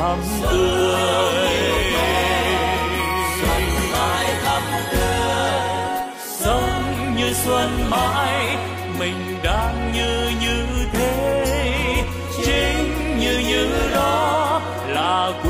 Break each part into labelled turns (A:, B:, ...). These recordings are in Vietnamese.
A: luôn thắm tươi. Sống như xuân mãi, mình đang như như thế. Chính như như đó là quê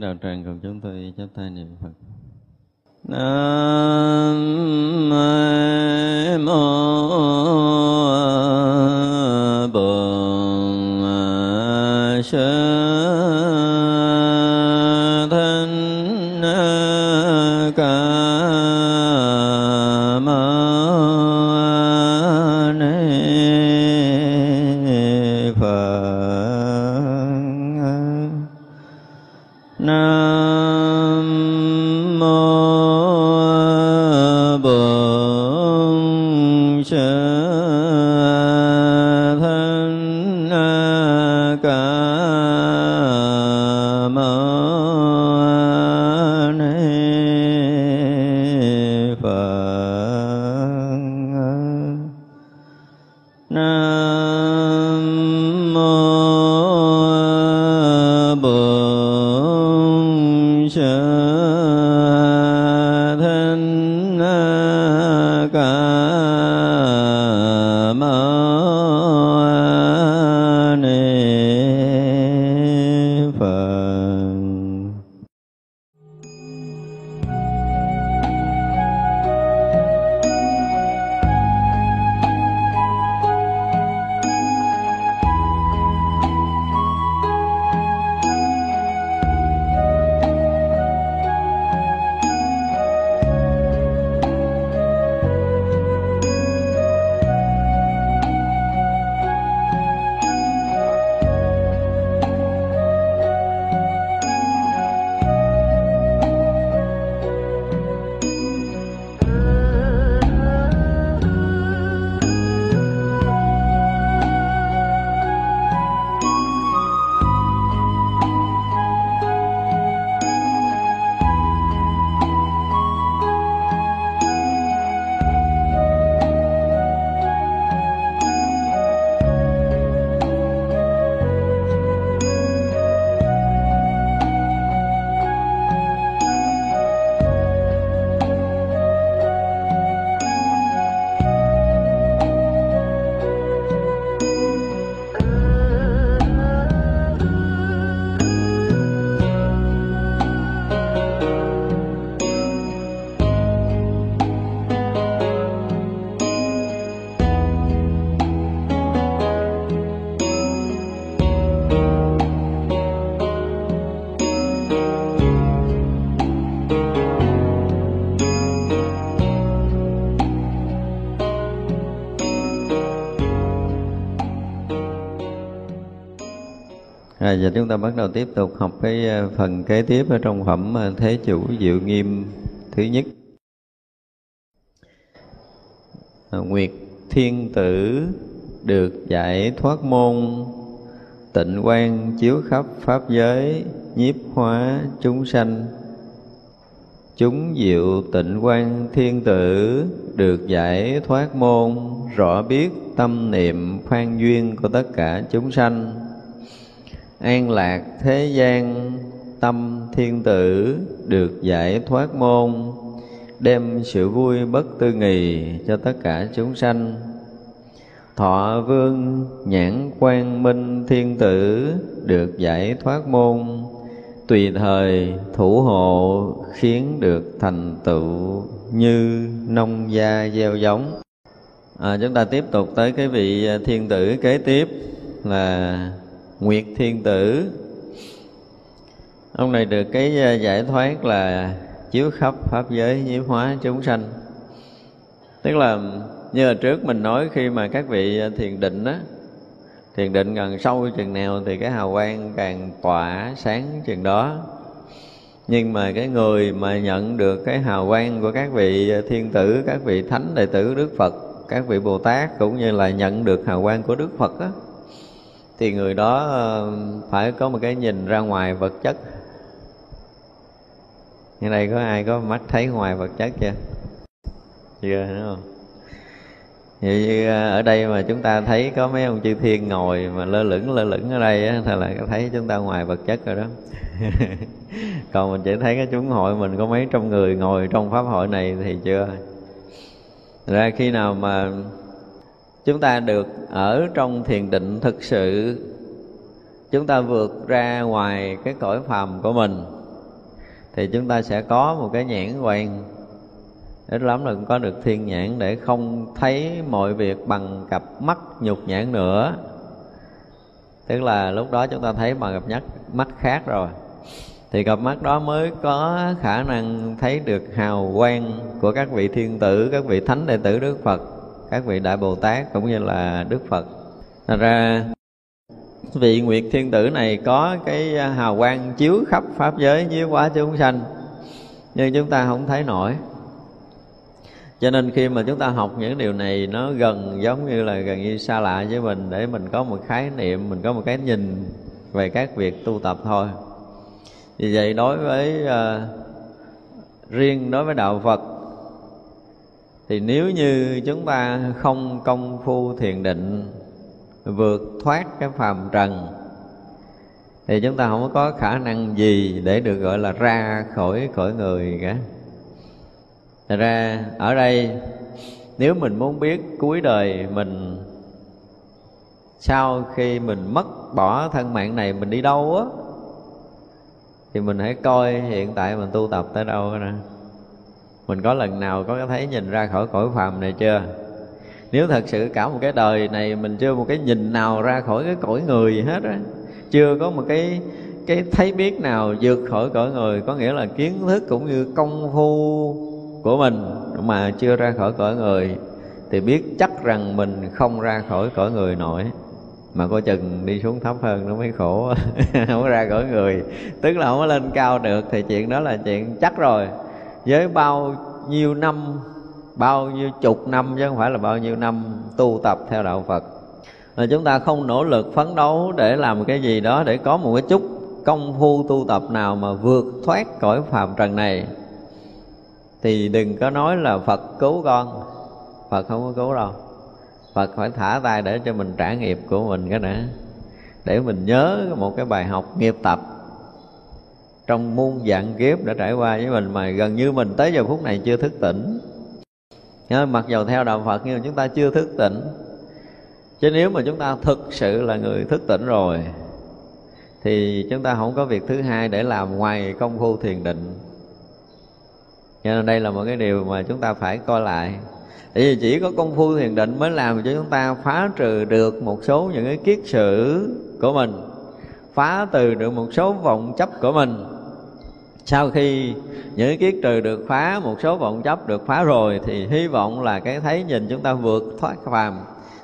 B: đạo tràng cùng chúng tôi chắp tay niệm Phật. Giờ chúng ta bắt đầu tiếp tục học cái ờ, phần kế tiếp ở trong phẩm ờ, Thế Chủ Diệu Nghiêm thứ nhất. Ờ, Nguyệt Thiên Tử được giải thoát môn, tịnh quan chiếu khắp pháp giới, nhiếp hóa chúng sanh chúng diệu tịnh quan thiên tử được giải thoát môn, rõ biết tâm niệm khoan duyên của tất cả chúng sanh an lạc thế gian tâm thiên tử được giải thoát môn đem sự vui bất tư nghì cho tất cả chúng sanh. Thọ vương nhãn quan minh thiên tử được giải thoát môn tùy thời thủ hộ khiến được thành tựu như nông gia gieo giống. À, chúng ta tiếp tục tới cái vị thiên tử kế tiếp là Nguyệt Thiên Tử. Ông này được cái à, giải thoát là chiếu khắp pháp giới, nhiếp hóa chúng sanh. Tức là, như là trước mình nói, khi mà các vị à, thiền định á, Thiền định gần sâu chừng nào thì cái hào quang càng tỏa sáng chừng đó. Nhưng mà cái người mà nhận được cái hào quang của các vị à, thiên tử, các vị thánh, đệ tử, đức phật, các vị bồ tát, cũng như là nhận được hào quang của đức phật á thì người đó ờ, phải có một cái nhìn ra ngoài vật chất. Như đây có ai có mắt thấy ngoài vật chất chưa? Chưa, đúng không? Vậy như ờ, ở đây mà chúng ta thấy có mấy ông chư thiên ngồi mà lơ lửng lơ lửng ở đây á thì là thấy chúng ta ngoài vật chất rồi đó. Còn mình chỉ thấy cái chúng hội mình có mấy trăm người ngồi trong pháp hội này thì chưa. Ra khi nào mà chúng ta được ở trong thiền định thực sự. Chúng ta vượt ra ngoài cái cõi phàm của mình, thì chúng ta sẽ có một cái nhãn quan ít lắm là cũng có được thiên nhãn để không thấy mọi việc bằng cặp mắt nhục nhãn nữa. Tức là lúc đó chúng ta thấy bằng cặp mắt mắt khác rồi. Thì cặp mắt đó mới có khả năng thấy được hào quang của các vị thiên tử, các vị thánh đệ tử đức phật các vị đại bồ tát cũng như là đức phật. Thành ra vị nguyệt thiên tử này có cái à, hào quang chiếu khắp pháp giới nhiếp quá chúng sanh nhưng chúng ta không thấy nổi. Cho nên khi mà chúng ta học những điều này nó gần giống như là gần như xa lạ với mình để mình có một khái niệm mình có một cái nhìn về các việc tu tập thôi. Vì vậy đối với uh, riêng đối với đạo phật thì nếu như chúng ta không công phu thiền định, vượt thoát cái phàm trần, thì chúng ta không có khả năng gì để được gọi là ra khỏi khỏi người cả. Thật ra, ở đây, nếu mình muốn biết cuối đời mình, sau khi mình mất bỏ thân mạng này mình đi đâu á, thì mình hãy coi hiện tại mình tu tập tới đâu nè mình có lần nào có thấy nhìn ra khỏi cõi phàm này chưa? Nếu thật sự cả một cái đời này mình chưa một cái nhìn nào ra khỏi cái cõi người hết á, chưa có một cái cái thấy biết nào vượt khỏi cõi người, có nghĩa là kiến thức cũng như công phu của mình mà chưa ra khỏi cõi người, thì biết chắc rằng mình không ra khỏi cõi người nổi. Mà có chừng đi xuống thấp hơn nó mới khổ, không ra cõi người. Tức là không có lên cao được thì chuyện đó là chuyện chắc rồi với bao nhiêu năm, bao nhiêu chục năm, chứ không phải là bao nhiêu năm tu tập theo đạo Phật. Là chúng ta không nỗ lực phấn đấu để làm cái gì đó để có một cái chút công phu tu tập nào mà vượt thoát cõi phàm trần này. Thì đừng có nói là Phật cứu con. Phật không có cứu đâu. Phật phải thả tay để cho mình trả nghiệp của mình cái đã. Để mình nhớ một cái bài học nghiệp tập trong muôn dạng kiếp đã trải qua với mình mà gần như mình tới giờ phút này chưa thức tỉnh. Mặc dầu theo đạo Phật nhưng mà chúng ta chưa thức tỉnh. Chứ nếu mà chúng ta thực sự là người thức tỉnh rồi, thì chúng ta không có việc thứ hai để làm ngoài công phu thiền định. Cho nên đây là một cái điều mà chúng ta phải coi lại. Tại vì chỉ có công phu thiền định mới làm cho chúng ta phá trừ được một số những cái kiết sử của mình, phá từ được một số vọng chấp của mình sau khi những kiết trừ được phá, một số vọng chấp được phá rồi, thì hy vọng là cái thấy nhìn chúng ta vượt thoát phàm.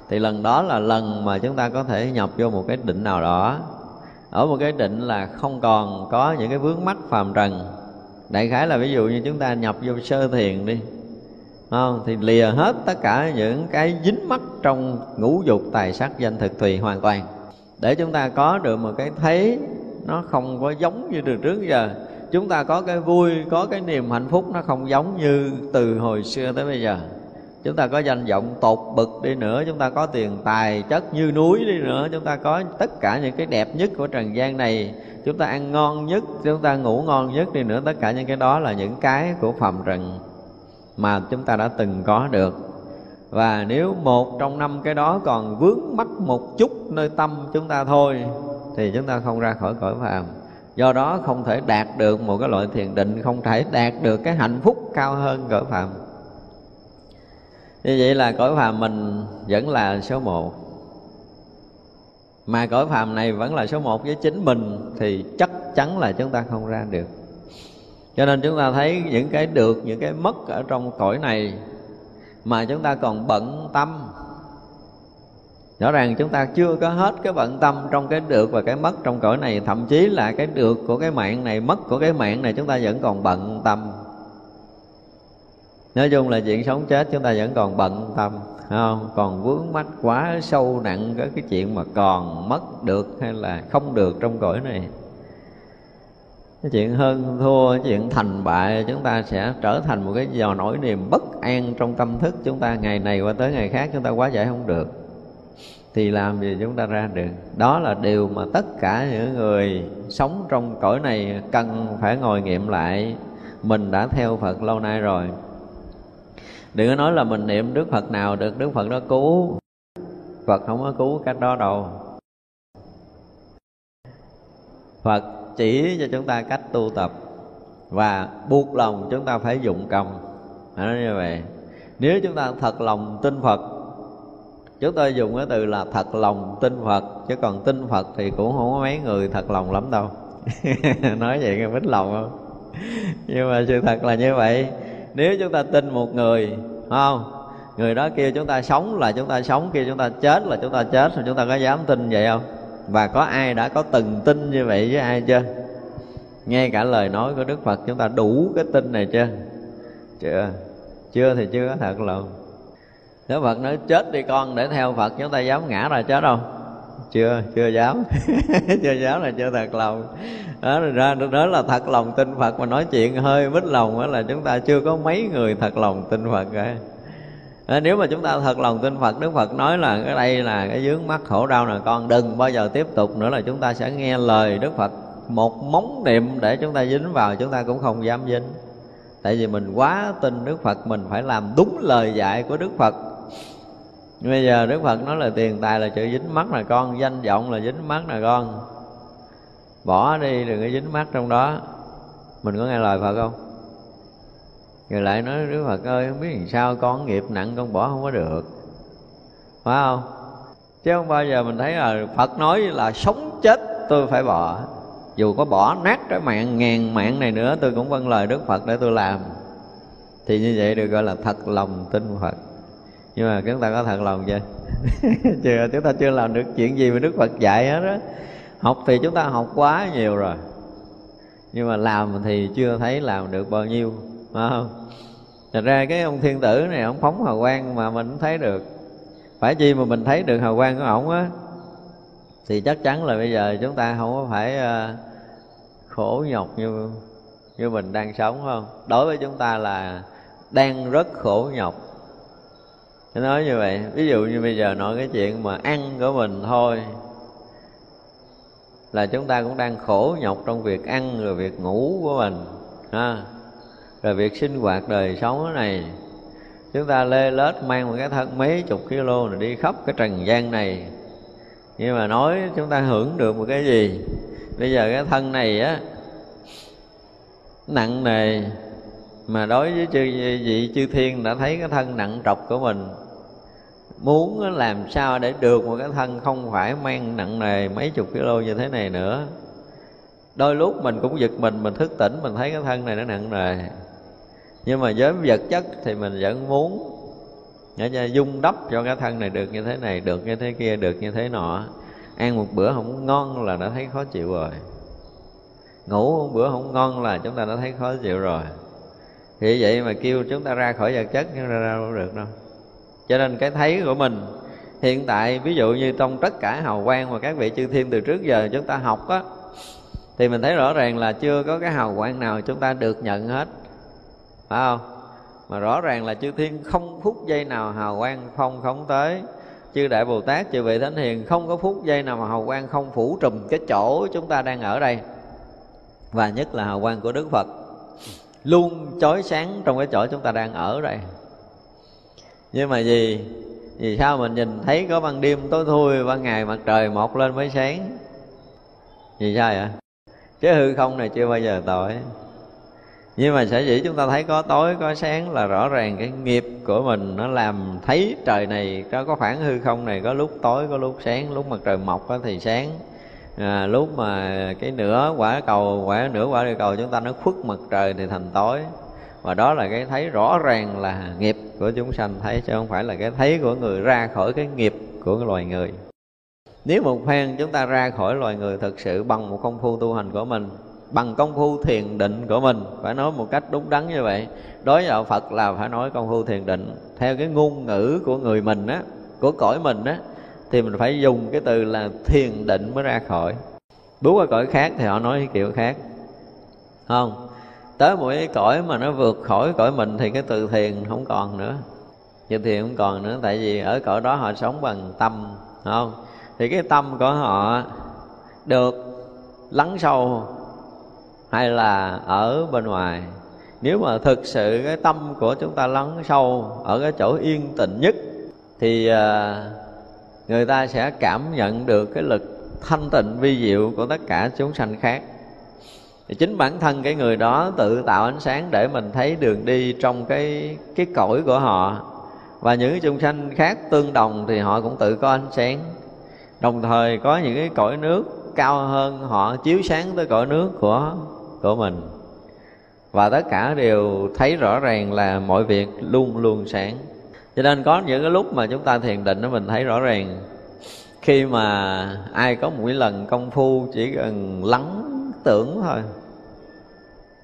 B: Thì lần đó là lần mà chúng ta có thể nhập vô một cái định nào đó. Ở một cái định là không còn có những cái vướng mắc phàm trần. Đại khái là ví dụ như chúng ta nhập vô sơ thiền đi không? thì lìa hết tất cả những cái dính mắc trong ngũ dục, tài sắc, danh thực, tùy hoàn toàn. Để chúng ta có được một cái thấy nó không có giống như từ trước giờ chúng ta có cái vui, có cái niềm hạnh phúc nó không giống như từ hồi xưa tới bây giờ. Chúng ta có danh vọng tột bực đi nữa, chúng ta có tiền tài chất như núi đi nữa, chúng ta có tất cả những cái đẹp nhất của trần gian này. Chúng ta ăn ngon nhất, chúng ta ngủ ngon nhất đi nữa, tất cả những cái đó là những cái của phàm trần mà chúng ta đã từng có được. Và nếu một trong năm cái đó còn vướng mắc một chút nơi tâm chúng ta thôi, thì chúng ta không ra khỏi cõi phàm do đó không thể đạt được một cái loại thiền định, không thể đạt được cái hạnh phúc cao hơn cõi phàm. Như vậy là cõi phàm mình vẫn là số một. Mà cõi phàm này vẫn là số một với chính mình thì chắc chắn là chúng ta không ra được. Cho nên chúng ta thấy những cái được, những cái mất ở trong cõi này mà chúng ta còn bận tâm rõ ràng chúng ta chưa có hết cái bận tâm trong cái được và cái mất trong cõi này, thậm chí là cái được của cái mạng này, mất của cái mạng này chúng ta vẫn còn bận tâm. Nói chung là chuyện sống chết chúng ta vẫn còn bận tâm không? Còn vướng mắc quá sâu nặng cái cái chuyện mà còn mất được hay là không được trong cõi này. Cái chuyện hơn thua, cái chuyện thành bại, chúng ta sẽ trở thành một cái dò nổi niềm bất an trong tâm thức chúng ta. Ngày này qua tới ngày khác chúng ta quá giải không được thì làm gì chúng ta ra được. Đó là điều mà tất cả những người sống trong cõi này cần phải ngồi nghiệm lại. Mình đã theo phật lâu nay rồi. Đừng có nói là mình niệm đức phật nào được, đức phật đó cứu. Phật không có cứu cách đó đâu. Phật chỉ cho chúng ta cách tu tập và buộc lòng chúng ta phải dụng công. Nói như vậy. Nếu chúng ta thật lòng tin phật chúng tôi dùng cái từ là thật lòng tin phật, chứ còn tin phật thì cũng không có mấy người thật lòng lắm đâu. Nói vậy nghe bích lòng không? Nhưng mà sự thật là như vậy. Nếu chúng ta tin một người không? Người đó kêu chúng ta sống là chúng ta sống, kêu chúng ta chết là chúng ta chết, rồi chúng ta có dám tin vậy không? Và có ai đã có từng tin như vậy với ai chưa? Nghe cả lời nói của đức phật chúng ta đủ cái tin này chưa? Chưa. Chưa thì chưa có thật lòng nếu Phật nói chết đi con để theo Phật chúng ta dám ngã ra chết không? Chưa, chưa dám. Chưa dám là chưa thật lòng. Đó, ra đó là thật lòng tin Phật Mà nói chuyện hơi mít lòng đó là chúng ta chưa có mấy người thật lòng tin Phật cả. À, Nếu mà chúng ta thật lòng tin Phật Đức Phật nói là cái đây là cái dướng mắt khổ đau nè con Đừng bao giờ tiếp tục nữa là chúng ta sẽ nghe lời Đức Phật Một móng niệm để chúng ta dính vào Chúng ta cũng không dám dính. Tại vì mình quá tin Đức Phật Mình phải làm đúng lời dạy của Đức Phật bây giờ đức phật nói là tiền tài là chữ dính mắt là con, danh vọng là dính mắt là con. Bỏ đi đừng có dính mắt trong đó. Mình có nghe lời phật không? Rồi lại nói, đức phật ơi, không biết làm sao con nghiệp nặng, con bỏ không có được. Phải không? Chứ không bao giờ mình thấy là phật nói là sống chết tôi phải bỏ. Dù có bỏ nát cái mạng, ngàn mạng này nữa, tôi cũng vâng lời đức phật để tôi làm. Thì như vậy được gọi là thật lòng tin phật nhưng mà chúng ta có thật lòng chưa? Chưa, chúng ta chưa làm được chuyện gì mà đức phật dạy hết đó học thì chúng ta học quá nhiều rồi. Nhưng mà làm thì chưa thấy làm được bao nhiêu, phải không? Thật ra cái ông thiên tử này, ông phóng hào quang mà mình cũng thấy được. Phải chi mà mình thấy được hào quang của ổng á, thì chắc chắn là bây giờ chúng ta không có phải ờ, khổ nhọc như như mình đang sống không? Đối với chúng ta là đang rất khổ nhọc. Tôi nói như vậy. Ví dụ như bây giờ nói cái chuyện mà ăn của mình thôi là chúng ta cũng đang khổ nhọc trong việc ăn, rồi việc ngủ của mình, ha? Rồi việc sinh hoạt đời sống này. Chúng ta lê lết mang một cái thân mấy chục kilo rồi đi khắp cái trần gian này. Nhưng mà nói chúng ta hưởng được một cái gì? Bây giờ cái thân này á, nặng nề. Mà đối với chư vị chư thiên đã thấy cái thân nặng trọc của mình muốn làm sao để được một cái thân không phải mang nặng nề mấy chục kg như thế này nữa. Đôi lúc mình cũng giật mình mình thức tỉnh, mình thấy cái thân này nó nặng nề. Nhưng mà với vật chất thì mình vẫn muốn để dung đắp cho cái thân này được như thế này, được như thế kia, được như thế nọ. Ăn một bữa không ngon là đã thấy khó chịu rồi. Ngủ một bữa không ngon là chúng ta đã thấy khó chịu rồi. Thì vậy mà kêu chúng ta ra khỏi vật chất nhưng ra đâu được đâu cho nên cái thấy của mình, hiện tại, ví dụ như trong tất cả hào quang mà các vị chư thiên từ trước giờ chúng ta học á, thì mình thấy rõ ràng là chưa có cái hào quang nào chúng ta được nhận hết. Phải không? Mà rõ ràng là chư thiên không phút giây nào hào quang không không tới. Chư đại bồ tát, chư vị thánh hiền không có phút giây nào mà hào quang không phủ trùm cái chỗ chúng ta đang ở đây. Và nhất là hào quang của đức phật, luôn chói sáng trong cái chỗ chúng ta đang ở đây nhưng mà gì? Vì sao mình nhìn thấy có ban đêm tối thui ban ngày mặt trời mọc lên mới sáng? Vì sao vậy? Chứ hư không này chưa bao giờ tối nhưng mà sở dĩ chúng ta thấy có tối có sáng là rõ ràng cái nghiệp của mình nó làm thấy trời này có có khoảng hư không này có lúc tối có lúc sáng lúc mặt trời mọc thì sáng. À, lúc mà cái nửa quả cầu quả nửa quả địa cầu chúng ta nó khuất mặt trời thì thành tối và đó là cái thấy rõ ràng là nghiệp của chúng sanh thấy, chứ không phải là cái thấy của người ra khỏi cái nghiệp của cái loài người. Nếu một phen chúng ta ra khỏi loài người thực sự bằng một công phu tu hành của mình, bằng công phu thiền định của mình, phải nói một cách đúng đắn như vậy, đối với đạo phật là phải nói công phu thiền định. Theo cái ngôn ngữ của người mình á, của cõi mình á, thì mình phải dùng cái từ là thiền định mới ra khỏi. Bước qua cõi khác thì họ nói cái kiểu khác. Không tới một cái cõi mà nó vượt khỏi cõi mình thì cái từ thiền không còn nữa. Chữ thiền không còn nữa, tại vì ở cõi đó họ sống bằng tâm không? Thì cái tâm của họ được lắng sâu hay là ở bên ngoài. Nếu mà thực sự cái tâm của chúng ta lắng sâu ở cái chỗ yên tĩnh nhất, thì à, người ta sẽ cảm nhận được cái lực thanh tịnh vi diệu của tất cả chúng sanh khác thì chính bản thân cái người đó tự tạo ánh sáng để mình thấy đường đi trong cái cái cõi của họ. Và những chúng chung sanh khác tương đồng thì họ cũng tự có ánh sáng. Đồng thời có những cái cõi nước cao hơn, họ chiếu sáng tới cõi nước của của mình. Và tất cả đều thấy rõ ràng là mọi việc luôn luôn sáng. Cho nên có những cái lúc mà chúng ta thiền định đó mình thấy rõ ràng. Khi mà ai có một lần công phu chỉ cần lắng tưởng thôi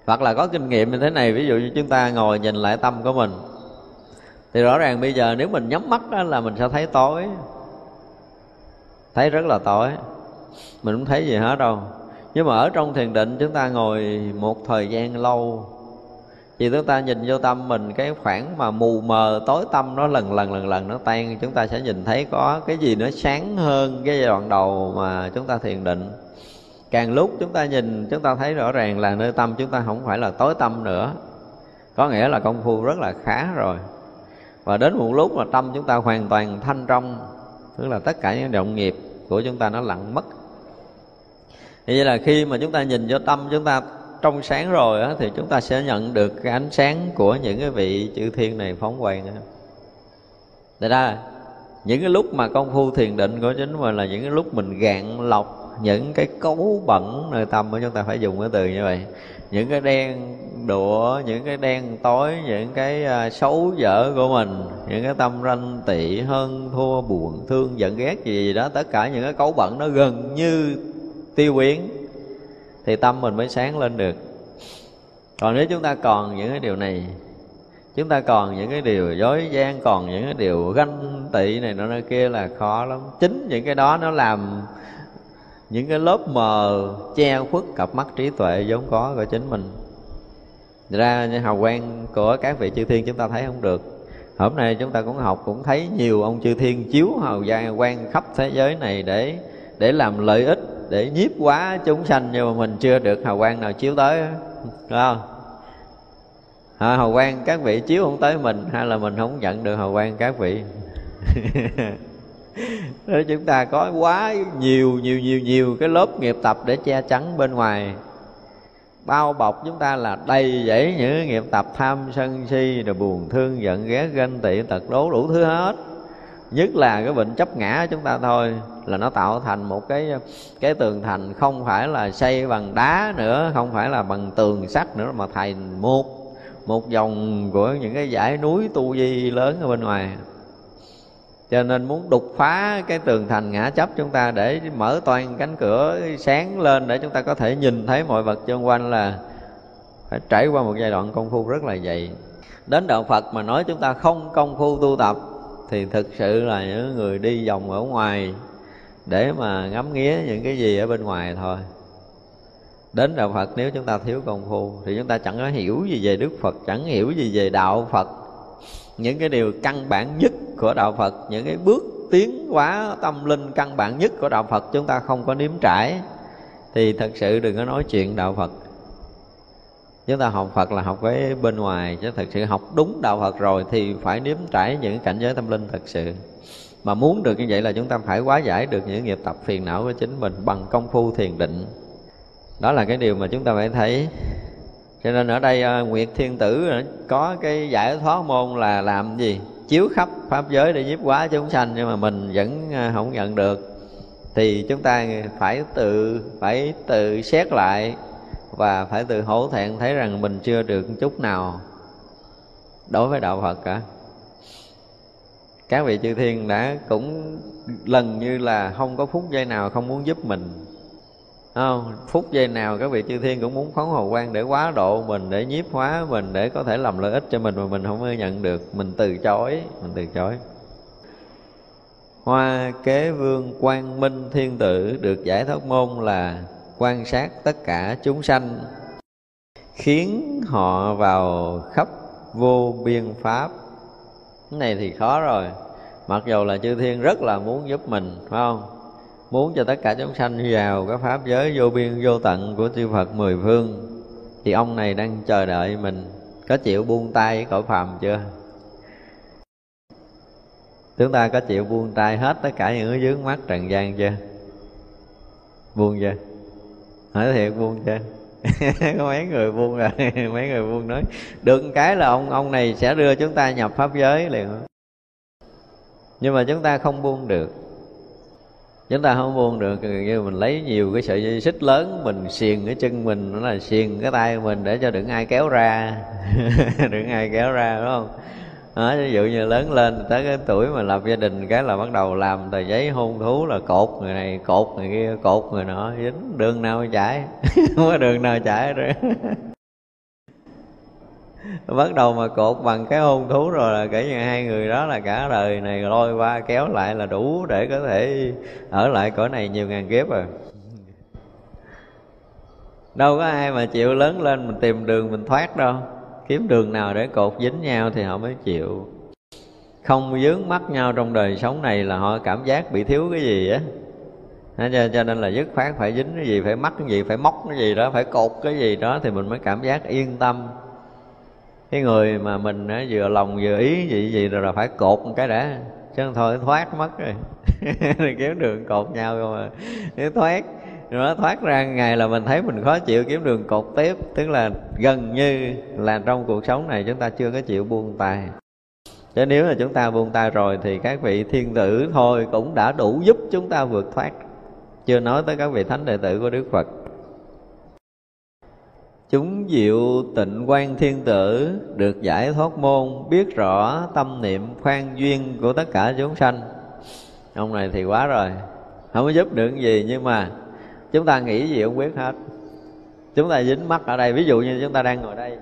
B: hoặc là có kinh nghiệm như thế này, ví dụ như chúng ta ngồi nhìn lại tâm của mình, thì rõ ràng bây giờ nếu mình nhắm mắt đó là mình sẽ thấy tối. Thấy rất là tối. Mình không thấy gì hết đâu. Nhưng mà ở trong thiền định chúng ta ngồi một thời gian lâu, thì chúng ta nhìn vô tâm mình, cái khoảng mà mù mờ tối tâm nó lần lần lần lần nó tan, chúng ta sẽ nhìn thấy có cái gì nó sáng hơn cái giai đoạn đầu mà chúng ta thiền định càng lúc chúng ta nhìn chúng ta thấy rõ ràng là nơi tâm chúng ta không phải là tối tâm nữa. Có nghĩa là công phu rất là khá rồi. Và đến một lúc mà tâm chúng ta hoàn toàn thanh trong tức là tất cả những động nghiệp của chúng ta nó lặng mất. Như vậy là khi mà chúng ta nhìn vô tâm chúng ta trong sáng rồi á, thì chúng ta sẽ nhận được cái ánh sáng của những cái vị chư thiên này phóng quang đó. Tại ra những cái lúc mà công phu thiền định của chính mình là những cái lúc mình gạn lọc những cái cấu bẩn nơi tâm của chúng ta phải dùng cái từ như vậy. Những cái đen đũa, những cái đen tối những cái à, xấu dở của mình những cái tâm ranh tị hơn thua buồn thương giận ghét gì, gì đó tất cả những cái cấu bẩn nó gần như tiêu biến thì tâm mình mới sáng lên được. Còn nếu chúng ta còn những cái điều này chúng ta còn những cái điều dối gian còn những cái điều ganh tị này nọ kia là khó lắm. Chính những cái đó nó làm những cái lớp mờ che khuất cặp mắt trí tuệ vốn có của chính mình. Ra hào quang của các vị chư thiên chúng ta thấy không được. Hôm nay chúng ta cũng học cũng thấy nhiều ông chư thiên chiếu hào quang khắp thế giới này để để làm lợi ích để nhiếp quá chúng sanh nhưng mà mình chưa được hào quang nào chiếu tới. Phải không? À, hào quang các vị chiếu không tới mình hay là mình không nhận được hào quang các vị? nên chúng ta có quá nhiều nhiều nhiều nhiều cái lớp nghiệp tập để che chắn bên ngoài. Bao bọc chúng ta là đầy dẫy những nghiệp tập tham sân si, rồi buồn thương, giận ghét, ganh tị, tật đố, đủ thứ hết. Nhất là cái bệnh chấp ngã chúng ta thôi, là nó tạo thành một cái cái tường thành không phải là xây bằng đá nữa, không phải là bằng tường sắt nữa, mà thành một một dòng của những cái dãy núi tu di lớn ở bên ngoài cho nên muốn đục phá cái tường thành ngã chấp chúng ta để mở toàn cánh cửa sáng lên để chúng ta có thể nhìn thấy mọi vật xung quanh là phải trải qua một giai đoạn công phu rất là dày. Đến đạo phật mà nói chúng ta không công phu tu tập thì thực sự là những người đi vòng ở ngoài để mà ngắm nghía những cái gì ở bên ngoài thôi. Đến đạo phật nếu chúng ta thiếu công phu thì chúng ta chẳng có hiểu gì về đức phật, chẳng hiểu gì về đạo phật những cái điều căn bản nhất của đạo phật, những cái bước tiến hóa tâm linh căn bản nhất của đạo phật chúng ta không có nếm trải, thì thật sự đừng có nói chuyện đạo phật. Chúng ta học phật là học với bên ngoài, chứ thật sự học đúng đạo phật rồi thì phải nếm trải những cảnh giới tâm linh thật sự. Mà muốn được như vậy là chúng ta phải quá giải được những nghiệp tập phiền não của chính mình bằng công phu thiền định. Đó là cái điều mà chúng ta phải thấy cho nên ở đây uh, nguyệt thiên tử à, có cái giải thoát môn là làm gì? Chiếu khắp pháp giới để giúp quá chúng sanh nhưng mà mình vẫn uh, không nhận được. Thì chúng ta phải tự phải tự xét lại và phải tự hổ thẹn thấy rằng mình chưa được chút nào đối với đạo Phật cả. Các vị chư thiên đã cũng lần như là không có phút giây nào không muốn giúp mình không, phút giây nào các vị chư thiên cũng muốn phóng hồ quang để quá độ mình, để nhiếp hóa mình, để có thể làm lợi ích cho mình mà mình không nhận được. Mình từ chối, mình từ chối. Hoa kế vương quang minh thiên tử được giải thoát môn là quan sát tất cả chúng sanh, khiến họ vào khắp vô biên pháp. Cái này thì khó rồi. Mặc dù là chư thiên rất là muốn giúp mình, phải không? Muốn cho tất cả chúng sanh vào cái pháp giới vô biên vô tận của chư Phật mười phương, thì ông này đang chờ đợi mình. Có chịu buông tay cõi phàm chưa? Chúng ta có chịu buông tay hết tất cả những cái dướng mắt trần gian chưa? Buông chưa? Hỏi thiệt buông chưa? Có mấy người buông rồi, mấy người buông nói. Được cái là ông ông này sẽ đưa chúng ta nhập pháp giới liền. Nhưng mà chúng ta không buông được chúng ta không buông được như mình lấy nhiều cái sợi dây xích lớn mình xiềng cái chân mình nó là xiềng cái tay mình để cho đừng ai kéo ra. Đừng ai kéo ra đúng không? Đó, ví dụ như lớn lên tới cái tuổi mà lập gia đình cái là bắt đầu làm tờ giấy hôn thú là cột người này cột người kia cột người nọ dính đường nào chạy không có đường nào chạy rồi. bắt đầu mà cột bằng cái hôn thú rồi là kể như hai người đó là cả đời này lôi qua kéo lại là đủ để có thể ở lại cõi này nhiều ngàn kiếp rồi. Đâu có ai mà chịu lớn lên mình tìm đường mình thoát đâu. Kiếm đường nào để cột dính nhau thì họ mới chịu. Không dướng mắt nhau trong đời sống này là họ cảm giác bị thiếu cái gì á. Cho, cho nên là dứt khoát phải dính cái gì phải mắc cái gì phải móc cái gì đó phải cột cái gì đó thì mình mới cảm giác yên tâm cái người mà mình á, vừa lòng vừa ý gì gì rồi là phải cột một cái đã. Chứ thôi thoát mất rồi. Kiếm đường cột nhau không à. Nếu thoát rồi nó thoát ra ngày là mình thấy mình khó chịu kiếm đường cột tiếp. Tức là gần như là trong cuộc sống này chúng ta chưa có chịu buông tay. Chứ nếu là chúng ta buông tay rồi thì các vị thiên tử thôi cũng đã đủ giúp chúng ta vượt thoát. Chưa nói tới các vị thánh đệ tử của đức phật chúng diệu tịnh quan thiên tử, được giải thoát môn, biết rõ tâm niệm khoan duyên của tất cả chúng sanh. Ông này thì quá rồi, không có giúp được gì nhưng mà chúng ta nghĩ gì không biết hết. Chúng ta dính mắt ở đây, ví dụ như chúng ta đang ngồi đây,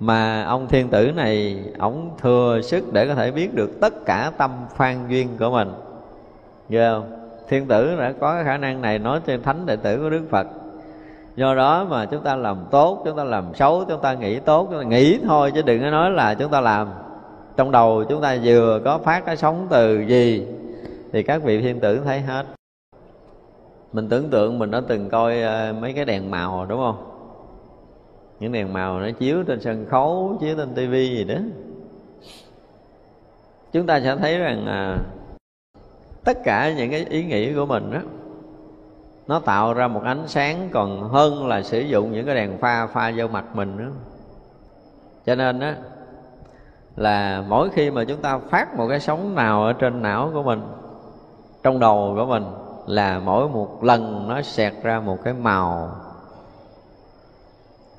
B: mà ông thiên tử này ổng thừa sức để có thể biết được tất cả tâm khoan duyên của mình. Ghê không? Thiên tử đã có cái khả năng này nói trên thánh đệ tử của đức phật do đó mà chúng ta làm tốt chúng ta làm xấu chúng ta nghĩ tốt chúng ta nghĩ thôi chứ đừng có nói là chúng ta làm. Trong đầu chúng ta vừa có phát cái sống từ gì thì các vị thiên tử thấy hết. Mình tưởng tượng mình đã từng coi ờ, mấy cái đèn màu đúng không? Những đèn màu nó chiếu trên sân khấu chiếu trên tivi gì đó. Chúng ta sẽ thấy rằng à, tất cả những cái ý nghĩ của mình đó nó tạo ra một ánh sáng còn hơn là sử dụng những cái đèn pha pha vô mặt mình nữa. Cho nên á, là mỗi khi mà chúng ta phát một cái sóng nào ở trên não của mình, trong đầu của mình, là mỗi một lần nó xẹt ra một cái màu.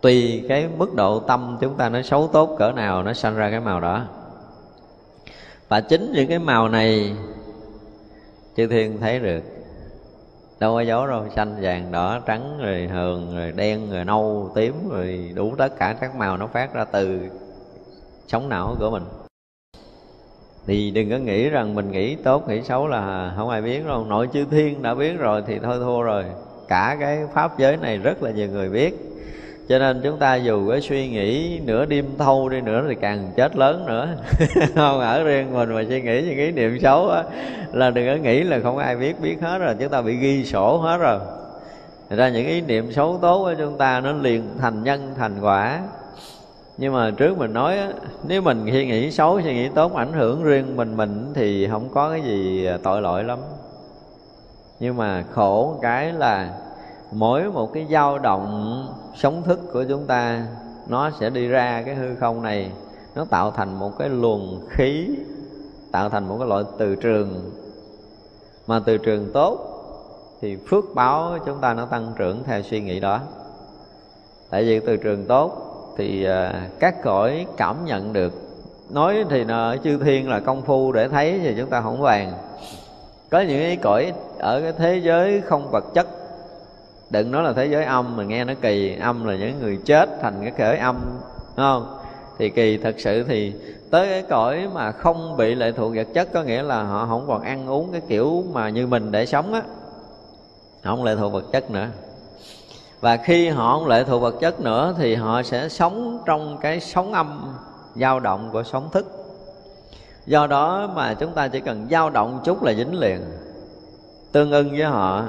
B: Tùy cái mức độ tâm chúng ta nó xấu tốt cỡ nào, nó sanh ra cái màu đó. Và chính những cái màu này, chư thiên thấy được đâu có dấu đâu, xanh vàng, đỏ, trắng, rồi hường, rồi đen, rồi nâu, tím, rồi đủ tất cả các màu nó phát ra từ sống não của mình. Thì đừng có nghĩ rằng mình nghĩ tốt, nghĩ xấu là không ai biết đâu. Nội chư thiên đã biết rồi thì thôi thua rồi. Cả cái pháp giới này rất là nhiều người biết cho nên chúng ta dù cái suy nghĩ nửa đêm thâu đi nữa thì càng chết lớn nữa. Không ở riêng mình mà suy nghĩ những ý niệm xấu á, là đừng có nghĩ là không ai biết biết hết rồi, chúng ta bị ghi sổ hết rồi. Thật ra những ý niệm xấu tốt của chúng ta nó liền thành nhân, thành quả. Nhưng mà trước mình nói nếu mình suy nghĩ xấu, suy nghĩ tốt, ảnh hưởng riêng mình mình thì không có cái gì tội lỗi lắm. Nhưng mà khổ cái là mỗi một cái dao động sống thức của chúng ta, nó sẽ đi ra cái hư không này. Nó tạo thành một cái luồng khí, tạo thành một cái loại từ trường. Mà từ trường tốt thì phước báo chúng ta nó tăng trưởng theo suy nghĩ đó. Tại vì từ trường tốt thì à, các cõi cảm nhận được. Nói thì ở chư thiên là công phu để thấy thì chúng ta không vàng. Có những cái cõi ở cái thế giới không vật chất đừng nói là thế giới âm mình nghe nó kỳ âm là những người chết thành cái cõi âm, đúng không? Thì kỳ thật sự thì tới cái cõi mà không bị lệ thuộc vật chất, có nghĩa là họ không còn ăn uống cái kiểu mà như mình để sống á. Không lệ thuộc vật chất nữa. Và khi họ không lệ thuộc vật chất nữa thì họ sẽ sống trong cái sóng âm dao động của sóng thức. Do đó mà chúng ta chỉ cần dao động chút là dính liền, tương ưng với họ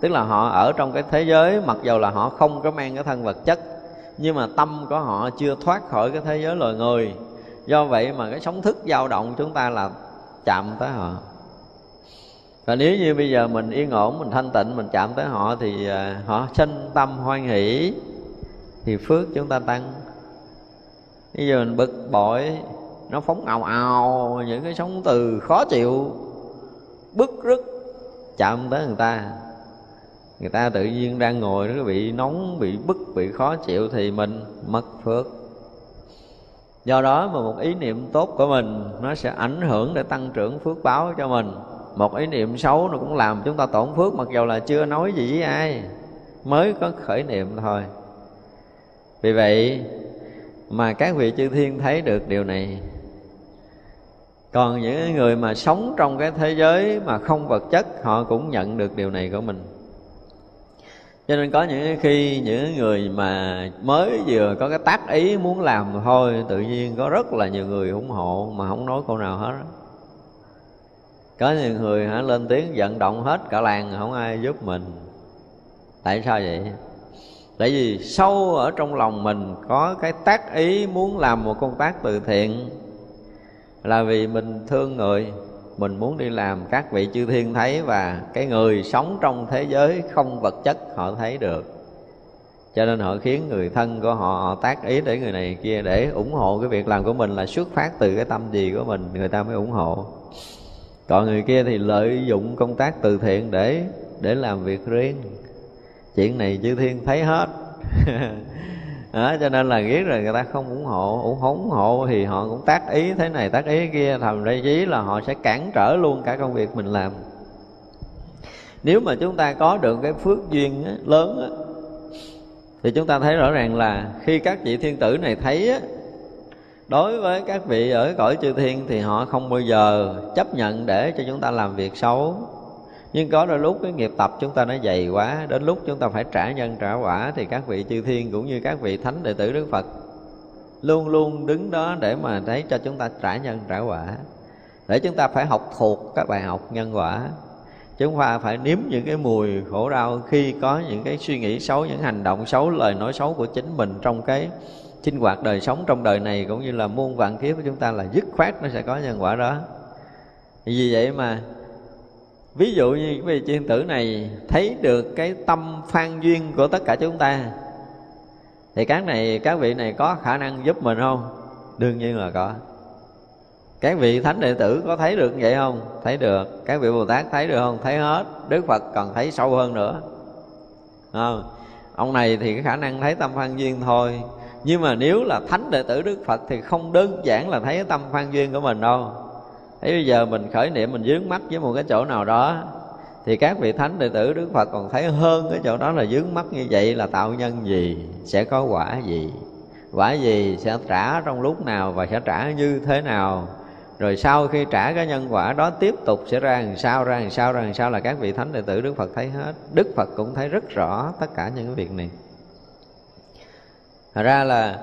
B: tức là họ ở trong cái thế giới, mặc dù là họ không có mang cái thân vật chất, nhưng mà tâm của họ chưa thoát khỏi cái thế giới loài người. Do vậy mà cái sóng thức dao động chúng ta là chạm tới họ. Và nếu như bây giờ mình yên ổn, mình thanh tịnh, mình chạm tới họ thì à, họ sinh tâm hoan hỷ, thì phước chúng ta tăng. Bây giờ mình bực bội, nó phóng ào ào, những cái sóng từ khó chịu, bức rứt, chạm tới người ta người ta tự nhiên đang ngồi nó bị nóng, bị bức, bị khó chịu thì mình mất phước. Do đó mà một ý niệm tốt của mình, nó sẽ ảnh hưởng để tăng trưởng phước báo cho mình. Một ý niệm xấu nó cũng làm chúng ta tổn phước, mặc dù là chưa nói gì với ai. Mới có khởi niệm thôi. Vì vậy mà các vị chư thiên thấy được điều này. Còn những người mà sống trong cái thế giới mà không vật chất, họ cũng nhận được điều này của mình cho nên có những khi những người mà mới vừa có cái tác ý muốn làm thôi, tự nhiên có rất là nhiều người ủng hộ mà không nói câu nào hết có nhiều người hả, lên tiếng vận động hết cả làng không ai giúp mình. Tại sao vậy? Tại vì sâu ở trong lòng mình có cái tác ý muốn làm một công tác từ thiện là vì mình thương người mình muốn đi làm các vị chư thiên thấy và cái người sống trong thế giới không vật chất họ thấy được. Cho nên họ khiến người thân của họ, họ tác ý để người này kia để ủng hộ cái việc làm của mình là xuất phát từ cái tâm gì của mình người ta mới ủng hộ. Còn người kia thì lợi dụng công tác từ thiện để để làm việc riêng. Chuyện này chư thiên thấy hết. đó, cho nên là biết rồi người ta không ủng hộ. Ủng ủng hộ thì họ cũng tác ý thế này tác ý kia. Thầm ra chí là họ sẽ cản trở luôn cả công việc mình làm. Nếu mà chúng ta có được cái phước duyên á, lớn á, thì chúng ta thấy rõ ràng là khi các vị thiên tử này thấy á, đối với các vị ở cõi chư thiên thì họ không bao giờ chấp nhận để cho chúng ta làm việc xấu nhưng có đôi lúc cái nghiệp tập chúng ta nó dày quá, đến lúc chúng ta phải trả nhân trả quả thì các vị chư thiên cũng như các vị thánh đệ tử đức phật luôn luôn đứng đó để mà thấy cho chúng ta trả nhân trả quả. Để chúng ta phải học thuộc các bài học nhân quả. Chúng ta phải nếm những cái mùi khổ đau khi có những cái suy nghĩ xấu, những hành động xấu, lời nói xấu của chính mình trong cái sinh hoạt đời sống trong đời này, cũng như là muôn vạn kiếp của chúng ta là dứt khoát nó sẽ có nhân quả đó. Vì vậy mà ví dụ như quý vị chuyên tử này thấy được cái tâm phan duyên của tất cả chúng ta thì các này các vị này có khả năng giúp mình không? Đương nhiên là có. Các vị thánh đệ tử có thấy được vậy không? Thấy được. Các vị bồ tát thấy được không? Thấy hết. Đức phật còn thấy sâu hơn nữa. À, ông này thì cái khả năng thấy tâm phan duyên thôi. Nhưng mà nếu là thánh đệ tử đức phật thì không đơn giản là thấy tâm phan duyên của mình đâu. Thế bây giờ mình khởi niệm, mình dướng mắt với một cái chỗ nào đó, Thì các vị thánh đệ tử Đức Phật còn thấy hơn cái chỗ đó là dướng mắt như vậy là tạo nhân gì, Sẽ có quả gì? Quả gì sẽ trả trong lúc nào và sẽ trả như thế nào? Rồi sau khi trả cái nhân quả đó tiếp tục sẽ ra làm sao, ra làm sao, ra làm sao là các vị thánh đệ tử Đức Phật thấy hết. Đức Phật cũng thấy rất rõ tất cả những cái việc này. Thật ra là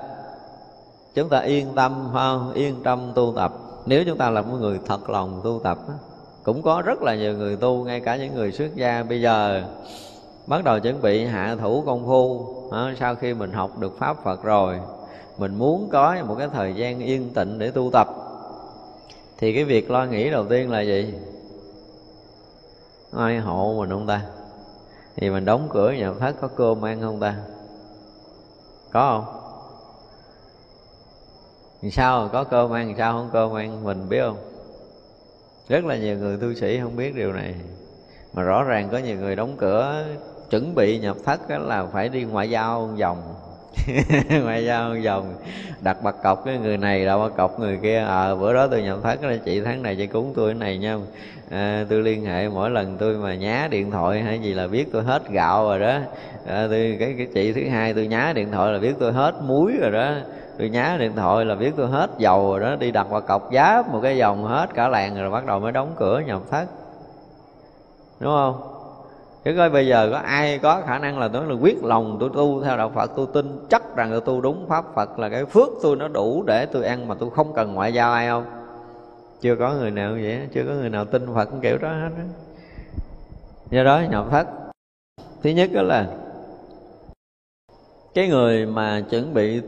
B: chúng ta yên tâm không? Yên tâm tu tập nếu chúng ta là một người thật lòng tu tập cũng có rất là nhiều người tu, ngay cả những người xuất gia bây giờ. Bắt đầu chuẩn bị hạ thủ công phu sau khi mình học được pháp phật rồi, mình muốn có một cái thời gian yên tịnh để tu tập. Thì cái việc lo nghĩ đầu tiên là gì? Ai hộ mình không ta? Thì mình đóng cửa nhà thất có cơm ăn không ta? Có không? Thì sao? Có cơm ăn sao không cơm ăn? Mình biết không? Rất là nhiều người tu sĩ không biết điều này. Mà rõ ràng có nhiều người đóng cửa chuẩn bị nhập thất là phải đi ngoại giao vòng. Ngoại giao vòng. Đặt bạc cọc cái người này là bạc cọc người kia. À, bữa đó tôi nhập thất là chị tháng này chị cúng tôi cái này nha. À, tôi liên hệ mỗi lần tôi mà nhá điện thoại hay gì là biết tôi hết gạo rồi đó. À, tôi cái cái chị thứ hai tôi nhá điện thoại là biết tôi hết muối rồi đó tôi nhá điện thoại là biết tôi hết dầu rồi đó, đi đặt vào cọc giá một cái dòng hết cả làng rồi bắt đầu mới đóng cửa nhập thất. Đúng không? Chứ coi bây giờ có ai có khả năng là tôi là quyết lòng tôi tu theo đạo phật, tôi tin chắc rằng tôi tu đúng pháp phật là cái phước tôi nó đủ để tôi ăn mà tôi không cần ngoại giao ai không? Chưa có người nào vậy chưa có người nào tin phật kiểu đó hết đó. do đó nhập thất, thứ nhất đó là cái người mà chuẩn bị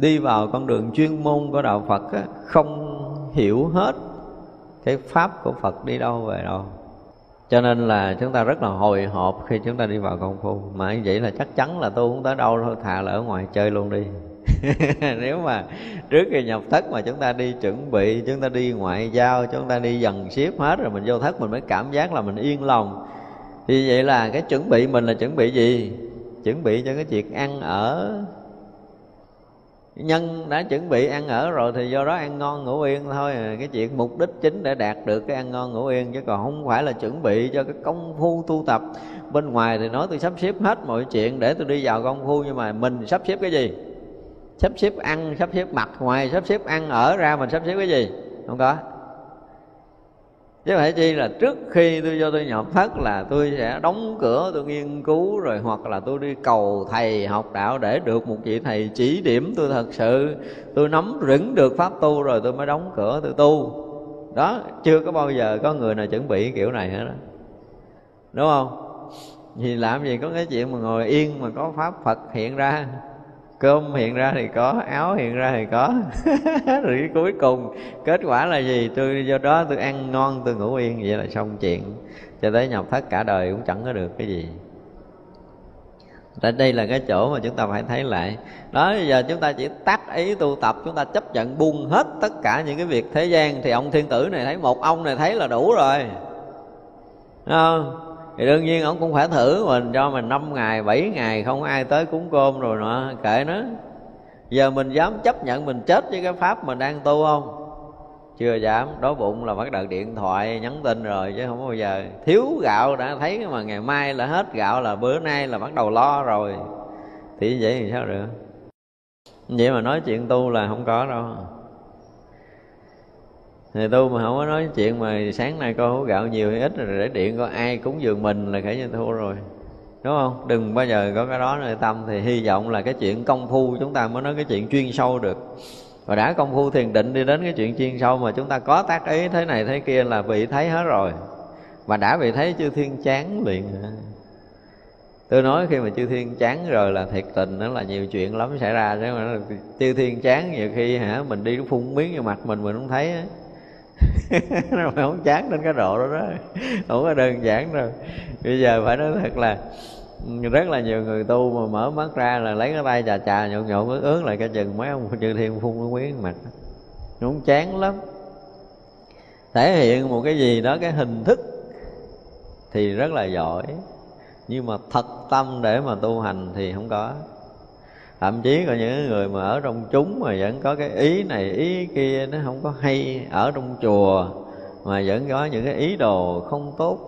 B: đi vào con đường chuyên môn của đạo Phật á, không hiểu hết cái pháp của Phật đi đâu về đâu. Cho nên là chúng ta rất là hồi hộp khi chúng ta đi vào công phu. Mà như vậy là chắc chắn là tu không tới đâu thôi thà là ở ngoài chơi luôn đi. Nếu mà trước khi nhập thất mà chúng ta đi chuẩn bị chúng ta đi ngoại giao chúng ta đi dần xếp hết rồi mình vô thất mình mới cảm giác là mình yên lòng. Thì vậy là cái chuẩn bị mình là chuẩn bị gì? Chuẩn bị cho cái chuyện ăn ở nhân đã chuẩn bị ăn ở rồi thì do đó ăn ngon ngủ yên thôi. Cái chuyện mục đích chính để đạt được cái ăn ngon ngủ yên, chứ còn không phải là chuẩn bị cho cái công phu tu tập. Bên ngoài thì nói tôi sắp xếp hết mọi chuyện để tôi đi vào công phu, nhưng mà mình sắp xếp cái gì? Sắp xếp ăn, sắp xếp mặt ngoài, sắp xếp ăn ở ra mình sắp xếp cái gì? Không có chứ phải chi là trước khi tôi vô tôi nhập thất là tôi sẽ đóng cửa, tôi nghiên cứu rồi hoặc là tôi đi cầu thầy học đạo để được một vị thầy chỉ điểm tôi thật sự. Tôi nắm vững được pháp tu rồi tôi mới đóng cửa tôi tu. Đó, chưa có bao giờ có người nào chuẩn bị kiểu này hết đó đúng không? Vì làm gì có cái chuyện mà ngồi yên mà có pháp phật hiện ra cơm hiện ra thì có, áo hiện ra thì có. Rồi cuối cùng, kết quả là gì? Tôi do đó, tôi ăn ngon, tôi ngủ yên, vậy là xong chuyện. Cho tới nhập thất cả đời cũng chẳng có được cái gì. Tại đây là cái chỗ mà chúng ta phải thấy lại. Đó, bây giờ chúng ta chỉ tác ý tu tập, Chúng ta chấp nhận buông hết tất cả những cái việc thế gian. Thì ông thiên tử này thấy một ông này thấy là đủ rồi. Đúng không? Thì đương nhiên ông cũng phải thử, mình cho mình năm ngày, bảy ngày, không ai tới cúng cơm rồi nọ, kệ nó. Giờ mình dám chấp nhận mình chết với cái pháp mình đang tu không? Chưa dám, đói bụng là bắt đầu điện thoại, nhắn tin rồi, chứ không bao giờ. Thiếu gạo đã thấy mà ngày mai là hết gạo là bữa nay là bắt đầu lo rồi. Thì vậy thì sao được? Vậy mà nói chuyện tu là không có đâu thì tu mà không có nói chuyện mà sáng nay coi hố gạo nhiều hay ít rồi để điện coi ai cúng dường mình là kể như thua rồi. Đúng không? Đừng bao giờ có cái đó nơi tâm thì hy vọng là cái chuyện công phu chúng ta mới nói cái chuyện chuyên sâu được. Và đã công phu thiền định đi đến cái chuyện chuyên sâu mà chúng ta có tác ý thế này thế kia là bị thấy hết rồi. Mà đã bị thấy chư thiên chán liền. Tôi nói khi mà chư thiên chán rồi là thiệt tình đó là nhiều chuyện lắm xảy ra. Chứ mà chư thiên chán nhiều khi hả, mình đi phun miếng vào mặt mình mình không thấy á. nó không chán đến cái độ đó đó. Không có đơn giản đâu. Bây giờ phải nói thật là rất là nhiều người tu mà mở mắt ra là lấy cái tay chà chà nhộn nhộn, ướt ướt lại cái chừng mấy ông chư thiên phun cái quyến mặt nó không chán lắm. Thể hiện một cái gì đó, cái hình thức thì rất là giỏi. Nhưng mà thật tâm để mà tu hành thì không có thậm chí có những người mà ở trong chúng mà vẫn có cái ý này, ý kia, nó không có hay ở trong chùa mà vẫn có những cái ý đồ không tốt.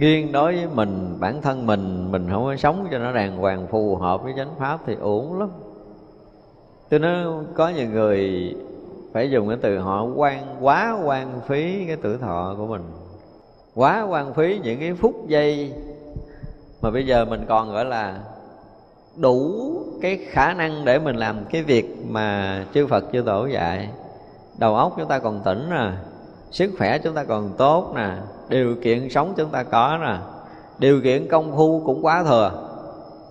B: Riêng đối với mình, bản thân mình mình không có sống cho nó đàng hoàng phù hợp với chánh pháp thì uổng lắm. Tôi nói có nhiều người phải dùng cái từ họ quan, quá quan phí cái tuổi thọ của mình. Quá quan phí những cái phút giây mà bây giờ mình còn gọi là đủ cái khả năng để mình làm cái việc mà chư Phật, chư Tổ dạy. Đầu óc chúng ta còn tỉnh nè, sức khỏe chúng ta còn tốt nè, điều kiện sống chúng ta có nè, điều kiện công phu cũng quá thừa.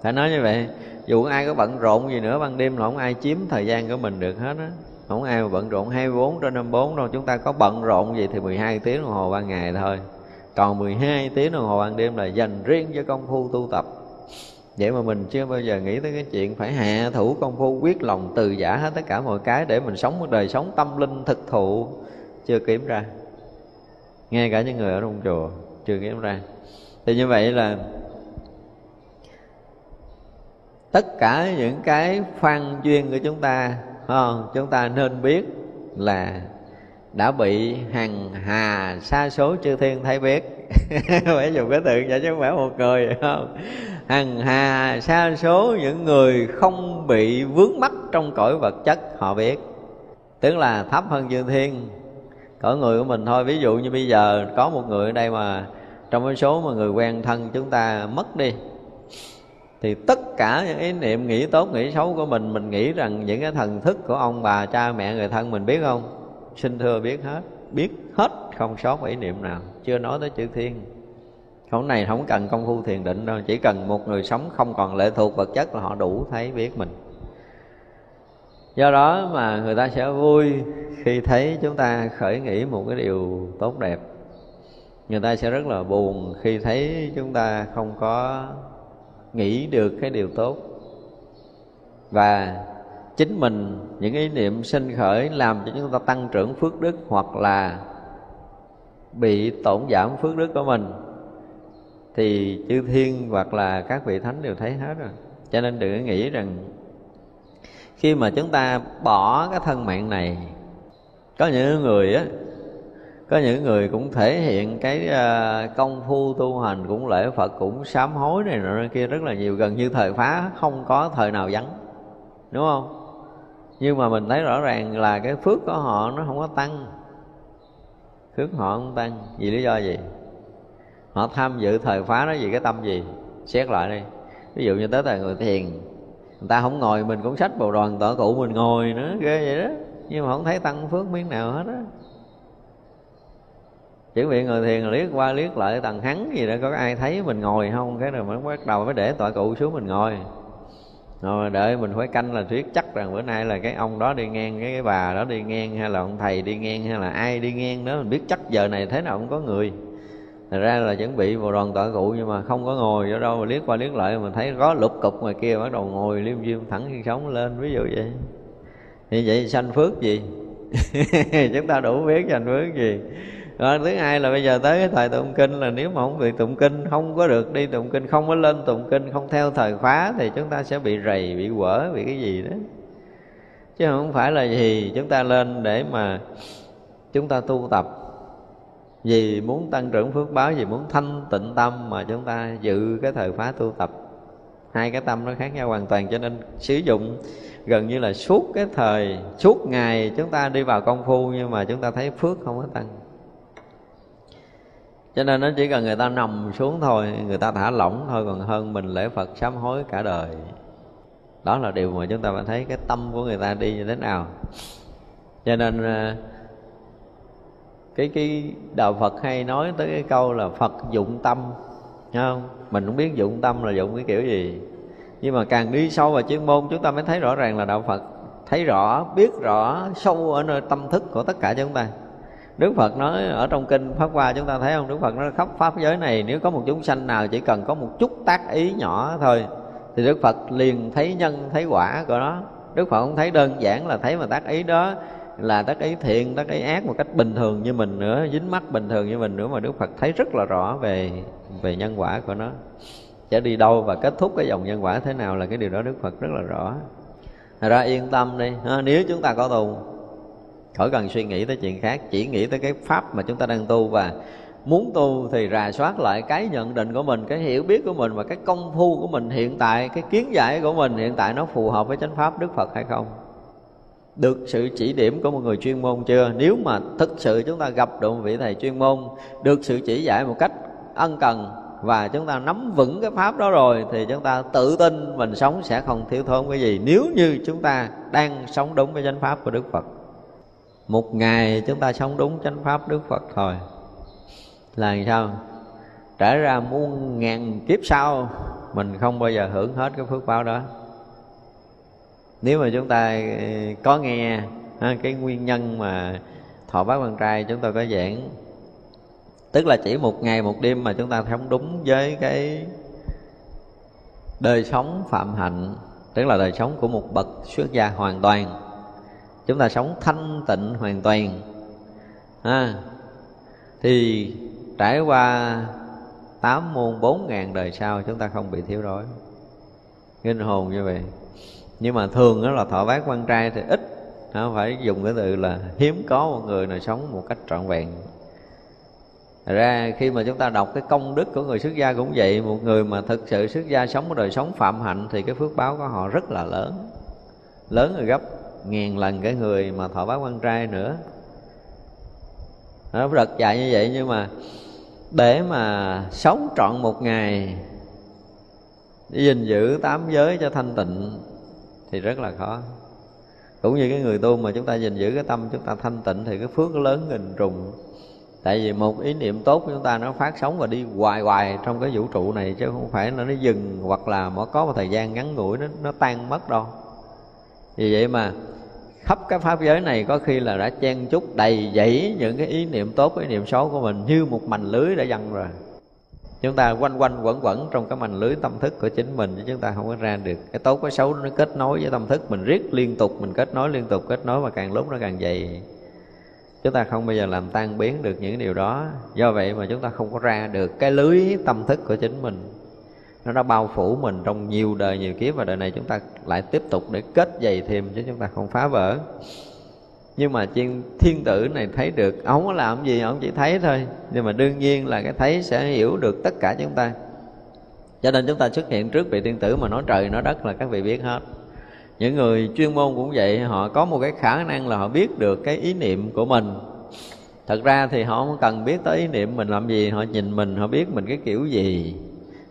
B: Phải nói như vậy, dù ai có bận rộn gì nữa, ban đêm là không ai chiếm thời gian của mình được hết á. Không ai mà bận rộn 24 trên 54 đâu, chúng ta có bận rộn gì thì 12 tiếng đồng hồ ban ngày thôi. Còn 12 tiếng đồng hồ ban đêm là dành riêng cho công phu tu tập vậy mà mình chưa bao giờ nghĩ tới cái chuyện phải hạ thủ công phu, quyết lòng từ giả hết tất cả mọi cái để mình sống một đời sống tâm linh thực thụ. Chưa kiếm ra. Ngay cả những người ở trong chùa, chưa kiếm ra. Thì như vậy là tất cả những cái phan duyên của chúng ta không? chúng ta nên biết là đã bị hằng hà sa số chư thiên thấy biết. Phải dùng cái từ vậy chứ không phải một người không? Hằng hà sa số những người không bị vướng mắc trong cõi vật chất, họ biết. Tức là thấp hơn chư thiên. Cõi người của mình thôi, ví dụ như bây giờ có một người ở đây mà trong cái số mà người quen thân chúng ta mất đi, thì tất cả những ý niệm nghĩ tốt, nghĩ xấu của mình mình nghĩ rằng những cái thần thức của ông bà cha mẹ người thân mình biết không? Xin thưa biết hết biết hết không sót ý niệm nào, chưa nói tới chữ thiên không này không cần công phu thiền định đâu, chỉ cần một người sống không còn lệ thuộc vật chất là họ đủ thấy biết mình. Do đó mà người ta sẽ vui khi thấy chúng ta khởi nghĩ một cái điều tốt đẹp. Người ta sẽ rất là buồn khi thấy chúng ta không có nghĩ được cái điều tốt. Và chính mình, những ý niệm sinh khởi làm cho chúng ta tăng trưởng phước đức hoặc là bị tổn giảm phước đức của mình thì chư thiên hoặc là các vị thánh đều thấy hết rồi. Cho nên đừng có nghĩ rằng khi mà chúng ta bỏ cái thân mạng này, có những người á, có những người cũng thể hiện cái ờ, công phu tu hành, cũng lễ phật, cũng sám hối này nọ kia rất là nhiều, gần như thời phá, không có thời nào vắng, đúng không? Nhưng mà mình thấy rõ ràng là cái phước của họ nó không có tăng. Phước họ không tăng, vì lý do gì? Họ tham dự thời phá nó vì cái tâm gì? Xét lại đi. Ví dụ như tới thời người thiền người ta không ngồi mình cũng sách bồ đoàn tọa cụ mình ngồi nữa ghê vậy đó. Nhưng mà không thấy tăng phước miếng nào hết á. Chỉ bị người thiền liếc qua liếc lại tầng hắn gì đó có ai thấy mình ngồi không? Cái rồi mới bắt đầu mới để tọa cụ xuống mình ngồi. Rồi đợi mình phải canh là thuyết chắc rằng bữa nay là cái ông đó đi ngang cái, cái bà đó đi ngang hay là ông thầy đi ngang hay là ai đi ngang đó mình biết chắc giờ này thế nào cũng có người. Thật ra là chuẩn bị vào đoàn tọa cụ nhưng mà không có ngồi ở đâu mà liếc qua liếc lại mình thấy có lục cục ngoài kia, bắt đầu ngồi liêm diêm thẳng khi sống lên, ví dụ vậy. Thì vậy sanh phước gì? Chúng ta đủ biết sanh phước gì. Rồi, thứ hai là bây giờ tới cái thời tụng kinh là nếu mà không bị tụng kinh, không có được đi tụng kinh, không có lên tụng kinh, không theo thời khóa thì chúng ta sẽ bị rầy, bị quở, bị cái gì đó. Chứ không phải là gì, chúng ta lên để mà chúng ta tu tập vì muốn tăng trưởng phước báo, vì muốn thanh tịnh tâm mà chúng ta dự cái thời khóa tu tập. Hai cái tâm nó khác nhau hoàn toàn, cho nên sử dụng gần như là suốt cái thời, suốt ngày chúng ta đi vào công phu nhưng mà chúng ta thấy phước không có tăng. Cho nên nó chỉ cần người ta nằm xuống thôi, người ta thả lỏng thôi, còn hơn mình lễ phật sám hối cả đời. Đó là điều mà chúng ta phải thấy cái tâm của người ta đi như thế nào. Cho nên à, cái cái đạo Phật hay nói tới cái câu là Phật dụng tâm không? Mình không biết dụng tâm là dụng cái kiểu gì. Nhưng mà càng đi sâu vào chuyên môn, chúng ta mới thấy rõ ràng là đạo Phật thấy rõ, biết rõ sâu ở nơi tâm thức của tất cả chúng ta. Đức Phật nói ở trong kinh Pháp Hoa chúng ta thấy không? Đức Phật nói khắp Pháp giới này, Nếu có một chúng sanh nào chỉ cần có một chút tác ý nhỏ thôi, Thì Đức Phật liền thấy nhân, thấy quả của nó. Đức Phật không thấy đơn giản là thấy mà tác ý đó là tác ý thiện, tác ý ác một cách bình thường như mình nữa Dính mắt bình thường như mình nữa Mà Đức Phật thấy rất là rõ về về nhân quả của nó. Sẽ đi đâu và kết thúc cái dòng nhân quả thế nào Là cái điều đó Đức Phật rất là rõ. Thật ra yên tâm đi. Nếu chúng ta có tu khỏi cần suy nghĩ tới chuyện khác chỉ nghĩ tới cái pháp mà chúng ta đang tu và muốn tu thì rà soát lại cái nhận định của mình cái hiểu biết của mình và cái công phu của mình hiện tại cái kiến giải của mình hiện tại nó phù hợp với chánh pháp đức phật hay không? Được sự chỉ điểm của một người chuyên môn chưa? Nếu mà thực sự chúng ta gặp được một vị thầy chuyên môn, được sự chỉ dạy một cách ân cần và chúng ta nắm vững cái pháp đó rồi, thì chúng ta tự tin mình sống sẽ không thiếu thốn cái gì. Nếu như chúng ta đang sống đúng với chánh pháp của đức phật, một ngày chúng ta sống đúng chánh pháp đức phật thôi, là sao? Trở ra muôn ngàn kiếp sau, mình không bao giờ hưởng hết cái phước báo đó nếu mà chúng ta ờ, có nghe cái nguyên nhân mà thọ bát quan trai chúng tôi có giảng tức là chỉ một ngày một đêm mà chúng ta sống đúng với cái đời sống phạm hạnh tức là đời sống của một bậc xuất gia hoàn toàn. Chúng ta sống thanh tịnh hoàn toàn à, thì trải qua tám môn bốn ngàn đời sau chúng ta không bị thiếu đói. Kinh hồn như vậy nhưng mà thường đó là thọ bát quan trai thì ít. Không phải dùng cái từ là hiếm có một người nào sống một cách trọn vẹn. Thật ra khi mà chúng ta đọc cái công đức của người xuất gia cũng vậy, Một người mà thực sự xuất gia sống một đời sống phạm hạnh Thì cái phước báo của họ rất là lớn. Lớn rồi gấp ngàn lần cái người mà thọ bát quan trai nữa. Nó rất dài như vậy nhưng mà để mà sống trọn một ngày, để gìn giữ tám giới cho thanh tịnh thì rất là khó. Cũng như cái người tu mà chúng ta gìn giữ cái tâm, chúng ta thanh tịnh thì cái phước lớn nghìn trùng. Tại vì một ý niệm tốt của chúng ta nó phát sóng và đi hoài hoài trong cái vũ trụ này, chứ không phải là nó dừng hoặc là nó có một thời gian ngắn ngủi nó nó tan mất đâu. Vì vậy mà khắp cái pháp giới này có khi là đã chen chúc đầy dẫy những cái ý niệm tốt, ý niệm xấu của mình như một mành lưới đã dăng rồi chúng ta quanh quanh quẩn quẩn trong cái mảnh lưới tâm thức của chính mình, chứ chúng ta không có ra được. Cái tốt, cái xấu nó kết nối với tâm thức mình riết liên tục, mình kết nối liên tục, kết nối và càng lúc nó càng dày. Chúng ta không bao giờ làm tan biến được những điều đó. Do vậy mà chúng ta không có ra được cái lưới tâm thức của chính mình. Nó đã bao phủ mình trong nhiều đời, nhiều kiếp và đời này chúng ta lại tiếp tục để kết dày thêm, chứ chúng ta không phá vỡ nhưng mà chuyên thiên tử này thấy được, ông có làm gì, ông chỉ thấy thôi. Nhưng mà đương nhiên là cái thấy sẽ hiểu được tất cả chúng ta. Cho nên chúng ta xuất hiện trước vị thiên tử mà nói trời, nói đất là các vị biết hết. Những người chuyên môn cũng vậy, họ có một cái khả năng là họ biết được cái ý niệm của mình. Thật ra thì họ không cần biết tới ý niệm mình làm gì, họ nhìn mình, họ biết mình cái kiểu gì.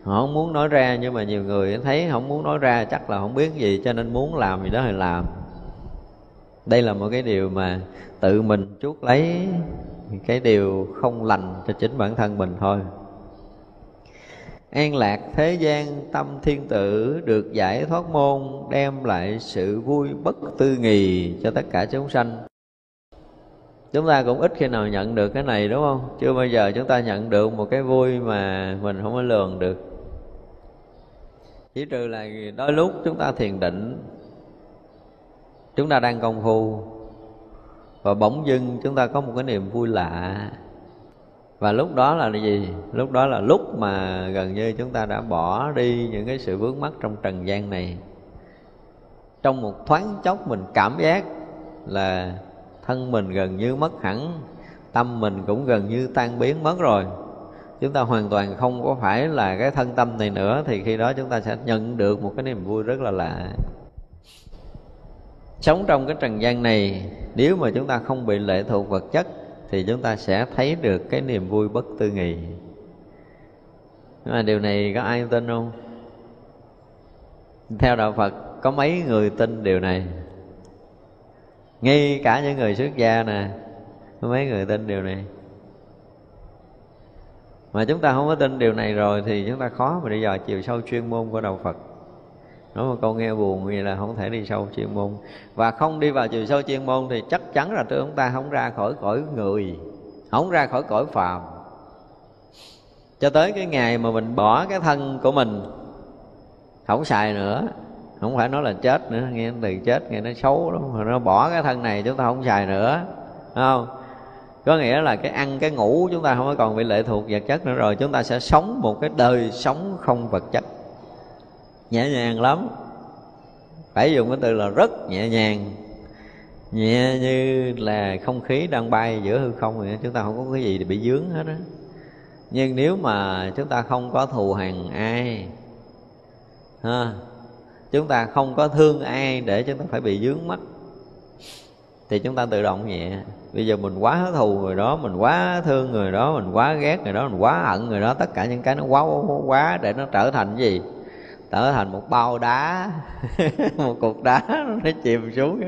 B: Họ không muốn nói ra, nhưng mà nhiều người thấy không muốn nói ra, chắc là không biết gì, cho nên muốn làm gì đó thì làm đây là một cái điều mà tự mình chuốc lấy, cái điều không lành cho chính bản thân mình thôi. An lạc thế gian, tâm thiên tử được giải thoát môn, đem lại sự vui bất tư nghì cho tất cả chúng sanh. Chúng ta cũng ít khi nào nhận được cái này, đúng không? Chưa bao giờ chúng ta nhận được một cái vui mà mình không có lường được. Chỉ trừ là đôi lúc chúng ta thiền định chúng ta đang công phu. Và bỗng dưng chúng ta có một cái niềm vui lạ. Và lúc đó là gì? Lúc đó là lúc mà gần như chúng ta đã bỏ đi những cái sự vướng mắc trong trần gian này. Trong một thoáng chốc mình cảm giác là thân mình gần như mất hẳn, tâm mình cũng gần như tan biến, mất rồi. Chúng ta hoàn toàn không có phải là cái thân tâm này nữa, thì khi đó chúng ta sẽ nhận được một cái niềm vui rất là lạ sống trong cái trần gian này, nếu mà chúng ta không bị lệ thuộc vật chất, thì chúng ta sẽ thấy được cái niềm vui bất tư nghị. nhưng mà điều này có ai tin không? Theo đạo phật, có mấy người tin điều này? Ngay cả những người xuất gia nè, có mấy người tin điều này? Mà chúng ta không có tin điều này rồi thì chúng ta khó mà đi dò chiều sâu chuyên môn của đạo phật nói một câu nghe buồn vì là không thể đi sâu chuyên môn. Và không đi vào chiều sâu chuyên môn thì chắc chắn là chúng ta không ra khỏi cõi người, không ra khỏi cõi phàm. Cho tới cái ngày mà mình bỏ cái thân của mình, không xài nữa, không phải nói là chết nữa, nghe từ chết, nghe nó xấu lắm rồi nó bỏ cái thân này chúng ta không xài nữa không? Có nghĩa là cái ăn, cái ngủ chúng ta không còn bị lệ thuộc vật chất nữa rồi, chúng ta sẽ sống một cái đời sống không vật chất nhẹ nhàng lắm. Phải dùng cái từ là rất nhẹ nhàng. Nhẹ như là không khí đang bay giữa hư không vậy chúng ta không có cái gì bị dướng hết á. Nhưng nếu mà chúng ta không có thù hằn ai ha chúng ta không có thương ai để chúng ta phải bị dướng mắt thì chúng ta tự động nhẹ. Bây giờ mình quá thù người đó mình quá thương người đó mình quá ghét người đó mình quá hận người đó tất cả những cái nó quá quá, quá để nó trở thành gì? Trở thành một bao đá. Một cục đá nó chìm xuống.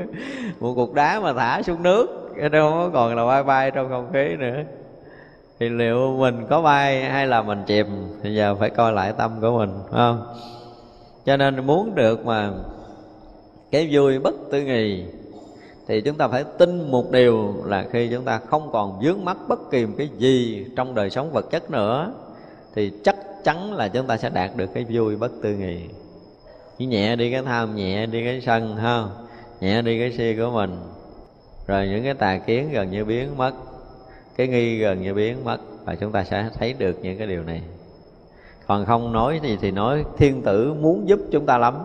B: Một cục đá mà thả xuống nước. Cái đó không còn là bay bay trong không khí nữa. Thì liệu mình có bay hay là mình chìm? Thì giờ phải coi lại tâm của mình, phải không? Cho nên muốn được mà cái vui bất tư nghì thì chúng ta phải tin một điều là khi chúng ta không còn vướng mắc bất kỳ một cái gì trong đời sống vật chất nữa, thì chắc chắn là chúng ta sẽ đạt được cái vui bất tư nghị. Chỉ nhẹ đi cái tham, nhẹ đi cái sân, ha? Nhẹ đi cái si của mình. Rồi những cái tà kiến gần như biến mất, cái nghi gần như biến mất và chúng ta sẽ thấy được những cái điều này. Còn không nói gì thì nói thiên tử muốn giúp chúng ta lắm.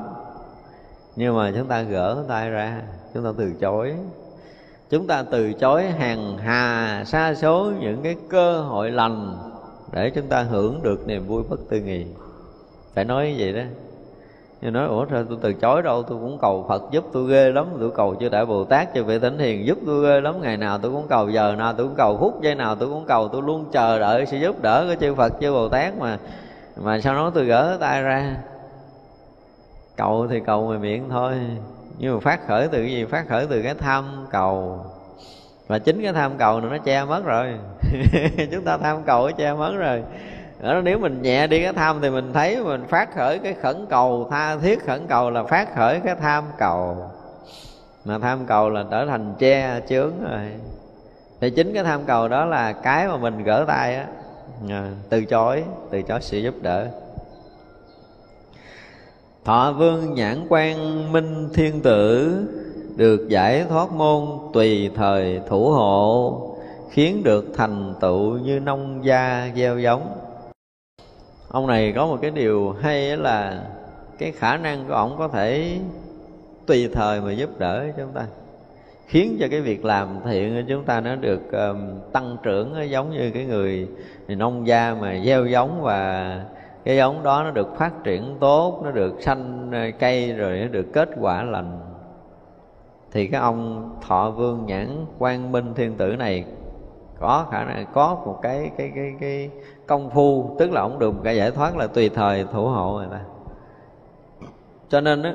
B: Nhưng mà chúng ta gỡ tay ra, chúng ta từ chối. Chúng ta từ chối hàng hà xa số những cái cơ hội lành để chúng ta hưởng được niềm vui bất tư nghị. phải nói như vậy đó. Nhưng nói, ủa, sao tôi từ chối đâu? Tôi cũng cầu phật giúp tôi ghê lắm. Tôi cầu chư đại bồ tát cho vị thánh hiền giúp tôi ghê lắm. Ngày nào tôi cũng cầu giờ nào tôi cũng cầu phút giây nào tôi cũng cầu. Tôi luôn chờ đợi sự giúp đỡ của chư phật, chư bồ tát mà mà sao nói tôi gỡ tay ra. Cầu thì cầu ngoài miệng thôi. Nhưng mà phát khởi từ cái gì? Phát khởi từ cái tham cầu và chính cái tham cầu này nó che mất rồi. Chúng ta tham cầu nó che mất rồi. Đó, nếu mình nhẹ đi cái tham thì mình thấy mình phát khởi cái khẩn cầu tha thiết khẩn cầu là phát khởi cái tham cầu. Mà tham cầu là trở thành che chướng rồi. Thì chính cái tham cầu đó là cái mà mình gỡ tay á. À, từ chối từ chối sự giúp đỡ. Thọ vương nhãn quan minh thiên tử được giải thoát môn tùy thời thủ hộ khiến được thành tựu như nông gia gieo giống. Ông này có một cái điều hay là cái khả năng của ông có thể tùy thời mà giúp đỡ chúng ta khiến cho cái việc làm thiện của chúng ta nó được um, tăng trưởng giống như cái người nông gia mà gieo giống và cái giống đó nó được phát triển tốt nó được xanh ờ, cây rồi nó được kết quả lành thì cái ông thọ vương nhãn quang minh thiên tử này có khả năng có một cái cái cái cái công phu tức là ông được một cái giải thoát là tùy thời thủ hộ người ta. Cho nên đó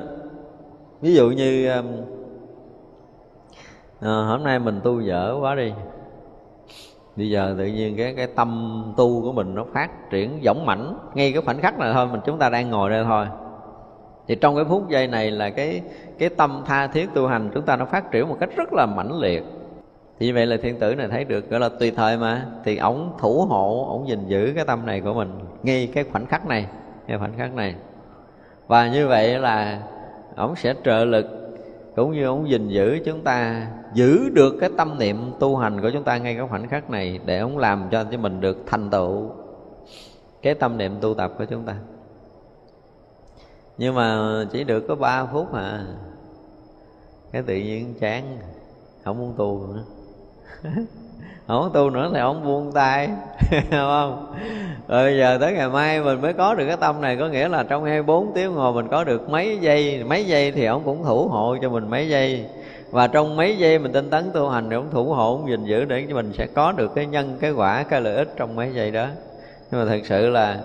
B: ví dụ như um, à, hôm nay mình tu dở quá đi bây giờ tự nhiên cái cái tâm tu của mình nó phát triển võng mãnh ngay cái khoảnh khắc này thôi mình chúng ta đang ngồi đây thôi thì trong cái phút giây này là cái cái tâm tha thiết tu hành chúng ta nó phát triển một cách rất là mãnh liệt. Thì như vậy là thiên tử này thấy được, gọi là tùy thời mà, thì ổng thủ hộ, ổng gìn giữ cái tâm này của mình ngay cái khoảnh khắc này, ngay khoảnh khắc này. Và như vậy là ổng sẽ trợ lực, cũng như ổng gìn giữ chúng ta, giữ được cái tâm niệm tu hành của chúng ta ngay cái khoảnh khắc này để ổng làm cho cho mình được thành tựu cái tâm niệm tu tập của chúng ta nhưng mà chỉ được có 3 phút à. Cái tự nhiên chán, không muốn tu nữa. Không tu nữa thì ông buông tay không? Rồi bây giờ tới ngày mai mình mới có được cái tâm này, có nghĩa là trong 24 tiếng ngồi mình có được mấy giây mấy giây thì ông cũng thủ hộ cho mình mấy giây. Và trong mấy giây mình tinh tấn tu hành thì ông thủ hộ, ông gìn giữ để cho mình sẽ có được cái nhân, cái quả, cái lợi ích trong mấy giây đó. Nhưng mà thật sự là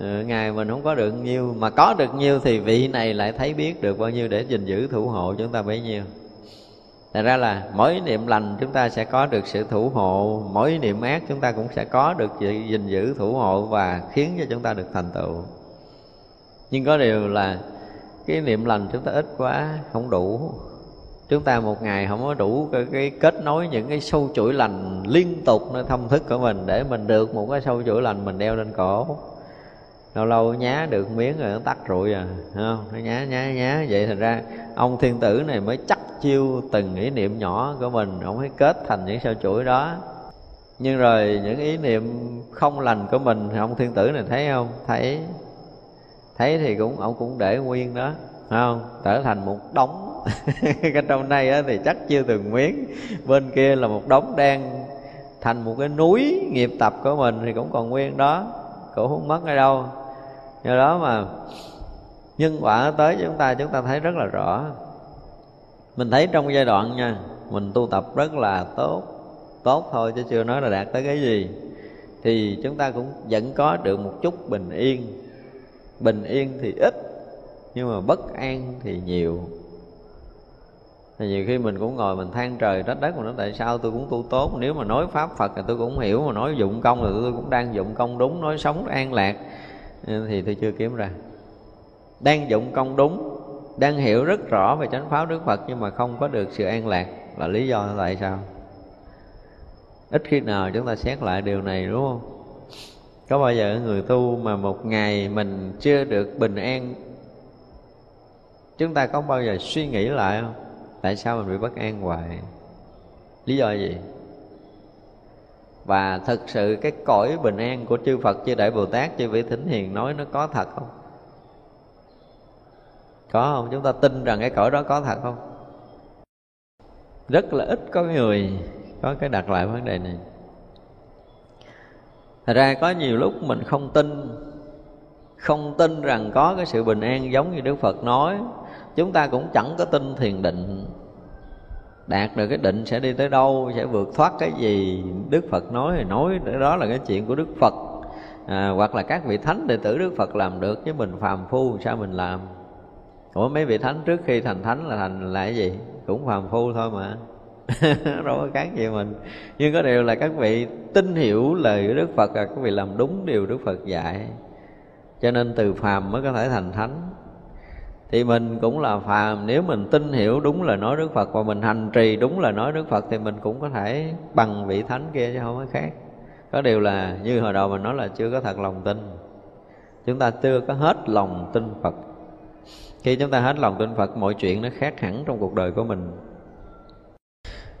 B: Ờ, ừ, ngày mình không có được nhiêu mà có được nhiêu thì vị này lại thấy biết được bao nhiêu để gìn giữ thủ hộ chúng ta bấy nhiêu. Thật ra là mỗi niệm lành chúng ta sẽ có được sự thủ hộ Mỗi niệm ác chúng ta cũng sẽ có được sự gìn giữ thủ hộ Và khiến cho chúng ta được thành tựu. Nhưng có điều là cái niệm lành chúng ta ít quá không đủ. Chúng ta một ngày không có đủ cái, cái kết nối những cái sâu chuỗi lành liên tục nơi thâm thức của mình Để mình được một cái sâu chuỗi lành mình đeo lên cổ lâu lâu nhá được miếng rồi nó tắt rụi à không? Nó nhá nhá nhá. Vậy thành ra ông thiên tử này mới chắc chiêu từng ý niệm nhỏ của mình, ông mới kết thành những sao chuỗi đó. Nhưng rồi những ý niệm không lành của mình thì ông thiên tử này thấy không? Thấy thấy thì cũng, ông cũng để nguyên đó không? Trở thành một đống. Cái trong đây thì chắc chưa từng miếng, bên kia là một đống đen, thành một cái núi nghiệp tập của mình thì cũng còn nguyên đó cũng không mất ở đâu. Do đó mà nhân quả tới chúng ta chúng ta thấy rất là rõ. Mình thấy trong giai đoạn nha, mình tu tập rất là tốt tốt thôi chứ chưa nói là đạt tới cái gì. Thì chúng ta cũng vẫn có được một chút bình yên. Bình yên thì ít, nhưng mà bất an thì nhiều thì nhiều khi mình cũng ngồi mình than trời trách đất mà nói, tại sao tôi cũng tu tốt? Nếu mà nói pháp phật thì tôi cũng hiểu, mà nói dụng công thì tôi cũng đang dụng công đúng, nói sống an lạc. Ờ, thì tôi chưa kiếm ra. Đang dụng công đúng, đang hiểu rất rõ về chánh pháp đức phật nhưng mà không có được sự an lạc là lý do tại sao? Ít khi nào chúng ta xét lại điều này, đúng không? Có bao giờ người tu mà một ngày mình chưa được bình an? Chúng ta có bao giờ suy nghĩ lại không? Tại sao mình bị bất an hoài? Lý do gì? Và thực sự cái cõi bình an của chư Phật, chư Đại Bồ Tát, chư vị thỉnh Hiền nói nó có thật không? Có không? Chúng ta tin rằng cái cõi đó có thật không? Rất là ít có người có cái đặt lại vấn đề này. Thật ra có nhiều lúc mình không tin không tin rằng có cái sự bình an giống như đức phật nói chúng ta cũng chẳng có tin thiền định. Đạt được cái định sẽ đi tới đâu sẽ vượt thoát cái gì? Đức phật nói thì nói đó là cái chuyện của đức phật. À, hoặc là các vị thánh đệ tử đức phật làm được chứ mình phàm phu sao mình làm? Ủa mấy vị thánh trước khi thành thánh là thành là cái gì? Cũng phàm phu thôi mà. Đâu có khác gì mình. Nhưng có điều là các vị tin hiểu lời của đức phật là các vị làm đúng điều đức phật dạy. Cho nên từ phàm mới có thể thành thánh thì mình cũng là phàm. Nếu mình tin hiểu đúng lời nói Đức Phật và mình hành trì đúng lời nói Đức Phật thì mình cũng có thể bằng vị thánh kia chứ không có khác. Có điều là như hồi đầu mình nói là chưa có thật lòng tin. Chúng ta chưa có hết lòng tin Phật. Khi chúng ta hết lòng tin Phật, mọi chuyện nó khác hẳn trong cuộc đời của mình.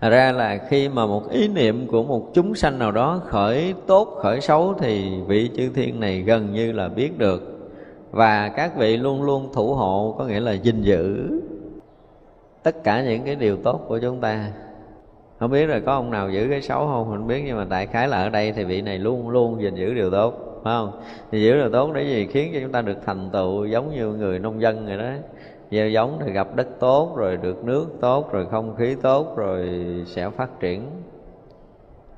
B: Thật ra là khi mà một ý niệm của một chúng sanh nào đó khởi tốt, khởi xấu thì vị chư thiên này gần như là biết được và các vị luôn luôn thủ hộ, có nghĩa là gìn giữ tất cả những cái điều tốt của chúng ta. Không biết là có ông nào giữ cái xấu không? Mình biết, nhưng mà đại khái là ở đây thì vị này luôn luôn gìn giữ điều tốt, phải không? Thì giữ điều tốt để gì? Khiến cho chúng ta được thành tựu giống như người nông dân rồi đó. Gieo giống thì gặp đất tốt, rồi được nước tốt, rồi không khí tốt, rồi sẽ phát triển.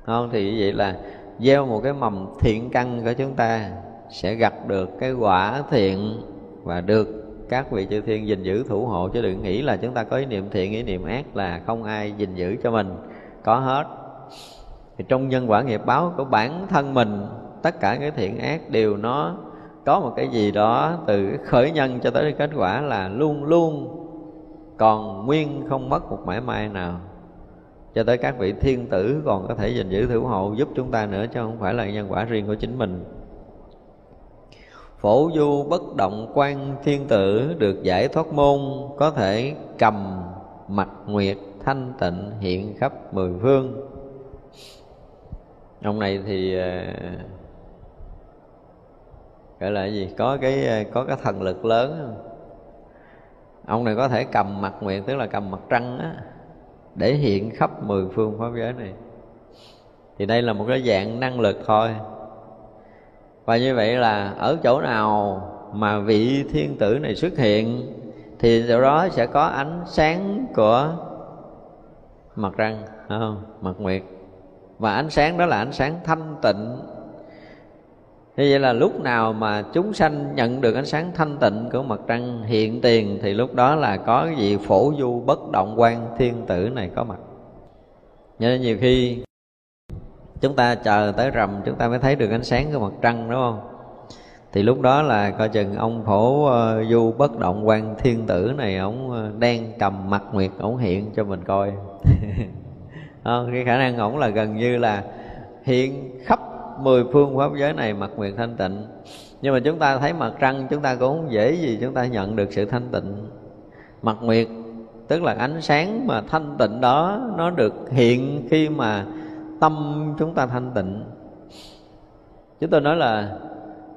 B: Không, thì vậy là gieo một cái mầm thiện căn của chúng ta sẽ gặt được cái quả thiện và được các vị chư thiên gìn giữ thủ hộ. Chứ đừng nghĩ là chúng ta có ý niệm thiện, ý niệm ác là không ai gìn giữ cho mình. Có hết. Thì trong nhân quả nghiệp báo của bản thân mình, tất cả cái thiện ác đều nó có một cái gì đó từ khởi nhân cho tới kết quả là luôn luôn còn nguyên, không mất một mãi may nào. Cho tới các vị thiên tử còn có thể gìn giữ thủ hộ giúp chúng ta nữa, chứ không phải là nhân quả riêng của chính mình phổ du bất động quan thiên tử được giải thoát môn, có thể cầm mặt nguyệt thanh tịnh hiện khắp mười phương. Ông này thì à, gọi là gì? Có cái à, có cái thần lực lớn. Ông này có thể cầm mặt nguyện tức là cầm mặt trăng á, để hiện khắp mười phương pháp giới này. Thì đây là một cái dạng năng lực thôi và như vậy là ở chỗ nào mà vị thiên tử này xuất hiện, thì chỗ đó sẽ có ánh sáng của mặt trăng không? Mặt nguyệt. Và ánh sáng đó là ánh sáng thanh tịnh. Như vậy là lúc nào mà chúng sanh nhận được ánh sáng thanh tịnh của mặt trăng hiện tiền, thì lúc đó là có cái gì phổ du bất động quan thiên tử này có mặt. Nên nhiều khi chúng ta chờ tới rằm chúng ta mới thấy được ánh sáng của mặt trăng đúng không? Thì lúc đó là coi chừng ông phổ uh, du bất động quan thiên tử này ông ờ, đang cầm mặt nguyệt ông hiện cho mình coi. Không? Ờ, cái khả năng ổng là gần như là hiện khắp mười phương pháp giới này mặt nguyệt thanh tịnh. Nhưng mà chúng ta thấy mặt trăng chúng ta cũng không dễ gì chúng ta nhận được sự thanh tịnh. Mặt nguyệt tức là ánh sáng mà thanh tịnh đó nó được hiện khi mà tâm chúng ta thanh tịnh. Chúng tôi nói là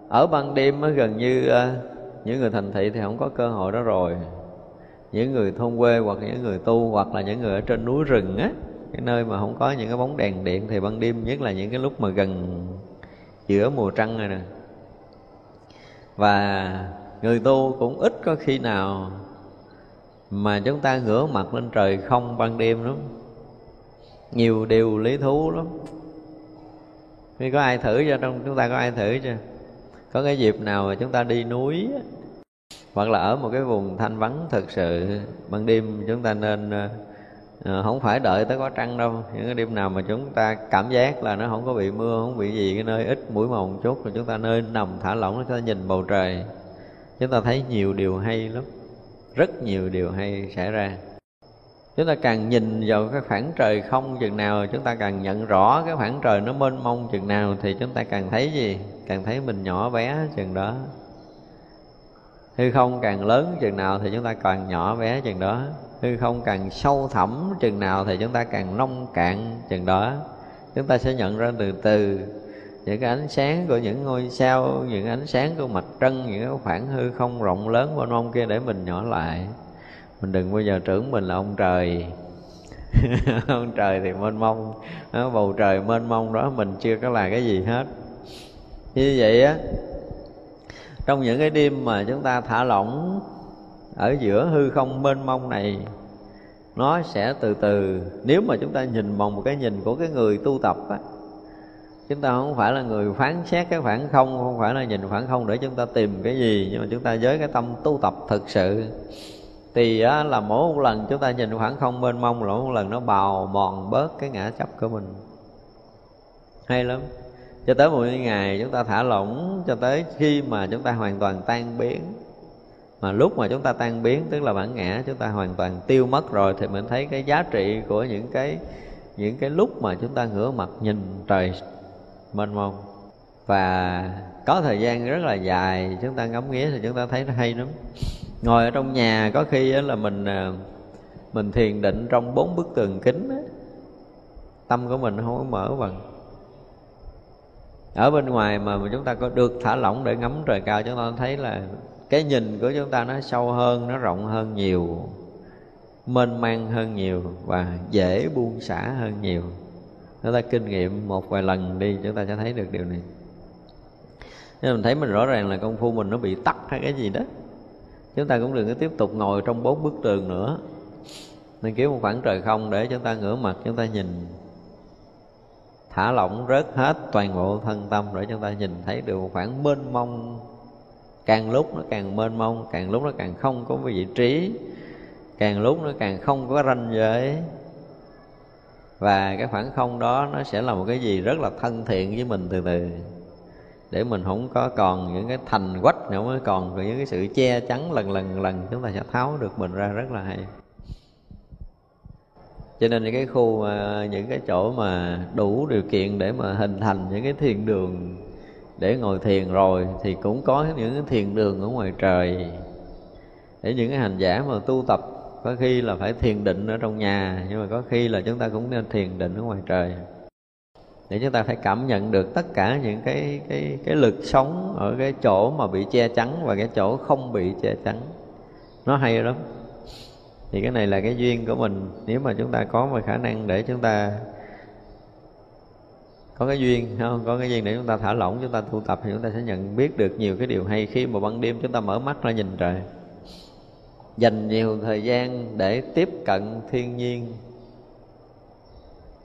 B: ở ban đêm gần như những người thành thị thì không có cơ hội đó rồi. Những người thôn quê hoặc những người tu hoặc là những người ở trên núi rừng á, cái nơi mà không có những cái bóng đèn điện thì ban đêm, nhất là những cái lúc mà gần giữa mùa trăng này nè. Và người tu cũng ít có khi nào mà chúng ta ngửa mặt lên trời không ban đêm lắm nhiều điều lý thú lắm. Khi có ai thử cho trong chúng ta có ai thử chưa? Có cái dịp nào mà chúng ta đi núi hoặc là ở một cái vùng thanh vắng thực sự ban đêm chúng ta nên à, không phải đợi tới có trăng đâu. Những cái đêm nào mà chúng ta cảm giác là nó không có bị mưa không bị gì cái nơi ít mũi màu một chút thì chúng ta nơi nằm thả lỏng chúng ta nhìn bầu trời. Chúng ta thấy nhiều điều hay lắm. Rất nhiều điều hay xảy ra chúng ta càng nhìn vào cái khoảng trời không chừng nào, chúng ta càng nhận rõ cái khoảng trời nó mênh mông chừng nào, thì chúng ta càng thấy gì? Càng thấy mình nhỏ bé chừng đó. Hư không càng lớn chừng nào thì chúng ta càng nhỏ bé chừng đó. Hư không càng sâu thẳm chừng nào thì chúng ta càng nông cạn chừng đó. Chúng ta sẽ nhận ra từ từ những cái ánh sáng của những ngôi sao, những ánh sáng của mặt trăng, những cái khoảng hư không rộng lớn bên ông kia để mình nhỏ lại mình đừng bao giờ tưởng mình là ông trời. Ông trời thì mênh mông. Đó, bầu trời mênh mông đó mình chưa có là cái gì hết. Như vậy á trong những cái đêm mà chúng ta thả lỏng ở giữa hư không mênh mông này nó sẽ từ từ nếu mà chúng ta nhìn bằng một cái nhìn của cái người tu tập á chúng ta không phải là người phán xét cái khoảng không không phải là nhìn khoảng không để chúng ta tìm cái gì nhưng mà chúng ta với cái tâm tu tập thực sự thì á, là mỗi một lần chúng ta nhìn khoảng không mênh mông là mỗi một lần nó bào mòn bớt cái ngã chấp của mình. Hay lắm. Cho tới một ngày chúng ta thả lỏng cho tới khi mà chúng ta hoàn toàn tan biến. Mà lúc mà chúng ta tan biến tức là bản ngã chúng ta hoàn toàn tiêu mất rồi thì mình thấy cái giá trị của những cái những cái lúc mà chúng ta ngửa mặt nhìn trời mênh mông. Và có thời gian rất là dài chúng ta ngắm nghía thì chúng ta thấy nó hay lắm ngồi ở trong nhà, có khi là mình à, mình thiền định trong bốn bức tường kính đó. tâm của mình không có mở bằng. Ở bên ngoài mà chúng ta có được thả lỏng để ngắm trời cao, chúng ta thấy là cái nhìn của chúng ta nó sâu hơn, nó rộng hơn nhiều, mênh mang hơn nhiều và dễ buông xả hơn nhiều. Chúng ta kinh nghiệm một vài lần đi, chúng ta sẽ thấy được điều này. Nên mình thấy mình rõ ràng là công phu mình nó bị tắt hay cái gì đó chúng ta cũng đừng có tiếp tục ngồi trong bốn bức tường nữa. Nên kiếm một khoảng trời không để chúng ta ngửa mặt, chúng ta nhìn. Thả lỏng rớt hết toàn bộ thân tâm để chúng ta nhìn thấy được một khoảng mênh mông. Càng lúc nó càng mênh mông, càng lúc nó càng không có vị trí. Càng lúc nó càng không có ranh giới. Và cái khoảng không đó nó sẽ là một cái gì rất là thân thiện với mình từ từ để mình không có còn những cái thành quách nữa mới còn những cái sự che chắn lần lần lần chúng ta sẽ tháo được mình ra rất là hay. Cho nên những cái khu mà, những cái chỗ mà đủ điều kiện để mà hình thành những cái thiền đường để ngồi thiền rồi thì cũng có những cái thiền đường ở ngoài trời. Để những cái hành giả mà tu tập có khi là phải thiền định ở trong nhà nhưng mà có khi là chúng ta cũng nên thiền định ở ngoài trời để chúng ta phải cảm nhận được tất cả những cái cái cái lực sống ở cái chỗ mà bị che chắn và cái chỗ không bị che chắn. Nó hay lắm. Thì cái này là cái duyên của mình. Nếu mà chúng ta có một khả năng để chúng ta có cái duyên không? Có cái duyên để chúng ta thả lỏng, chúng ta tu tập thì chúng ta sẽ nhận biết được nhiều cái điều hay. Khi mà ban đêm chúng ta mở mắt ra nhìn trời, dành nhiều thời gian để tiếp cận thiên nhiên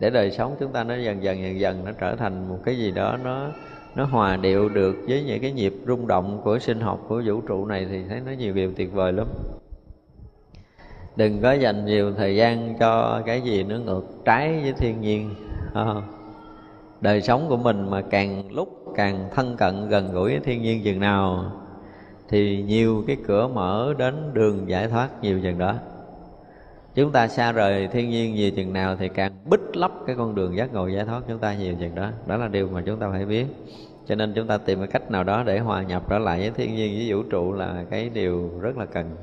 B: để đời sống chúng ta nó dần dần dần dần nó trở thành một cái gì đó nó nó hòa điệu được với những cái nhịp rung động của sinh học, của vũ trụ này thì thấy nó nhiều điều tuyệt vời lắm. Đừng có dành nhiều thời gian cho cái gì nó ngược trái với thiên nhiên. Ờ. Đời sống của mình mà càng lúc càng thân cận, gần gũi với thiên nhiên chừng nào thì nhiều cái cửa mở đến đường giải thoát nhiều chừng đó chúng ta xa rời thiên nhiên nhiều chừng nào thì càng bích lấp cái con đường giác ngộ giải thoát chúng ta nhiều chừng đó. Đó là điều mà chúng ta phải biết. Cho nên chúng ta tìm cái cách nào đó để hòa nhập trở lại với thiên nhiên, với vũ trụ là cái điều rất là cần.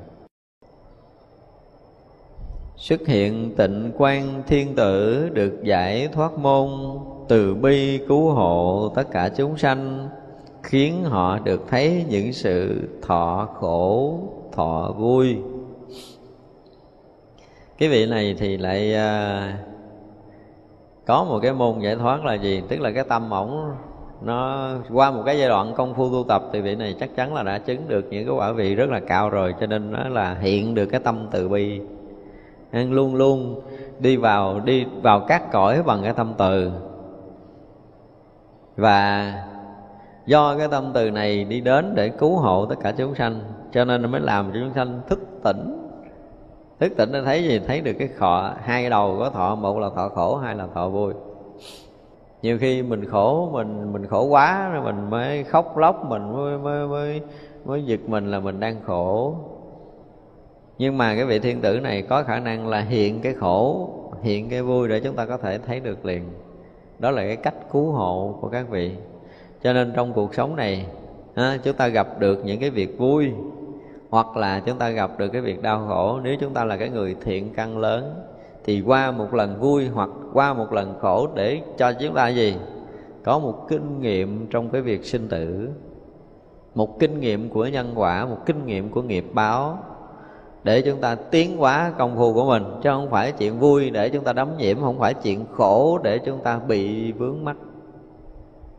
B: Xuất hiện tịnh quan thiên tử được giải thoát môn từ bi cứu hộ tất cả chúng sanh, khiến họ được thấy những sự thọ khổ, thọ vui cái vị này thì lại à, có một cái môn giải thoát là gì? Tức là cái tâm ổng nó qua một cái giai đoạn công phu tu tập thì vị này chắc chắn là đã chứng được những cái quả vị rất là cao rồi cho nên nó là hiện được cái tâm từ bi. Anh luôn luôn đi vào đi vào các cõi bằng cái tâm từ. Và do cái tâm từ này đi đến để cứu hộ tất cả chúng sanh cho nên nó mới làm cho chúng sanh thức tỉnh thức tỉnh nó thấy gì? Thấy được cái khọ hai cái đầu có thọ một là thọ khổ hai là thọ vui. Nhiều khi mình khổ mình mình khổ quá rồi mình mới khóc lóc mình mới mới mới mới giật mình là mình đang khổ. Nhưng mà cái vị thiên tử này có khả năng là hiện cái khổ hiện cái vui để chúng ta có thể thấy được liền. Đó là cái cách cứu hộ của các vị. Cho nên trong cuộc sống này ha, chúng ta gặp được những cái việc vui hoặc là chúng ta gặp được cái việc đau khổ. Nếu chúng ta là cái người thiện căn lớn, thì qua một lần vui hoặc qua một lần khổ để cho chúng ta gì? Có một kinh nghiệm trong cái việc sinh tử. Một kinh nghiệm của nhân quả, một kinh nghiệm của nghiệp báo để chúng ta tiến hóa công phu của mình. Chứ không phải chuyện vui để chúng ta đắm nhiễm, không phải chuyện khổ để chúng ta bị vướng mắc.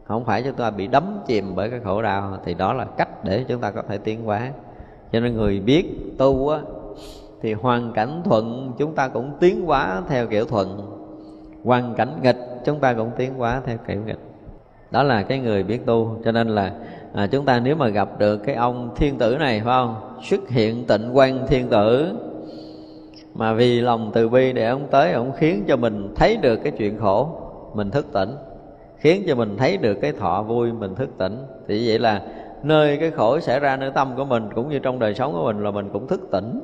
B: Không phải chúng ta bị đắm chìm bởi cái khổ đau, thì đó là cách để chúng ta có thể tiến hóa cho nên người biết tu á thì hoàn cảnh thuận chúng ta cũng tiến hóa theo kiểu thuận. Hoàn cảnh nghịch chúng ta cũng tiến hóa theo kiểu nghịch. Đó là cái người biết tu. Cho nên là à, chúng ta nếu mà gặp được cái ông thiên tử này phải không? Xuất hiện tịnh quan thiên tử. Mà vì lòng từ bi để ông tới ông khiến cho mình thấy được cái chuyện khổ mình thức tỉnh. Khiến cho mình thấy được cái thọ vui mình thức tỉnh. Thì vậy là nơi cái khổ xảy ra nơi tâm của mình cũng như trong đời sống của mình là mình cũng thức tỉnh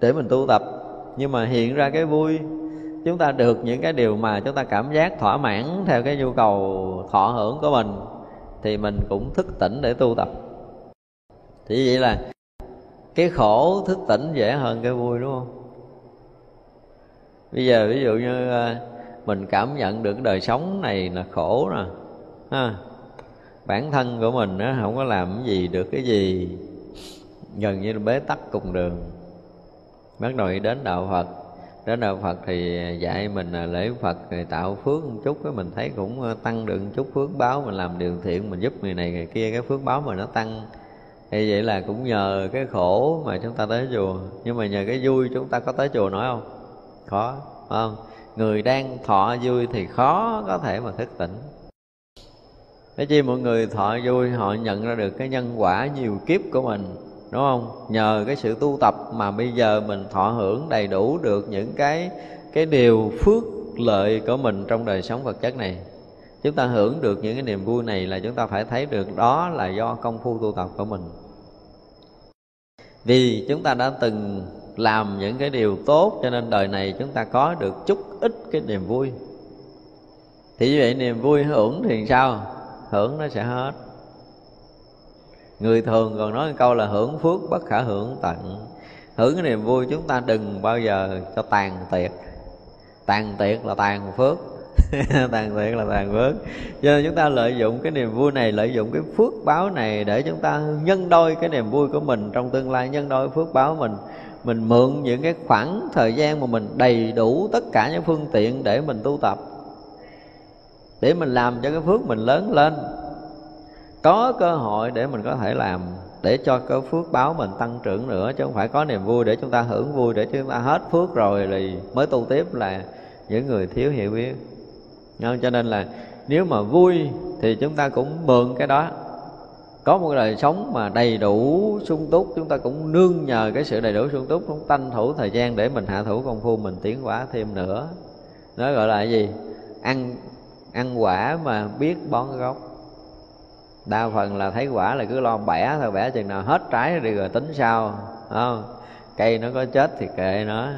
B: để mình tu tập. Nhưng mà hiện ra cái vui, chúng ta được những cái điều mà chúng ta cảm giác thỏa mãn theo cái nhu cầu thọ hưởng của mình thì mình cũng thức tỉnh để tu tập. Thì vậy là cái khổ thức tỉnh dễ hơn cái vui, đúng không? Bây giờ ví dụ như à, mình cảm nhận được đời sống này là khổ nè ha bản thân của mình nó không có làm cái gì được cái gì. Gần như là bế tắc cùng đường. Bắt đầu đến đạo phật. Đến đạo phật thì dạy mình là lễ phật, thì tạo phước một chút cái mình thấy cũng à, tăng được một chút phước báo, mình làm điều thiện, mình giúp người này người kia, cái phước báo mà nó tăng. Thì vậy là cũng nhờ cái khổ mà chúng ta tới chùa. Nhưng mà nhờ cái vui chúng ta có tới chùa nổi không? Khó không? Người đang thọ vui thì khó có thể mà thức tỉnh thế chi mọi người thọ vui, họ nhận ra được cái nhân quả nhiều kiếp của mình, đúng không? Nhờ cái sự tu tập mà bây giờ mình thọ hưởng đầy đủ được những cái cái điều phước lợi của mình trong đời sống vật chất này. Chúng ta hưởng được những cái niềm vui này là chúng ta phải thấy được đó là do công phu tu tập của mình. Vì chúng ta đã từng làm những cái điều tốt cho nên đời này chúng ta có được chút ít cái niềm vui. Thì như vậy niềm vui hưởng thì sao? Hưởng nó sẽ hết. Người thường còn nói câu là hưởng phước bất khả hưởng tận. Hưởng cái niềm vui chúng ta đừng bao giờ cho tàn tiệt. Tàn tiệt là tàn phước. Tàn tiệt là tàn phước. Cho nên chúng ta lợi dụng cái niềm vui này, lợi dụng cái phước báo này để chúng ta nhân đôi cái niềm vui của mình trong tương lai, nhân đôi phước báo mình. Mình mượn những cái khoảng thời gian mà mình đầy đủ tất cả những phương tiện để mình tu tập để mình làm cho cái phước mình lớn lên. Có cơ hội để mình có thể làm, để cho cái phước báo mình tăng trưởng nữa, chứ không phải có niềm vui để chúng ta hưởng vui, để chúng ta hết phước rồi thì mới tu tiếp là những người thiếu hiểu biết. Không? cho nên là nếu mà vui thì chúng ta cũng mượn cái đó. Có một đời sống mà đầy đủ sung túc, chúng ta cũng nương nhờ cái sự đầy đủ sung túc, cũng tranh thủ thời gian để mình hạ thủ công phu, mình tiến hóa thêm nữa. Nó gọi là cái gì? Ăn ăn quả mà biết bón gốc. Đa phần là thấy quả là cứ lo bẻ thôi, bẻ chừng nào hết trái đi rồi tính sao không? Cây nó có chết thì kệ nó.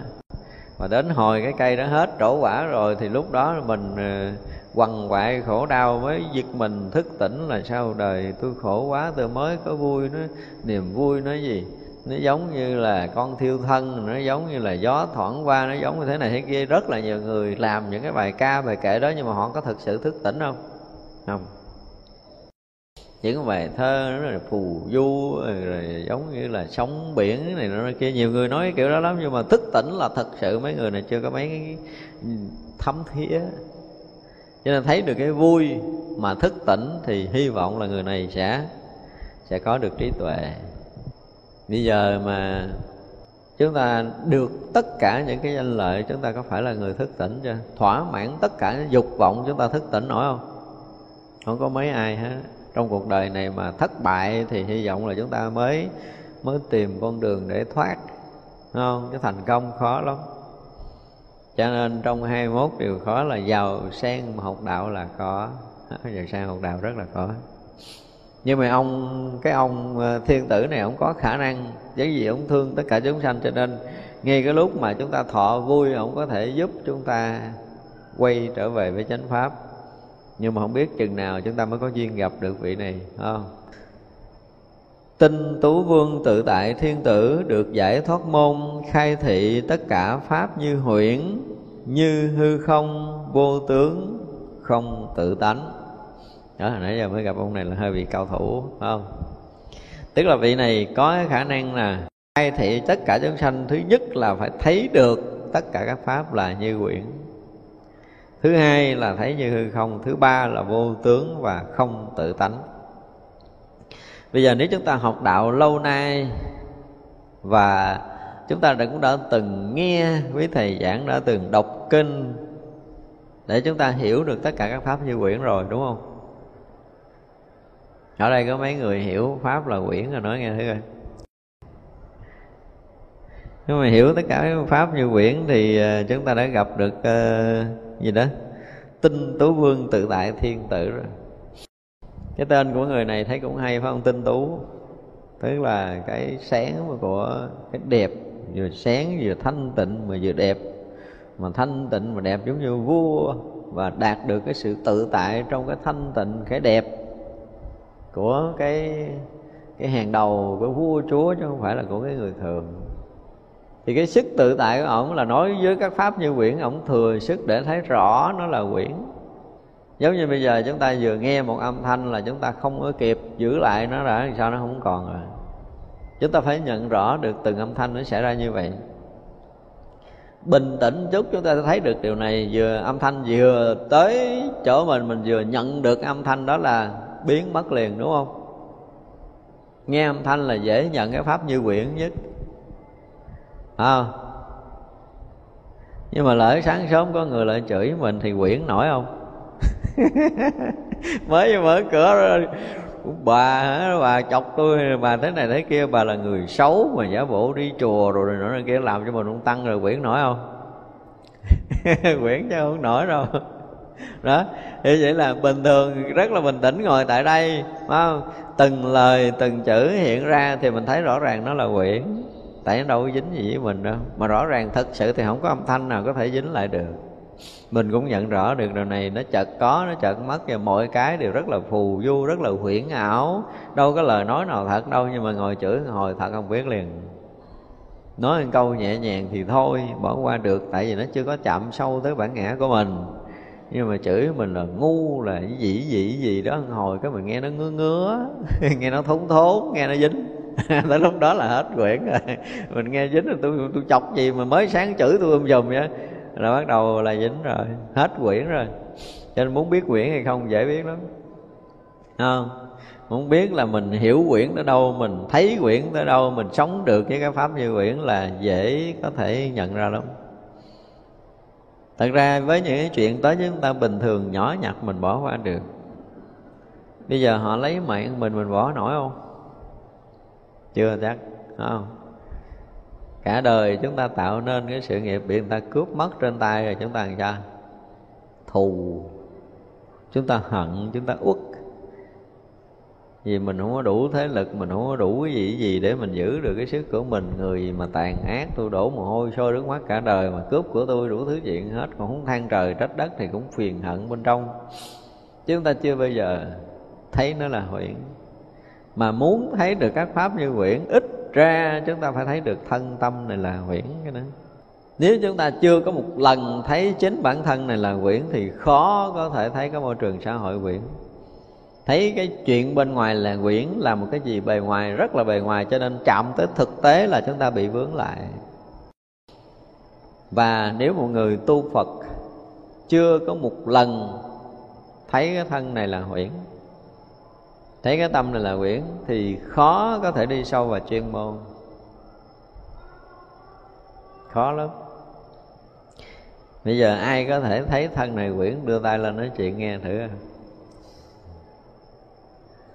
B: Mà đến hồi cái cây nó hết trổ quả rồi thì lúc đó mình ờ, quằn quại khổ đau mới giật mình thức tỉnh là sao đời tôi khổ quá, tôi mới có vui, nó niềm vui nó gì? Nó giống như là con thiêu thân, nó giống như là gió thoảng qua, nó giống như thế này thế kia. Rất là nhiều người làm những cái bài ca, bài kệ đó nhưng mà họ có thực sự thức tỉnh không? Không. Những cái bài thơ nó là phù du, rồi giống như là sóng biển này nó kia. Nhiều người nói kiểu đó lắm nhưng mà thức tỉnh là thật sự mấy người này chưa có mấy cái thấm thía. Cho nên thấy được cái vui mà thức tỉnh thì hy vọng là người này sẽ sẽ có được trí tuệ bây giờ mà chúng ta được tất cả những cái danh lợi, chúng ta có phải là người thức tỉnh chưa? Thỏa mãn tất cả những dục vọng chúng ta thức tỉnh nổi không? Không có mấy ai hết. Trong cuộc đời này mà thất bại thì hy vọng là chúng ta mới mới tìm con đường để thoát. Không? Cái thành công khó lắm. Cho nên trong 21 điều khó là giàu sang học đạo là khó giàu sang học đạo rất là khó nhưng mà ông, cái ông ờ, thiên tử này ông có khả năng cái gì ông thương tất cả chúng sanh, cho nên ngay cái lúc mà chúng ta thọ vui, ông có thể giúp chúng ta quay trở về với chánh pháp. Nhưng mà không biết chừng nào chúng ta mới có duyên gặp được vị này không? Tinh tú vương tự tại thiên tử được giải thoát môn, khai thị tất cả pháp như huyễn, như hư không, vô tướng, không tự tánh đó, nãy giờ mới gặp ông này là hơi bị cao thủ, phải không? Tức là vị này có cái khả năng là khai thị tất cả chúng sanh, thứ nhất là phải thấy được tất cả các pháp là như quyển. Thứ hai là thấy như hư không, thứ ba là vô tướng và không tự tánh. Bây giờ nếu chúng ta học đạo lâu nay và chúng ta đã cũng đã từng nghe quý thầy giảng, đã từng đọc kinh để chúng ta hiểu được tất cả các pháp như quyển rồi, đúng không? Ở đây có mấy người hiểu pháp là quyển rồi nói nghe thử coi. Nếu mà hiểu tất cả các pháp như quyển thì ờ, chúng ta đã gặp được uh, gì đó? Tinh tú vương tự tại thiên tử rồi. Cái tên của người này thấy cũng hay phải không? Tinh tú. Tức là cái sáng của cái đẹp vừa sáng vừa thanh tịnh mà vừa đẹp. Mà thanh tịnh mà đẹp giống như vua và đạt được cái sự tự tại trong cái thanh tịnh cái đẹp của cái cái hàng đầu của vua chúa chứ không phải là của cái người thường. Thì cái sức tự tại của ổng là nói với các pháp như quyển, ổng thừa sức để thấy rõ nó là quyển. Giống như bây giờ chúng ta vừa nghe một âm thanh là chúng ta không có kịp giữ lại nó đã sao nó không còn rồi? Chúng ta phải nhận rõ được từng âm thanh nó xảy ra như vậy. Bình tĩnh chút, chúng ta thấy được điều này. Vừa âm thanh vừa tới chỗ mình mình vừa nhận được âm thanh đó là biến mất liền đúng không? Nghe âm thanh là dễ nhận cái pháp như quyển nhất. À, nhưng mà lỡ sáng sớm có người lại chửi mình thì quyển nổi không? Mới mở cửa rồi bà hả? Bà chọc tôi bà thế này thế kia bà là người xấu mà giả bộ đi chùa rồi rồi nữa kia làm cho mình không tăng rồi quyển nổi không? Quyển chứ không nổi đâu. đó, thì vậy là bình thường, rất là bình tĩnh ngồi tại đây không? từng lời, từng chữ hiện ra thì mình thấy rõ ràng nó là quyển. Tại nó đâu có dính gì với mình đâu. Mà rõ ràng thật sự thì không có âm thanh nào có thể dính lại được. Mình cũng nhận rõ được điều này, nó chợt có, nó chợt mất, và mọi cái đều rất là phù du, rất là huyễn ảo. Đâu có lời nói nào thật đâu, nhưng mà ngồi chửi hồi thật không biết liền. Nói một câu nhẹ nhàng thì thôi, bỏ qua được, tại vì nó chưa có chạm sâu tới bản ngã của mình nhưng mà chửi mình là ngu, là gì gì gì đó hồi cái mình nghe nó ngứa ngứa, nghe nó thốn thốn, nghe nó dính. Tới lúc đó là hết quyển rồi. Mình nghe dính rồi tôi tôi chọc gì mà mới sáng chửi tôi um dùm vậy? Là bắt đầu là dính rồi, hết quyển rồi. Cho nên muốn biết quyển hay không dễ biết lắm. Không? Muốn biết là mình hiểu quyển tới đâu, mình thấy quyển tới đâu, mình sống được với cái pháp như quyển là dễ có thể nhận ra lắm thật ra với những cái chuyện tới với chúng ta bình thường nhỏ nhặt mình bỏ qua được. Bây giờ họ lấy mạng mình mình bỏ nổi không? Chưa chắc không? Cả đời chúng ta tạo nên cái sự nghiệp bị người ta cướp mất trên tay rồi chúng ta làm sao? Thù. Chúng ta hận, chúng ta uất vì mình không có đủ thế lực, mình không có đủ cái gì gì để mình giữ được cái sức của mình. Người mà tàn ác, tôi đổ mồ hôi, sôi nước mắt cả đời mà cướp của tôi đủ thứ chuyện hết. Còn không than trời trách đất thì cũng phiền hận bên trong. Chứ chúng ta chưa bao giờ thấy nó là huyễn mà muốn thấy được các pháp như huyễn ít ra chúng ta phải thấy được thân tâm này là huyễn cái đó. Nếu chúng ta chưa có một lần thấy chính bản thân này là quyển thì khó có thể thấy cái môi trường xã hội quyển thấy cái chuyện bên ngoài là quyển là một cái gì bề ngoài, rất là bề ngoài, cho nên chạm tới thực tế là chúng ta bị vướng lại. Và nếu một người tu phật chưa có một lần thấy cái thân này là huyễn thấy cái tâm này là quyển thì khó có thể đi sâu vào chuyên môn. Khó lắm. Bây giờ ai có thể thấy thân này quyển đưa tay lên nói chuyện nghe thử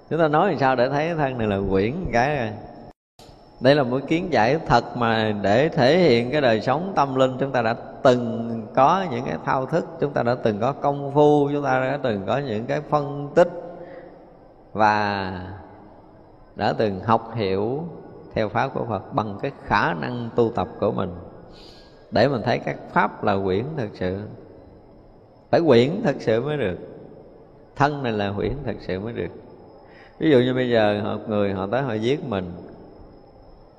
B: chúng ta nói làm sao để thấy thân này là quyển cái rồi đây là một kiến giải thật mà để thể hiện cái đời sống tâm linh. Chúng ta đã từng có những cái thao thức, chúng ta đã từng có công phu, chúng ta đã từng có những cái phân tích và đã từng học hiểu theo pháp của Phật bằng cái khả năng tu tập của mình. Để mình thấy các pháp là quyển thật sự. Phải quyển thật sự mới được. Thân này là quyển thật sự mới được ví dụ như bây giờ họ, người họ tới họ giết mình.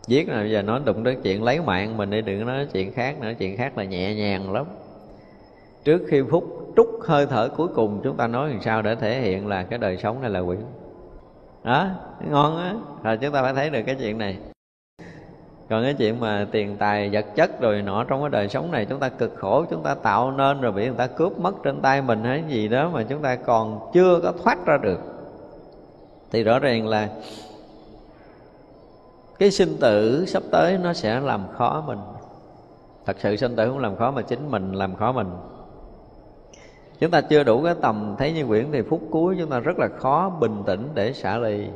B: Giết là bây giờ nói đụng tới chuyện lấy mạng mình đi, đừng nói chuyện khác nữa, chuyện khác là nhẹ nhàng lắm. Trước khi phút trút hơi thở cuối cùng, chúng ta nói làm sao để thể hiện là cái đời sống này là quỷ. Đó, ngon á. Rồi chúng ta phải thấy được cái chuyện này. Còn cái chuyện mà tiền tài, vật chất rồi nọ trong cái đời sống này, chúng ta cực khổ, chúng ta tạo nên rồi bị người ta cướp mất trên tay mình hay gì đó mà chúng ta còn chưa có thoát ra được thì rõ ràng là cái sinh tử sắp tới nó sẽ làm khó mình. Thật sự sinh tử không làm khó mà chính mình làm khó mình. Chúng ta chưa đủ cái tầm thấy như quyển thì phút cuối chúng ta rất là khó bình tĩnh để xả lì.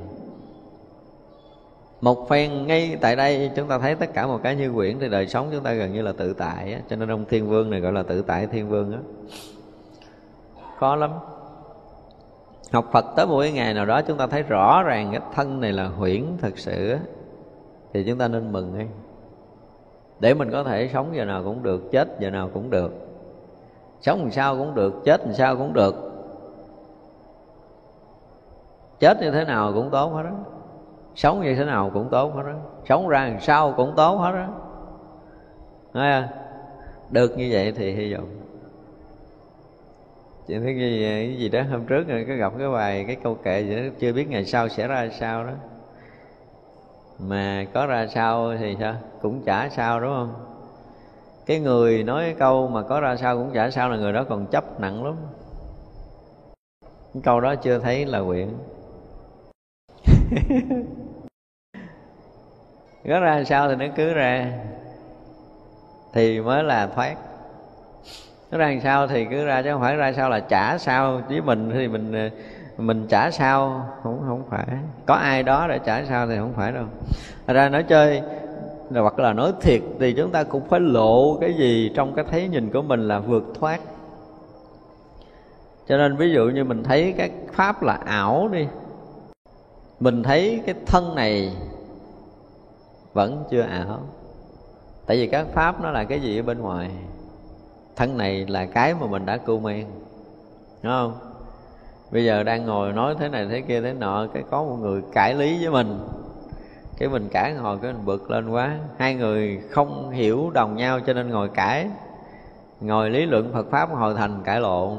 B: Một phen ngay tại đây chúng ta thấy tất cả một cái như quyển thì đời sống chúng ta gần như là tự tại á. cho nên ông thiên vương này gọi là tự tại thiên vương á. Khó lắm học phật tới một cái ngày nào đó chúng ta thấy rõ ràng cái thân này là huyễn thật sự thì chúng ta nên mừng ngay. Để mình có thể sống giờ nào cũng được, chết giờ nào cũng được. Sống làm sao cũng được, chết làm sao cũng được. Chết như thế nào cũng tốt hết đó sống như thế nào cũng tốt hết đó sống ra làm sao cũng tốt hết đó Thấy được như vậy thì hy vọng chị thấy cái gì, cái gì đó hôm trước rồi có gặp cái bài cái câu kệ gì đó chưa biết ngày sau sẽ ra sao đó. Mà có ra sao thì sao? Cũng chả sao đúng không? Cái người nói cái câu mà có ra sao cũng chả sao là người đó còn chấp nặng lắm. Cái câu đó chưa thấy là quyện. Có ra sao thì nó cứ ra. Thì mới là thoát nó ra sao thì cứ ra, chứ không phải ra sao là trả sao với mình thì mình ờ, mình trả sao. Không không phải. Có ai đó để trả sao thì không phải đâu. Ra nói chơi hoặc là nói thiệt thì chúng ta cũng phải lộ cái gì trong cái thấy nhìn của mình là vượt thoát. Cho nên ví dụ như mình thấy cái pháp là ảo đi, mình thấy cái thân này vẫn chưa ảo. Tại vì các pháp nó là cái gì ở bên ngoài? Thân này là cái mà mình đã cưu men. Đúng không? Bây giờ đang ngồi nói thế này thế kia thế nọ, cái có một người cãi lý với mình. Cái mình cãi ngồi, cái mình bực lên quá. Hai người không hiểu đồng nhau cho nên ngồi cãi. Ngồi lý luận phật pháp hồi thành cãi lộn.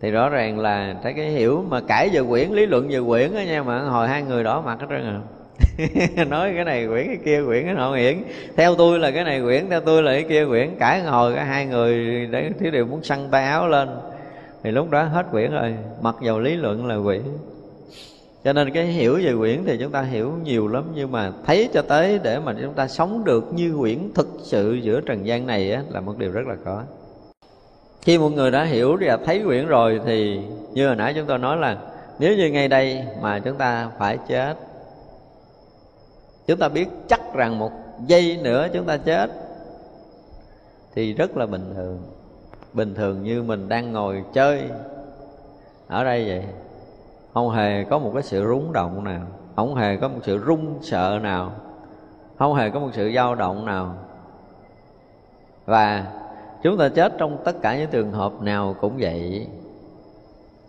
B: Thì rõ ràng là thấy cái hiểu mà cãi về quyển, lý luận về quyển á nha, mà hồi hai người đó mặt hết trơn à. nói cái này quyển cái kia quyển cái nọ quyển. Theo tôi là cái này quyển theo tôi là cái kia quyển. Cãi ngồi cả hai người để thiếu điều muốn săn tay áo lên. Thì lúc đó hết quyển rồi mặc dầu lý luận là quyển. Cho nên cái hiểu về quyển thì chúng ta hiểu nhiều lắm nhưng mà thấy cho tới để mà chúng ta sống được như quyển thực sự giữa trần gian này á, là một điều rất là khó. Khi một người đã hiểu và thấy quyển rồi thì như hồi nãy chúng tôi nói là nếu như ngay đây mà chúng ta phải chết chúng ta biết chắc rằng một giây nữa chúng ta chết. Thì rất là bình thường. Bình thường như mình đang ngồi chơi ở đây vậy. Không hề có một cái sự rúng động nào. Không hề có một sự run sợ nào. Không hề có một sự dao động nào. Và chúng ta chết trong tất cả những trường hợp nào cũng vậy.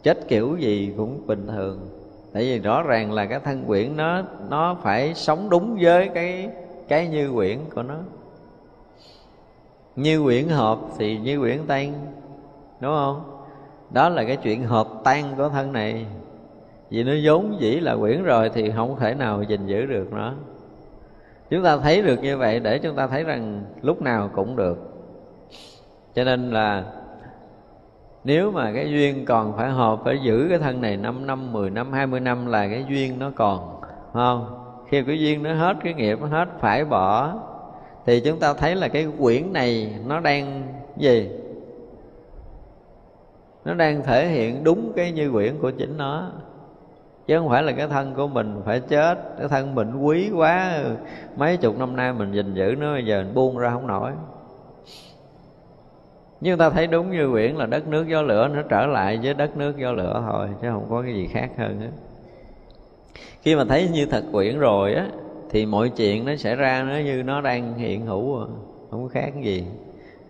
B: Chết kiểu gì cũng bình thường tại vì rõ ràng là cái thân quyển nó nó phải sống đúng với cái cái như quyển của nó. Như quyển hợp thì như quyển tan, đúng không? Đó là cái chuyện hợp tan của thân này. Vì nó vốn dĩ là quyển rồi thì không thể nào gìn giữ được nó. Chúng ta thấy được như vậy để chúng ta thấy rằng lúc nào cũng được. Cho nên là nếu mà cái duyên còn phải hợp phải giữ cái thân này 5 năm, 10 năm, 20 năm là cái duyên nó còn không? Khi cái duyên nó hết, cái nghiệp nó hết phải bỏ Thì chúng ta thấy là cái quyển này nó đang gì? Nó đang thể hiện đúng cái như quyển của chính nó Chứ không phải là cái thân của mình phải chết Cái thân mình quý quá Mấy chục năm nay mình gìn giữ nó Bây giờ mình buông ra không nổi nhưng ta thấy đúng như quyển là đất nước gió lửa, nó trở lại với đất nước gió lửa thôi, chứ không có cái gì khác hơn hết. Khi mà thấy như thật quyển rồi á, thì mọi chuyện nó sẽ ra nó như nó đang hiện hữu à, không có khác gì.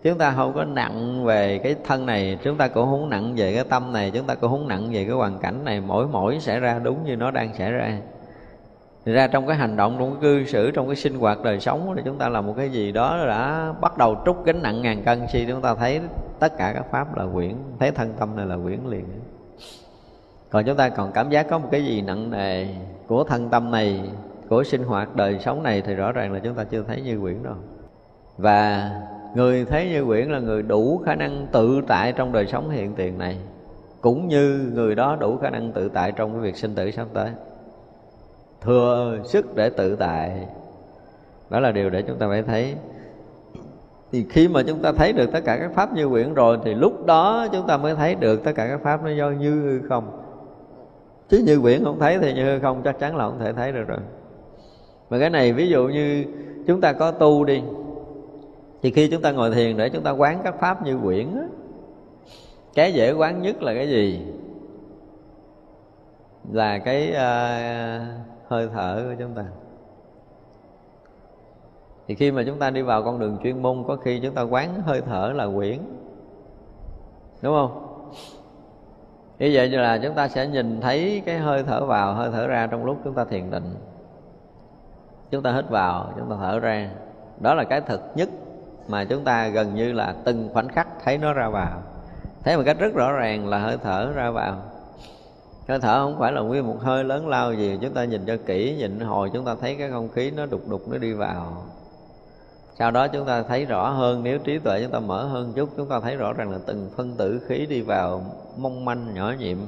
B: Chúng ta không có nặng về cái thân này, chúng ta cũng không nặng về cái tâm này, chúng ta cũng không nặng về cái hoàn cảnh này. Mỗi mỗi sẽ ra đúng như nó đang xảy ra thì ra trong cái hành động, trong cái cư xử, trong cái sinh hoạt đời sống thì chúng ta làm một cái gì đó đã bắt đầu trút gánh nặng ngàn cân. Khi chúng ta thấy tất cả các pháp là quyển, thấy thân tâm này là quyển liền. Còn chúng ta còn cảm giác có một cái gì nặng nề của thân tâm này, của sinh hoạt đời sống này thì rõ ràng là chúng ta chưa thấy như quyển đâu. Và người thấy như quyển là người đủ khả năng tự tại trong đời sống hiện tiền này, cũng như người đó đủ khả năng tự tại trong cái việc sinh tử sắp tới thừa sức để tự tại. Đó là điều để chúng ta phải thấy. Thì khi mà chúng ta thấy được tất cả các pháp như quyển rồi thì lúc đó chúng ta mới thấy được tất cả các pháp nó do như hư không. Chứ như quyển không thấy thì như hư không chắc chắn là không thể thấy được rồi. Mà cái này ví dụ như chúng ta có tu đi thì khi chúng ta ngồi thiền để chúng ta quán các pháp như quyển á cái dễ quán nhất là cái gì? Là cái uh, hơi thở của chúng ta. Thì khi mà chúng ta đi vào con đường chuyên môn, có khi chúng ta quán hơi thở là quyển. Đúng không? Như vậy như là chúng ta sẽ nhìn thấy cái hơi thở vào, hơi thở ra trong lúc chúng ta thiền định. Chúng ta hít vào, chúng ta thở ra. Đó là cái thực nhất mà chúng ta gần như là từng khoảnh khắc thấy nó ra vào. Thấy một cách rất rõ ràng là hơi thở ra vào hơi thở không phải là nguyên một hơi lớn lao gì, chúng ta nhìn cho kỹ, nhìn hồi chúng ta thấy cái không khí nó đục đục, nó đi vào. Sau đó chúng ta thấy rõ hơn, nếu trí tuệ chúng ta mở hơn chút, chúng ta thấy rõ ràng là từng phân tử khí đi vào mong manh, nhỏ nhiệm.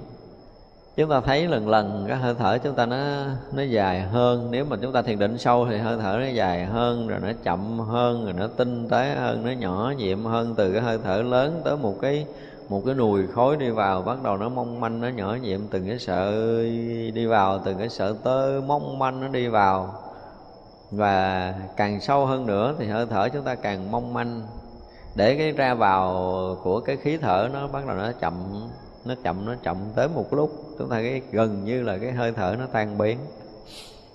B: Chúng ta thấy lần lần cái hơi thở chúng ta nó nó dài hơn, nếu mà chúng ta thiền định sâu thì hơi thở nó dài hơn, rồi nó chậm hơn, rồi nó tinh tế hơn, nó nhỏ nhiệm hơn từ cái hơi thở lớn tới một cái một cái nùi khối đi vào, bắt đầu nó mong manh, nó nhỏ nhiệm từng cái sợi đi vào, từng cái sợi tơ mong manh nó đi vào. Và càng sâu hơn nữa thì hơi thở chúng ta càng mong manh. Để cái ra vào của cái khí thở nó bắt đầu nó chậm nó chậm nó chậm tới một lúc, chúng ta cái gần như là cái hơi thở nó tan biến.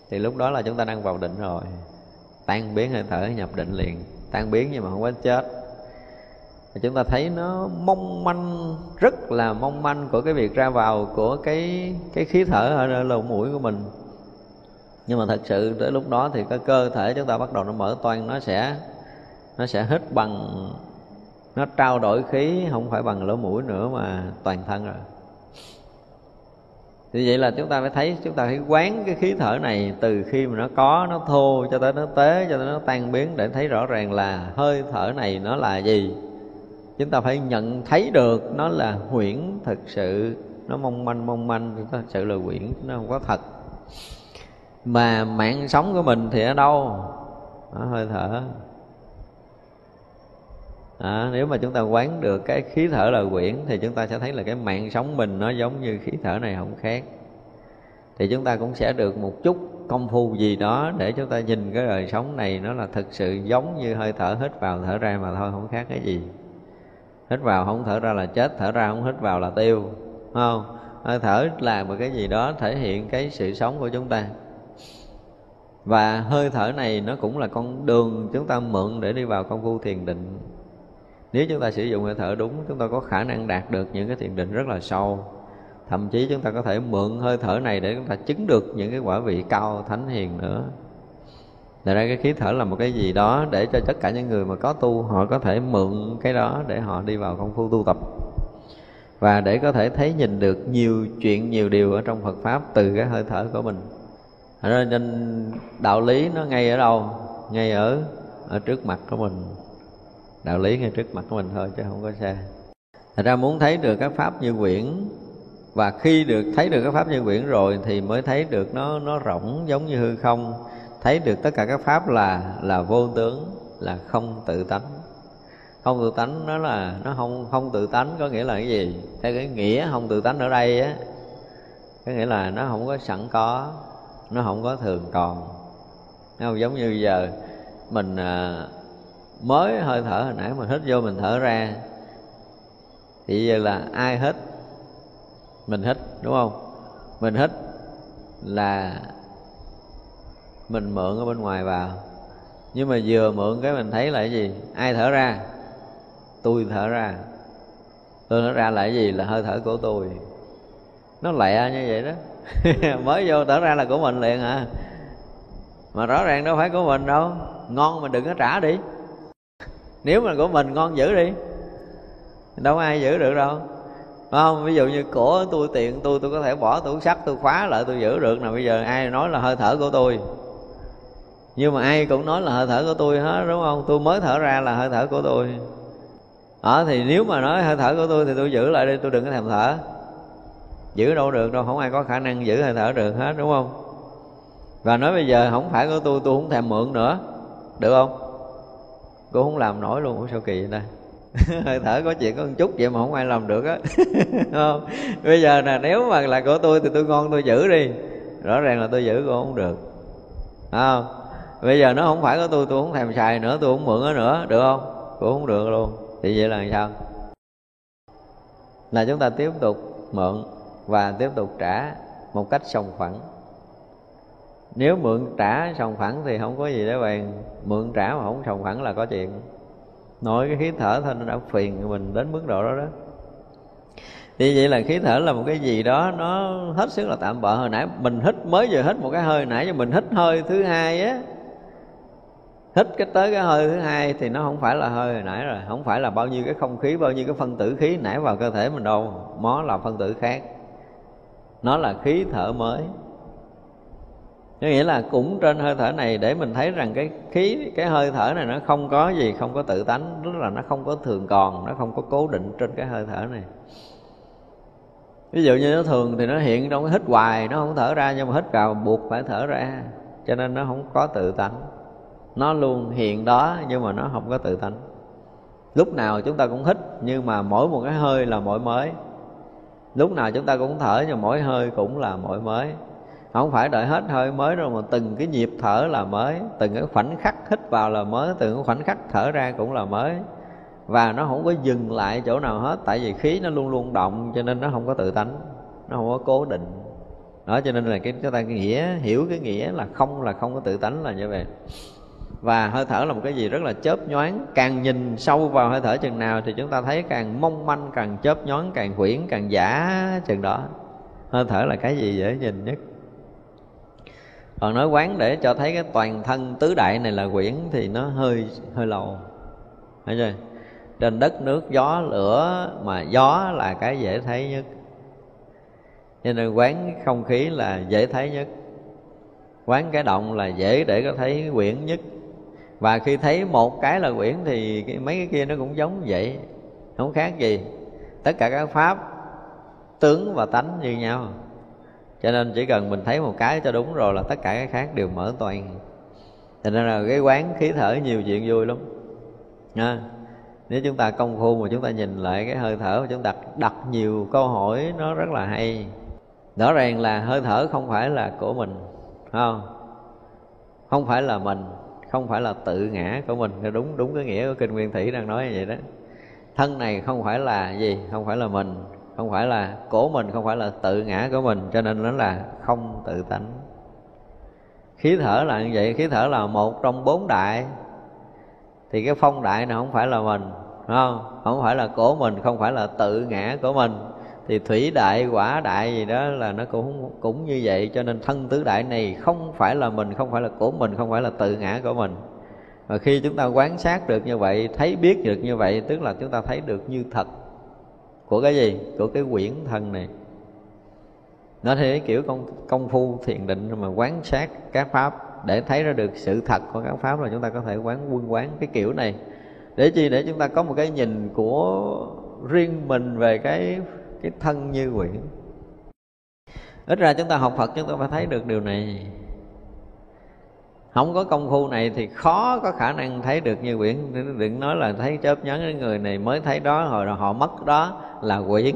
B: Thì lúc đó là chúng ta đang vào định rồi. Tan biến hơi thở nhập định liền. Tan biến nhưng mà không có chết chúng ta thấy nó mong manh, rất là mong manh của cái việc ra vào của cái cái khí thở ở lỗ mũi của mình. Nhưng mà thật sự tới lúc đó thì cái cơ thể chúng ta bắt đầu nó mở toan nó sẽ nó sẽ hít bằng, nó trao đổi khí, không phải bằng lỗ mũi nữa mà toàn thân rồi. Thì vậy là chúng ta phải thấy, chúng ta phải quán cái khí thở này từ khi mà nó có, nó thô cho tới nó tế, cho tới nó tan biến để thấy rõ ràng là hơi thở này nó là gì chúng ta phải nhận thấy được nó là huyễn thực sự. Nó mong manh mong manh thật sự là huyễn nó không có thật. Mà mạng sống của mình thì ở đâu? Ở hơi thở. À, nếu mà chúng ta quán được cái khí thở là quyển thì chúng ta sẽ thấy là cái mạng sống mình nó giống như khí thở này không khác. Thì chúng ta cũng sẽ được một chút công phu gì đó để chúng ta nhìn cái đời sống này nó là thực sự giống như hơi thở hít vào thở ra mà thôi không khác cái gì hít vào không thở ra là chết, thở ra không hít vào là tiêu không? Hơi thở là một cái gì đó thể hiện cái sự sống của chúng ta. Và hơi thở này nó cũng là con đường chúng ta mượn để đi vào công phu thiền định. Nếu chúng ta sử dụng hơi thở đúng, chúng ta có khả năng đạt được những cái thiền định rất là sâu. Thậm chí chúng ta có thể mượn hơi thở này để chúng ta chứng được những cái quả vị cao thánh hiền nữa. Thật ra cái khí thở là một cái gì đó để cho tất cả những người mà có tu, họ có thể mượn cái đó để họ đi vào công phu tu tập. Và để có thể thấy nhìn được nhiều chuyện, nhiều điều ở trong Phật pháp từ cái hơi thở của mình. Thật ra nên đạo lý nó ngay ở đâu? Ngay ở ở trước mặt của mình. Đạo lý ngay trước mặt của mình thôi chứ không có xa. Thật ra muốn thấy được các pháp như quyển và khi được thấy được các pháp như quyển rồi thì mới thấy được nó nó rỗng giống như hư không thấy được tất cả các pháp là là vô tướng là không tự tánh. Không tự tánh nó là nó không không tự tánh có nghĩa là cái gì? Theo cái nghĩa không tự tánh ở đây á có nghĩa là nó không có sẵn có nó không có thường còn. Không giống như giờ mình à, mới hơi thở hồi nãy mình hít vô mình thở ra. Thì giờ là ai hít? Mình hít đúng không? Mình hít là mình mượn ở bên ngoài vào. Nhưng mà vừa mượn cái mình thấy là cái gì? Ai thở ra? Tôi thở ra. Tôi thở ra là cái gì? Là hơi thở của tôi. Nó lẹ như vậy đó. Mới vô thở ra là của mình liền à mà rõ ràng đâu phải của mình đâu. Ngon mình đừng có trả đi. Nếu mà của mình ngon giữ đi, đâu ai giữ được đâu. Đúng không? Ví dụ như của tôi tiền tôi tôi có thể bỏ tủ sắt tôi khóa lại, tôi giữ được. Nào bây giờ ai nói là hơi thở của tôi? Nhưng mà ai cũng nói là hơi thở của tôi hết, đúng không? Tôi mới thở ra là hơi thở của tôi. Ở thì nếu mà nói hơi thở của tôi thì tôi giữ lại đi, tôi đừng có thèm thở. Giữ đâu được đâu, không ai có khả năng giữ hơi thở được hết, đúng không? Và nói bây giờ không phải của tôi tôi không thèm mượn nữa. Được không? Cô không làm nổi luôn, sao kỳ vậy ta? Hơi thở có chuyện có một chút vậy mà không ai làm được á. Không? Bây giờ nè, nếu mà là của tôi thì tôi ngon, tôi giữ đi. Rõ ràng là tôi giữ cũng không được. Không? Bây giờ nó không phải của tôi tôi không thèm xài nữa, tôi không mượn nó nữa. Được không? Cũng không được luôn. Thì vậy là sao? Là chúng ta tiếp tục mượn và tiếp tục trả một cách song phẳng. Nếu mượn trả sòng phẳng thì không có gì để bàn. Mượn trả mà không sòng phẳng là có chuyện. Nói cái khí thở thôi, nó đã phiền mình đến mức độ đó đó. Thì vậy là khí thở là một cái gì đó, nó hết sức là tạm bợ. Hồi nãy mình hít, mới vừa hít một cái hơi, nãy giờ mình hít hơi thứ hai á hít cái tới cái hơi thứ hai thì nó không phải là hơi hồi nãy rồi. Không phải là bao nhiêu cái không khí, bao nhiêu cái phân tử khí nãy vào cơ thể mình đâu. Nó là phân tử khác. Nó là khí thở mới. Có nghĩa là cũng trên hơi thở này để mình thấy rằng cái khí, cái hơi thở này nó không có gì, không có tự tánh. Tức là nó không có thường còn, nó không có cố định trên cái hơi thở này. Ví dụ như nó thường thì nó hiện trong cái hít hoài, nó không thở ra nhưng mà hít vào buộc phải thở ra. Cho nên nó không có tự tánh nó luôn hiện đó, nhưng mà nó không có tự tánh. Lúc nào chúng ta cũng hít, nhưng mà mỗi một cái hơi là mỗi mới. Lúc nào chúng ta cũng thở, nhưng mỗi hơi cũng là mỗi mới. Không phải đợi hết hơi mới đâu mà từng cái nhịp thở là mới, từng cái khoảnh khắc hít vào là mới, từng cái khoảnh khắc thở ra cũng là mới. Và nó không có dừng lại chỗ nào hết, tại vì khí nó luôn luôn động, cho nên nó không có tự tánh, nó không có cố định. Đó, cho nên là cái chúng ta nghĩa, hiểu cái nghĩa là không là không có tự tánh là như vậy và hơi thở là một cái gì rất là chớp nhoáng. Càng nhìn sâu vào hơi thở chừng nào thì chúng ta thấy càng mong manh, càng chớp nhoáng, càng huyễn, càng giả chừng đó. Hơi thở là cái gì dễ nhìn nhất? Còn nói quán để cho thấy cái toàn thân tứ đại này là quyển thì nó hơi hơi lâu thấy chưa? Trên đất nước gió, lửa mà gió là cái dễ thấy nhất. Cho nên quán không khí là dễ thấy nhất. Quán cái động là dễ để có thấy quyển nhất và khi thấy một cái là quyển thì mấy cái kia nó cũng giống vậy không khác gì. Tất cả các pháp tướng và tánh như nhau. Cho nên chỉ cần mình thấy một cái cho đúng rồi là tất cả cái khác đều mở toàn. Cho nên là cái quán khí thở nhiều chuyện vui lắm. Nha. Nếu chúng ta công phu mà chúng ta nhìn lại cái hơi thở mà chúng ta đặt, đặt nhiều câu hỏi nó rất là hay. Rõ ràng là hơi thở không phải là của mình không? Không phải là mình không phải là tự ngã của mình. Đúng đúng cái nghĩa của kinh nguyên thủy đang nói như vậy đó. Thân này không phải là gì? Không phải là mình. Không phải là cổ mình, không phải là tự ngã của mình. Cho nên nó là không tự tánh. Khí thở là như vậy. Khí thở là một trong bốn đại. Thì cái phong đại này không phải là mình không? Không phải là cổ mình, không phải là tự ngã của mình thì thủy đại, quả đại gì đó là nó cũng cũng như vậy. Cho nên thân tứ đại này không phải là mình, không phải là của mình, không phải là tự ngã của mình. Và khi chúng ta quan sát được như vậy, thấy biết được như vậy, tức là chúng ta thấy được như thật. Của cái gì? Của cái quyển thân này. Nó thế kiểu công công phu thiền định mà quán sát các pháp. Để thấy ra được sự thật của các pháp là chúng ta có thể quán, quân quán cái kiểu này. Để chi? Để chúng ta có một cái nhìn của riêng mình về cái cái thân như quyển ít ra chúng ta học phật chúng ta phải thấy được điều này. Không có công phu này thì khó có khả năng thấy được như quyển đừng nói là thấy chớp nhắn cái người này mới thấy đó, hồi họ mất đó là quyển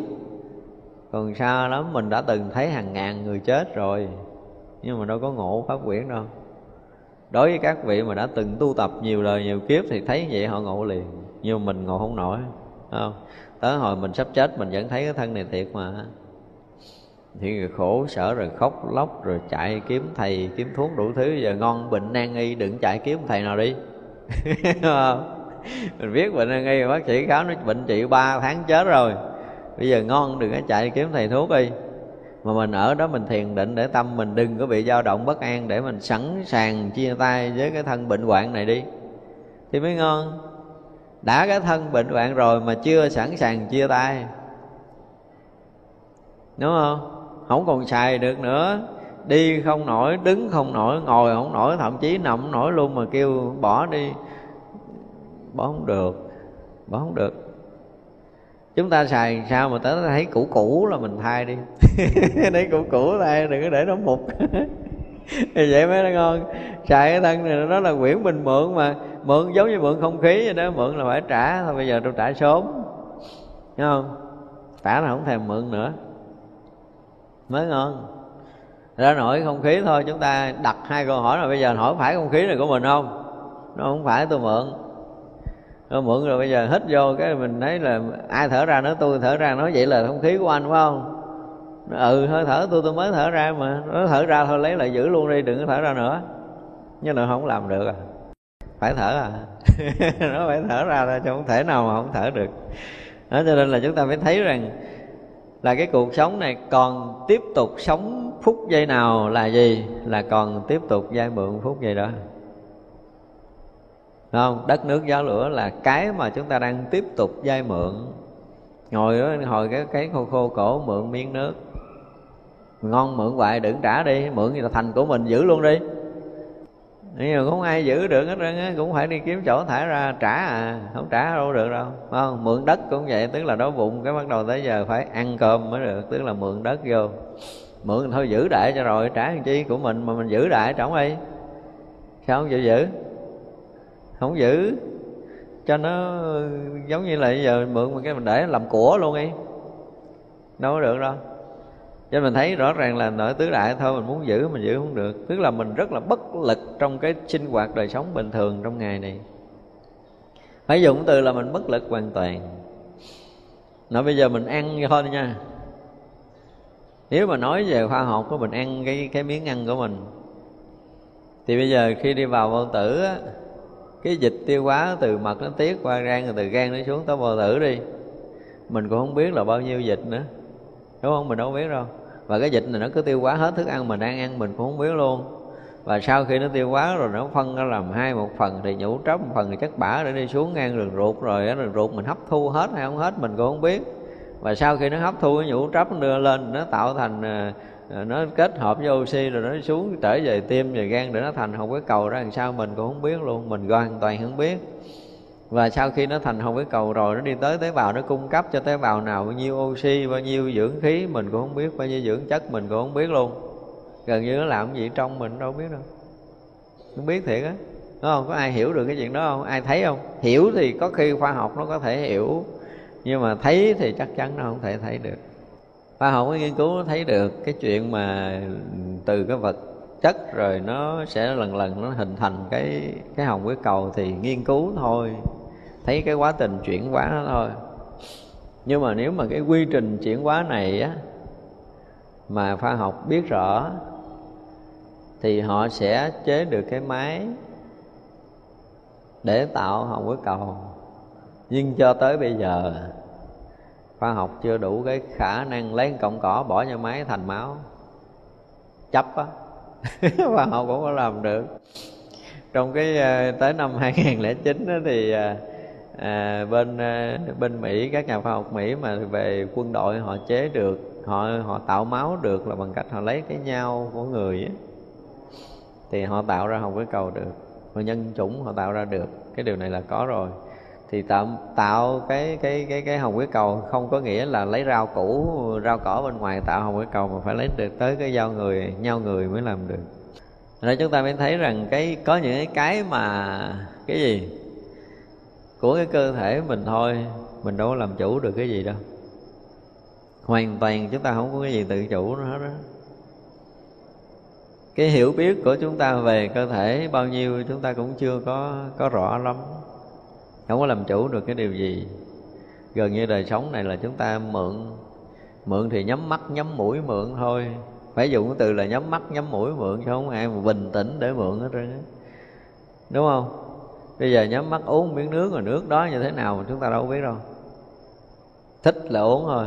B: còn xa lắm, mình đã từng thấy hàng ngàn người chết rồi, nhưng mà đâu có ngộ pháp quyển đâu. Đối với các vị mà đã từng tu tập nhiều lời nhiều kiếp thì thấy vậy họ ngộ liền, nhưng mình ngộ không nổi không? Tới hồi mình sắp chết, mình vẫn thấy cái thân này thiệt mà. Thì người khổ sở rồi khóc, lóc, rồi chạy kiếm thầy, kiếm thuốc đủ thứ. Giờ ngon, bệnh nan y, đừng chạy kiếm thầy nào đi. Mình biết bệnh nan y, bác sĩ khám nó bệnh trị 3 tháng chết rồi. Bây giờ ngon, đừng có chạy kiếm thầy thuốc đi. Mà mình ở đó mình thiền định để tâm mình đừng có bị dao động bất an, để mình sẵn sàng chia tay với cái thân bệnh hoạn này đi. Thì mới ngon đã cái thân bệnh hoạn rồi mà chưa sẵn sàng chia tay. Đúng không? Không còn xài được nữa. Đi không nổi, đứng không nổi, ngồi không nổi, thậm chí nằm không nổi luôn mà kêu bỏ đi. Bỏ không được, bỏ không được. Chúng ta xài sao mà tới thấy cũ cũ là mình thay đi. Thấy cũ cũ thay đừng có để nó mục. Thì vậy mới là ngon. Xài cái thân này nó là quyển bình mượn mà mượn giống như mượn không khí vậy đó, mượn là phải trả thôi, bây giờ tôi trả sớm. Đúng không? Trả là không thèm mượn nữa. Mới ngon. Ra nổi không khí thôi, chúng ta đặt hai câu hỏi là bây giờ hỏi phải không khí này của mình không? Nó không phải tôi mượn. Tôi mượn rồi bây giờ hít vô cái mình thấy là ai thở ra nói tôi, thở ra nói vậy là không khí của anh, phải không? Nó ừ hơi thở, tôi tôi mới thở ra mà. Nó thở ra thôi, lấy lại giữ luôn đi, đừng có thở ra nữa. Nhưng mà không làm được à phải thở à? Nó phải thở ra thôi, chứ không thể nào mà không thở được. Đó, cho nên là chúng ta mới thấy rằng là cái cuộc sống này còn tiếp tục sống phút giây nào là gì? Là còn tiếp tục giai mượn phút giây đó. Đúng không? Đất nước gió lửa là cái mà chúng ta đang tiếp tục giai mượn. Ngồi đó hồi cái cái khô khô cổ, mượn miếng nước. Ngon mượn hoài đừng trả đi, mượn thì là thành của mình, giữ luôn đi nhưng mà không ai giữ được hết trơn á, cũng phải đi kiếm chỗ thải ra trả à không trả đâu được đâu không? Mượn đất cũng vậy, tức là đói bụng cái bắt đầu tới giờ phải ăn cơm mới được, tức là mượn đất vô. Mượn thôi giữ đại cho rồi, trả làm chi của mình mà mình giữ đại trọng đi sao không chịu giữ? Không giữ. Cho nó giống như là bây giờ mượn một cái mình để làm của luôn đi đâu có được đâu cho mình thấy rõ ràng là nội tứ đại thôi mình muốn giữ mình giữ không được. Tức là mình rất là bất lực trong cái sinh hoạt đời sống bình thường trong ngày này. Phải dùng từ là mình bất lực hoàn toàn. Nói bây giờ mình ăn thôi nha. Nếu mà nói về khoa học của mình ăn cái cái miếng ăn của mình thì bây giờ khi đi vào bao tử á, cái dịch tiêu hóa từ mật nó tiết qua gan rồi từ gan nó xuống tới bao tử đi mình cũng không biết là bao nhiêu dịch nữa. Đúng không? Mình đâu biết đâu và cái dịch này nó cứ tiêu hóa hết thức ăn mình đang ăn mình cũng không biết luôn. Và sau khi nó tiêu hóa rồi, nó phân ra làm hai một phần thì nhũ tróc, một phần thì chất bã để đi xuống ngang đường ruột rồi đường ruột mình hấp thu hết hay không hết mình cũng không biết. Và sau khi nó hấp thu cái nhũ tróc đưa lên, nó tạo thành ờ, ờ, nó kết hợp với oxy rồi nó xuống trở về tim về gan để nó thành hồng cái cầu ra làm sao mình cũng không biết luôn. Mình hoàn toàn không biết và sau khi nó thành hồng cái cầu rồi, nó đi tới tế bào, nó cung cấp cho tế bào nào bao nhiêu oxy, bao nhiêu dưỡng khí, mình cũng không biết, bao nhiêu dưỡng chất mình cũng không biết luôn. Gần như nó làm gì trong mình đâu biết đâu. Không biết thiệt á. Đúng không? Có ai hiểu được cái chuyện đó không? Ai thấy không? Hiểu thì có khi khoa học nó có thể hiểu, nhưng mà thấy thì chắc chắn nó không thể thấy được. Khoa học có nghiên cứu nó thấy được cái chuyện mà từ cái vật chất rồi nó sẽ lần lần nó hình thành cái cái hồng cái cầu thì nghiên cứu thôi thấy cái quá trình chuyển hóa đó thôi. Nhưng mà nếu mà cái quy trình chuyển hóa này á, mà khoa học biết rõ, thì họ sẽ chế được cái máy để tạo hồng cái cầu. Nhưng cho tới bây giờ khoa học chưa đủ cái khả năng lấy cọng cỏ bỏ vào máy thành máu. Chấp á. Khoa học cũng có làm được. Trong cái ờ, tới năm 2009 đó thì ờ, à, bên à, bên Mỹ các nhà khoa học Mỹ mà về quân đội họ chế được họ họ tạo máu được là bằng cách họ lấy cái nhau của người ấy. thì họ tạo ra hồng cái cầu được và nhân chủng họ tạo ra được cái điều này là có rồi. Thì tạo tạo cái cái cái cái hồng huyết cầu không có nghĩa là lấy rau củ rau cỏ bên ngoài tạo hồng huyết cầu mà phải lấy được tới cái dao người nhau người mới làm được. Nên chúng ta mới thấy rằng cái có những cái mà cái gì? Của cái cơ thể mình thôi, mình đâu có làm chủ được cái gì đâu. Hoàn toàn chúng ta không có cái gì tự chủ nữa hết đó cái hiểu biết của chúng ta về cơ thể bao nhiêu chúng ta cũng chưa có có rõ lắm. Không có làm chủ được cái điều gì. Gần như đời sống này là chúng ta mượn mượn thì nhắm mắt, nhắm mũi mượn thôi. Phải dùng cái từ là nhắm mắt, nhắm mũi mượn chứ không ai mà bình tĩnh để mượn hết trơn đúng không? Bây giờ nhắm mắt uống miếng nước rồi nước đó như thế nào mà chúng ta đâu biết đâu. Thích là uống thôi.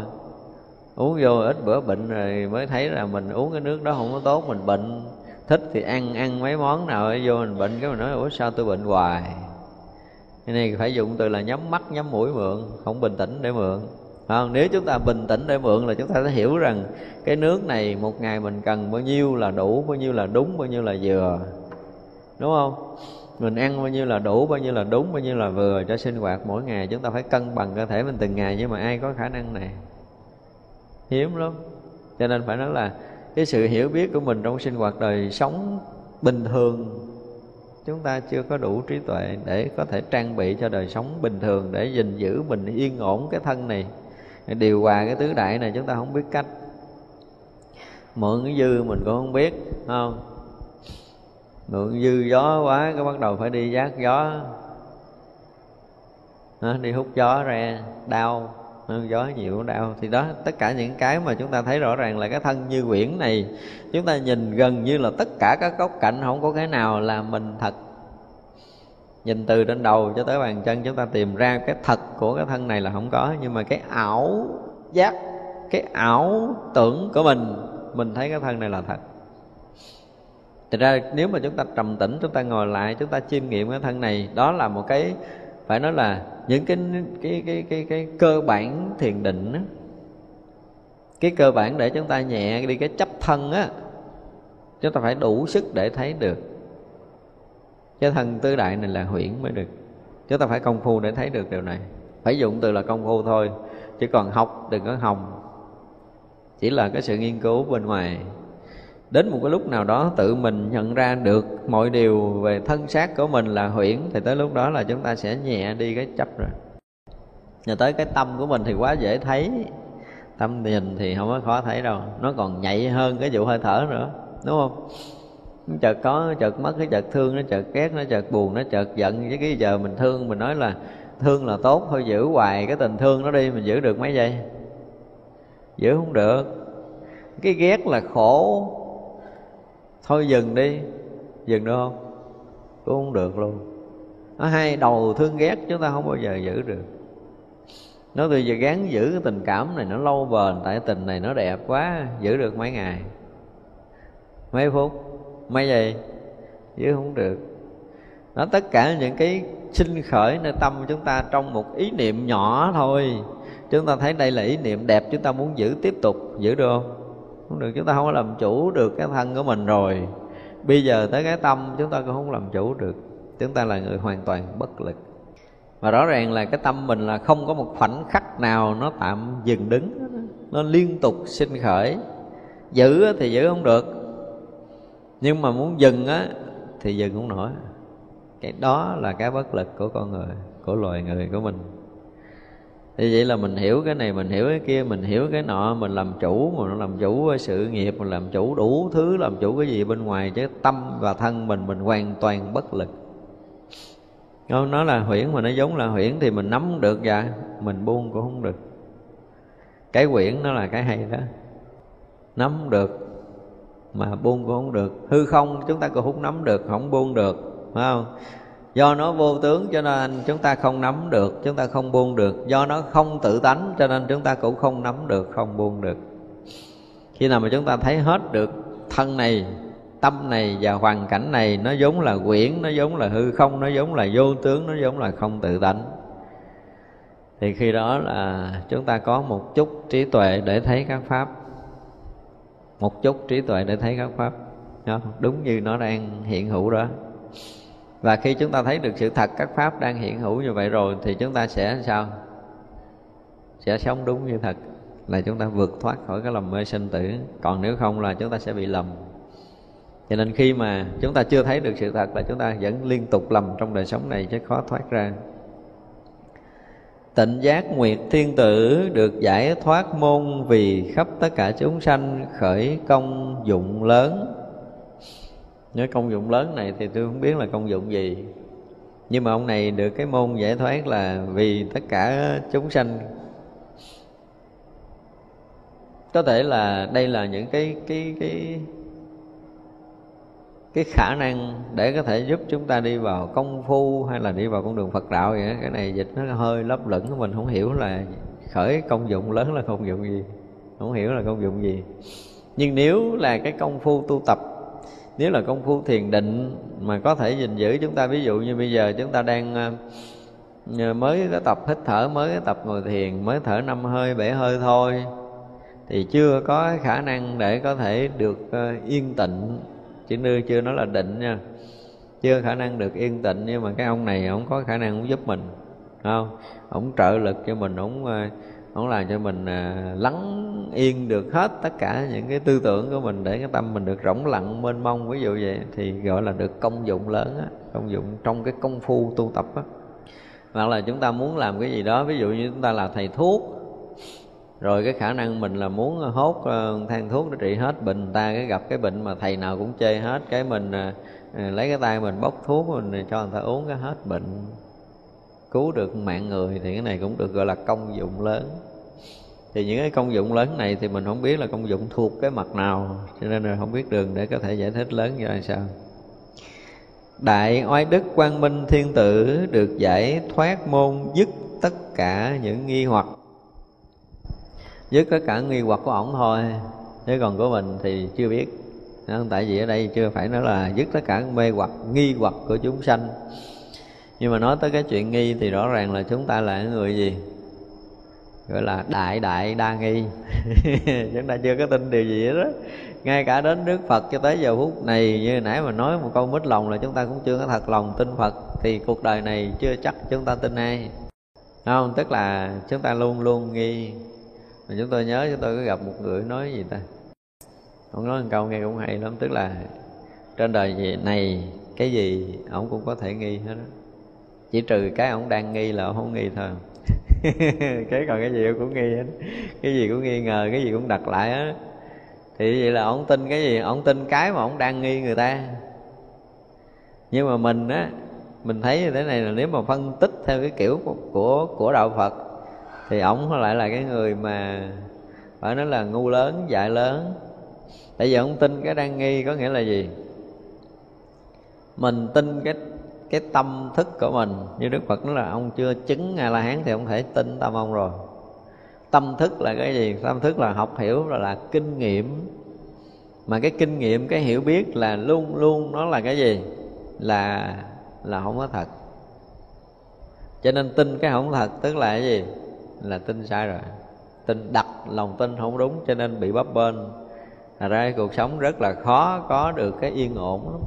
B: Uống vô ít bữa bệnh rồi mới thấy là mình uống cái nước đó không có tốt, mình bệnh. Thích thì ăn ăn mấy món nào vô mình bệnh cái mình nói, ủa, sao tôi bệnh hoài? Cái này phải dùng từ là nhắm mắt, nhắm mũi mượn, không bình tĩnh để mượn. Không? nếu chúng ta bình tĩnh để mượn là chúng ta sẽ hiểu rằng cái nước này một ngày mình cần bao nhiêu là đủ, bao nhiêu là đúng, bao nhiêu là vừa. Đúng không? Mình ăn bao nhiêu là đủ, bao nhiêu là đúng, bao nhiêu là vừa cho sinh hoạt mỗi ngày. Chúng ta phải cân bằng cơ thể mình từng ngày, nhưng mà ai có khả năng này? Hiếm lắm. Cho nên phải nói là cái sự hiểu biết của mình trong sinh hoạt đời sống bình thường, chúng ta chưa có đủ trí tuệ để có thể trang bị cho đời sống bình thường, để gìn giữ mình yên ổn cái thân này. Điều hòa cái tứ đại này chúng ta không biết cách. Mượn cái dư mình cũng không biết không? Mượn dư gió quá cái bắt đầu phải đi giác gió. Đó, đi hút gió ra đau. Gió nhiều đau. Thì đó tất cả những cái mà chúng ta thấy rõ ràng là cái thân như quyển này chúng ta nhìn gần như là tất cả các góc cạnh không có cái nào là mình thật. Nhìn từ trên đầu cho tới bàn chân chúng ta tìm ra cái thật của cái thân này là không có. Nhưng mà cái ảo giác cái ảo tưởng của mình mình thấy cái thân này là thật. Thật ra nếu mà chúng ta trầm tĩnh, chúng ta ngồi lại, chúng ta chiêm nghiệm cái thân này, đó là một cái, phải nói là những cái cái cái cái cái cơ bản thiền định đó. cái cơ bản để chúng ta nhẹ đi cái chấp thân á, chúng ta phải đủ sức để thấy được. Cái thân tứ đại này là huyễn mới được. Chúng ta phải công phu để thấy được điều này. Phải dụng từ là công phu thôi, chứ còn học đừng có hồng chỉ là cái sự nghiên cứu bên ngoài đến một cái lúc nào đó tự mình nhận ra được mọi điều về thân xác của mình là huyễn, thì tới lúc đó là chúng ta sẽ nhẹ đi cái chấp rồi. Nhờ tới cái tâm của mình thì quá dễ thấy. Tâm nhìn thì không có khó thấy đâu. Nó còn nhạy hơn cái vụ hơi thở nữa, đúng không? Chợt có, chợt mất cái chợt thương, nó chợt ghét, nó chợt buồn, nó chợt giận. Với cái giờ mình thương, mình nói là thương là tốt, thôi giữ hoài cái tình thương nó đi, mình giữ được mấy giây? Giữ không được. Cái ghét là khổ thôi dừng đi. Dừng được không? Cũng không được luôn. Nó hay đầu thương ghét chúng ta không bao giờ giữ được. Nó từ giờ gán giữ cái tình cảm này, nó lâu bền, tại tình này nó đẹp quá, giữ được mấy ngày. Mấy phút? Mấy giây? Giữ không được. Nó tất cả những cái sinh khởi nơi tâm chúng ta trong một ý niệm nhỏ thôi. Chúng ta thấy đây là ý niệm đẹp, chúng ta muốn giữ tiếp tục, giữ được không? Không được, chúng ta không có làm chủ được cái thân của mình rồi. Bây giờ tới cái tâm, chúng ta cũng không làm chủ được. Chúng ta là người hoàn toàn bất lực. Và rõ ràng là cái tâm mình là không có một khoảnh khắc nào nó tạm dừng đứng. Nó liên tục sinh khởi. Giữ thì giữ không được. Nhưng mà muốn dừng á thì dừng không nổi. Cái đó là cái bất lực của con người, của loài người của mình thì vậy là mình hiểu cái này, mình hiểu cái kia, mình hiểu cái nọ, mình làm chủ, mình làm chủ sự nghiệp, mình làm chủ đủ thứ, làm chủ cái gì bên ngoài, chứ tâm và thân mình mình hoàn toàn bất lực. Không nó là huyễn mà nó giống là huyễn thì mình nắm được dạ mình buông cũng không được. Cái huyễn nó là cái hay đó. Nắm được mà buông cũng không được. Hư không chúng ta cũng không nắm được, không buông được, phải không? Do nó vô tướng cho nên chúng ta không nắm được, chúng ta không buông được. Do nó không tự tánh cho nên chúng ta cũng không nắm được, không buông được. Khi nào mà chúng ta thấy hết được thân này, tâm này và hoàn cảnh này, nó giống là quyển, nó giống là hư không, nó giống là vô tướng, nó giống là không tự tánh, thì khi đó là chúng ta có một chút trí tuệ để thấy các pháp. Một chút trí tuệ để thấy các pháp. Đúng như nó đang hiện hữu đó và khi chúng ta thấy được sự thật, các pháp đang hiện hữu như vậy rồi, thì chúng ta sẽ sao? Sẽ sống đúng như thật, là chúng ta vượt thoát khỏi cái lầm mê sinh tử. Còn nếu không là chúng ta sẽ bị lầm. Cho nên khi mà chúng ta chưa thấy được sự thật là chúng ta vẫn liên tục lầm trong đời sống này chứ khó thoát ra. Tịnh giác nguyệt thiên tử được giải thoát môn vì khắp tất cả chúng sanh khởi công dụng lớn nếu công dụng lớn này thì tôi không biết là công dụng gì. Nhưng mà ông này được cái môn giải thoát là vì tất cả chúng sanh. Có thể là đây là những cái cái cái cái khả năng để có thể giúp chúng ta đi vào công phu hay là đi vào con đường Phật đạo vậy đó. cái này dịch nó hơi lấp lửng, mình không hiểu là khởi công dụng lớn là công dụng gì, không hiểu là công dụng gì. Nhưng nếu là cái công phu tu tập nếu là công phu thiền định mà có thể gìn giữ chúng ta, ví dụ như bây giờ chúng ta đang ờ, mới có tập, hít thở mới có tập ngồi thiền, mới thở năm hơi, bảy hơi thôi, thì chưa có khả năng để có thể được ờ, yên tịnh chỉ đưa chưa nói là định nha, chưa khả năng được yên tịnh nhưng mà cái ông này ông có khả năng ông giúp mình không? Ông trợ lực cho mình, ông ờ, không làm cho mình à, lắng yên được hết tất cả những cái tư tưởng của mình để cái tâm mình được rỗng lặng mênh mông. Ví dụ vậy thì gọi là được công dụng lớn á công dụng trong cái công phu tu tập á. Hoặc là chúng ta muốn làm cái gì đó ví dụ như chúng ta là thầy thuốc rồi cái khả năng mình là muốn hốt uh, than thuốc để trị hết bệnh ta cái gặp cái bệnh mà thầy nào cũng chê hết cái mình à, à, lấy cái tay mình bốc thuốc mình cho người ta uống cái hết bệnh cứu được mạng người thì cái này cũng được gọi là công dụng lớn. Thì những cái công dụng lớn này thì mình không biết là công dụng thuộc cái mặt nào, cho nên là không biết đường để có thể giải thích lớn như là sao. Đại oai đức quang minh thiên tử được giải thoát môn dứt tất cả những nghi hoặc. Dứt tất cả nghi hoặc của ổng thôi, chứ còn của mình thì chưa biết. Tại vì ở đây chưa phải nói là dứt tất cả mê hoặc, nghi hoặc của chúng sanh nhưng mà nói tới cái chuyện nghi thì rõ ràng là chúng ta là người gì? Gọi là đại đại đa nghi. Chúng ta chưa có tin điều gì hết đó ngay cả đến đức phật cho tới giờ phút này, như nãy mà nói một câu mít lòng là chúng ta cũng chưa có thật lòng tin phật, thì cuộc đời này chưa chắc chúng ta tin ai. Không? Tức là chúng ta luôn luôn nghi. Mà chúng tôi nhớ chúng tôi có gặp một người nói gì ta? Ông nói một câu nghe cũng hay lắm, tức là trên đời này, cái gì ông cũng có thể nghi hết đó chỉ trừ cái ông đang nghi là không nghi thôi. Cái còn cái gì cũng nghi hết. Cái gì cũng nghi ngờ cái gì cũng đặt lại á. Thì vậy là ông tin cái gì? Ông tin cái mà ông đang nghi người ta. Nhưng mà mình á mình thấy như thế này là nếu mà phân tích theo cái kiểu của của, của đạo Phật thì ông lại là cái người mà phải nói là ngu lớn dại lớn. Tại vì ông tin cái đang nghi có nghĩa là gì? Mình tin cái cái tâm thức của mình. Như đức phật nói là ông chưa chứng a la hán thì ông thể tin tâm ông rồi. Tâm thức là cái gì? Tâm thức là học hiểu là, là kinh nghiệm. Mà cái kinh nghiệm cái hiểu biết là luôn luôn nó là cái gì? Là là không có thật. Cho nên tin cái không thật tức là cái gì? Là tin sai rồi. Tin đặt lòng tin không đúng cho nên bị bấp bênh. Thật ra cuộc sống rất là khó có được cái yên ổn lắm.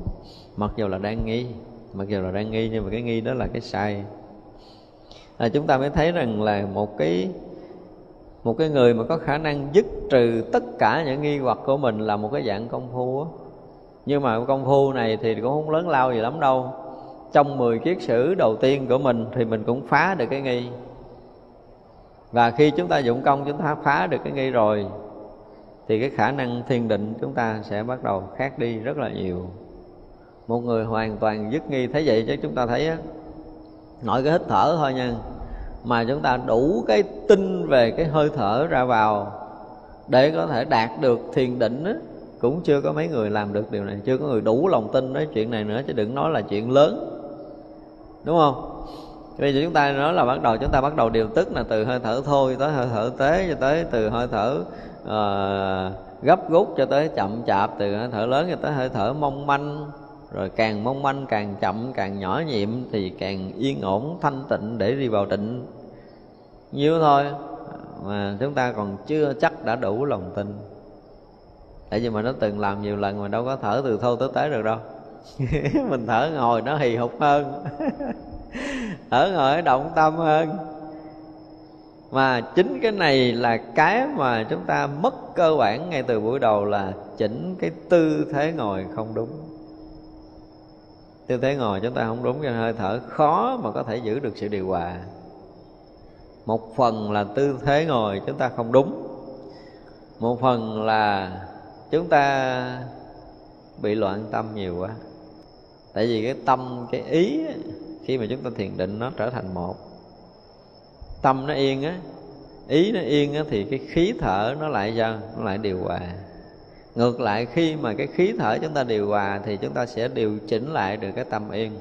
B: Mặc dù là đang nghi. Mặc dù là đang nghi nhưng mà cái nghi đó là cái sai. À, Chúng ta mới thấy rằng là một cái một cái người mà có khả năng dứt trừ tất cả những nghi hoặc của mình là một cái dạng công phu á. Nhưng mà công phu này thì cũng không lớn lao gì lắm đâu. Trong 10 kiết sử đầu tiên của mình thì mình cũng phá được cái nghi. Và khi chúng ta dụng công chúng ta phá được cái nghi rồi thì cái khả năng thiền định chúng ta sẽ bắt đầu khác đi rất là nhiều một người hoàn toàn dứt nghi thấy vậy chứ chúng ta thấy á nội cái hít thở thôi nha. Mà chúng ta đủ cái tin về cái hơi thở ra vào để có thể đạt được thiền định á cũng chưa có mấy người làm được điều này chưa có người đủ lòng tin nói chuyện này nữa chứ đừng nói là chuyện lớn. Đúng không? Bây giờ chúng ta nói là bắt đầu chúng ta bắt đầu điều tức là từ hơi thở thôi tới hơi thở tế cho tới từ hơi thở uh, gấp rút cho tới chậm chạp từ hơi thở lớn cho tới hơi thở mong manh rồi càng mong manh, càng chậm, càng nhỏ nhiệm thì càng yên ổn, thanh tịnh để đi vào tịnh. Nhiêu thôi, mà chúng ta còn chưa chắc đã đủ lòng tin. Tại vì mà nó từng làm nhiều lần mà đâu có thở từ thô tới tế được đâu. Mình thở ngồi nó hì hục hơn. Thở ngồi động tâm hơn. Mà chính cái này là cái mà chúng ta mất cơ bản ngay từ buổi đầu là chỉnh cái tư thế ngồi không đúng tư thế ngồi chúng ta không đúng, cho hơi thở khó mà có thể giữ được sự điều hòa. Một phần là tư thế ngồi chúng ta không đúng. Một phần là chúng ta bị loạn tâm nhiều quá. Tại vì cái tâm, cái ý khi mà chúng ta thiền định nó trở thành một. Tâm nó yên á, ý nó yên á, thì cái khí thở nó lại sao nó lại điều hòa ngược lại khi mà cái khí thở chúng ta điều hòa thì chúng ta sẽ điều chỉnh lại được cái tâm yên.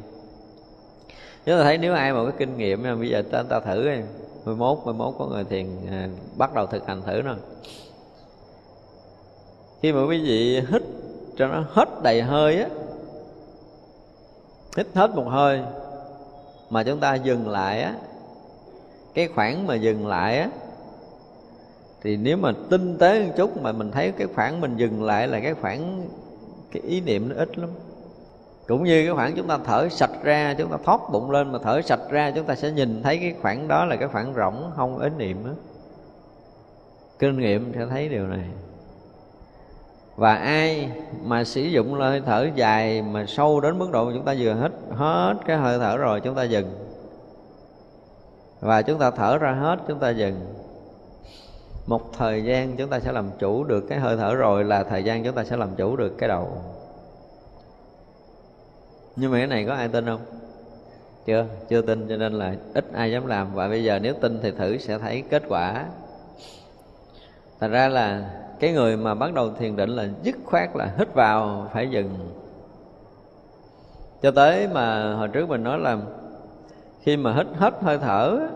B: Chúng ta thấy nếu ai mà có kinh nghiệm bây giờ ta, ta thử đi. 11, 11 có người thiền à, bắt đầu thực hành thử rồi khi mà quý vị hít cho nó hết đầy hơi á hít hết một hơi mà chúng ta dừng lại á cái khoảng mà dừng lại á thì nếu mà tinh tế một chút mà mình thấy cái khoảng mình dừng lại là cái khoảng, cái ý niệm nó ít lắm. Cũng như cái khoảng chúng ta thở sạch ra, chúng ta thoát bụng lên mà thở sạch ra, chúng ta sẽ nhìn thấy cái khoảng đó là cái khoảng rỗng, không ý niệm đó kinh nghiệm sẽ thấy điều này. Và ai mà sử dụng hơi thở dài mà sâu đến mức độ chúng ta vừa hết hết cái hơi thở rồi, chúng ta dừng. Và chúng ta thở ra hết, chúng ta dừng một thời gian chúng ta sẽ làm chủ được cái hơi thở rồi là thời gian chúng ta sẽ làm chủ được cái đầu. Nhưng mà cái này có ai tin không? Chưa chưa tin, cho nên là ít ai dám làm. Và bây giờ nếu tin thì thử sẽ thấy kết quả. Thành ra là cái người mà bắt đầu thiền định là dứt khoát là hít vào, phải dừng. Cho tới mà hồi trước mình nói là khi mà hít hết hơi thở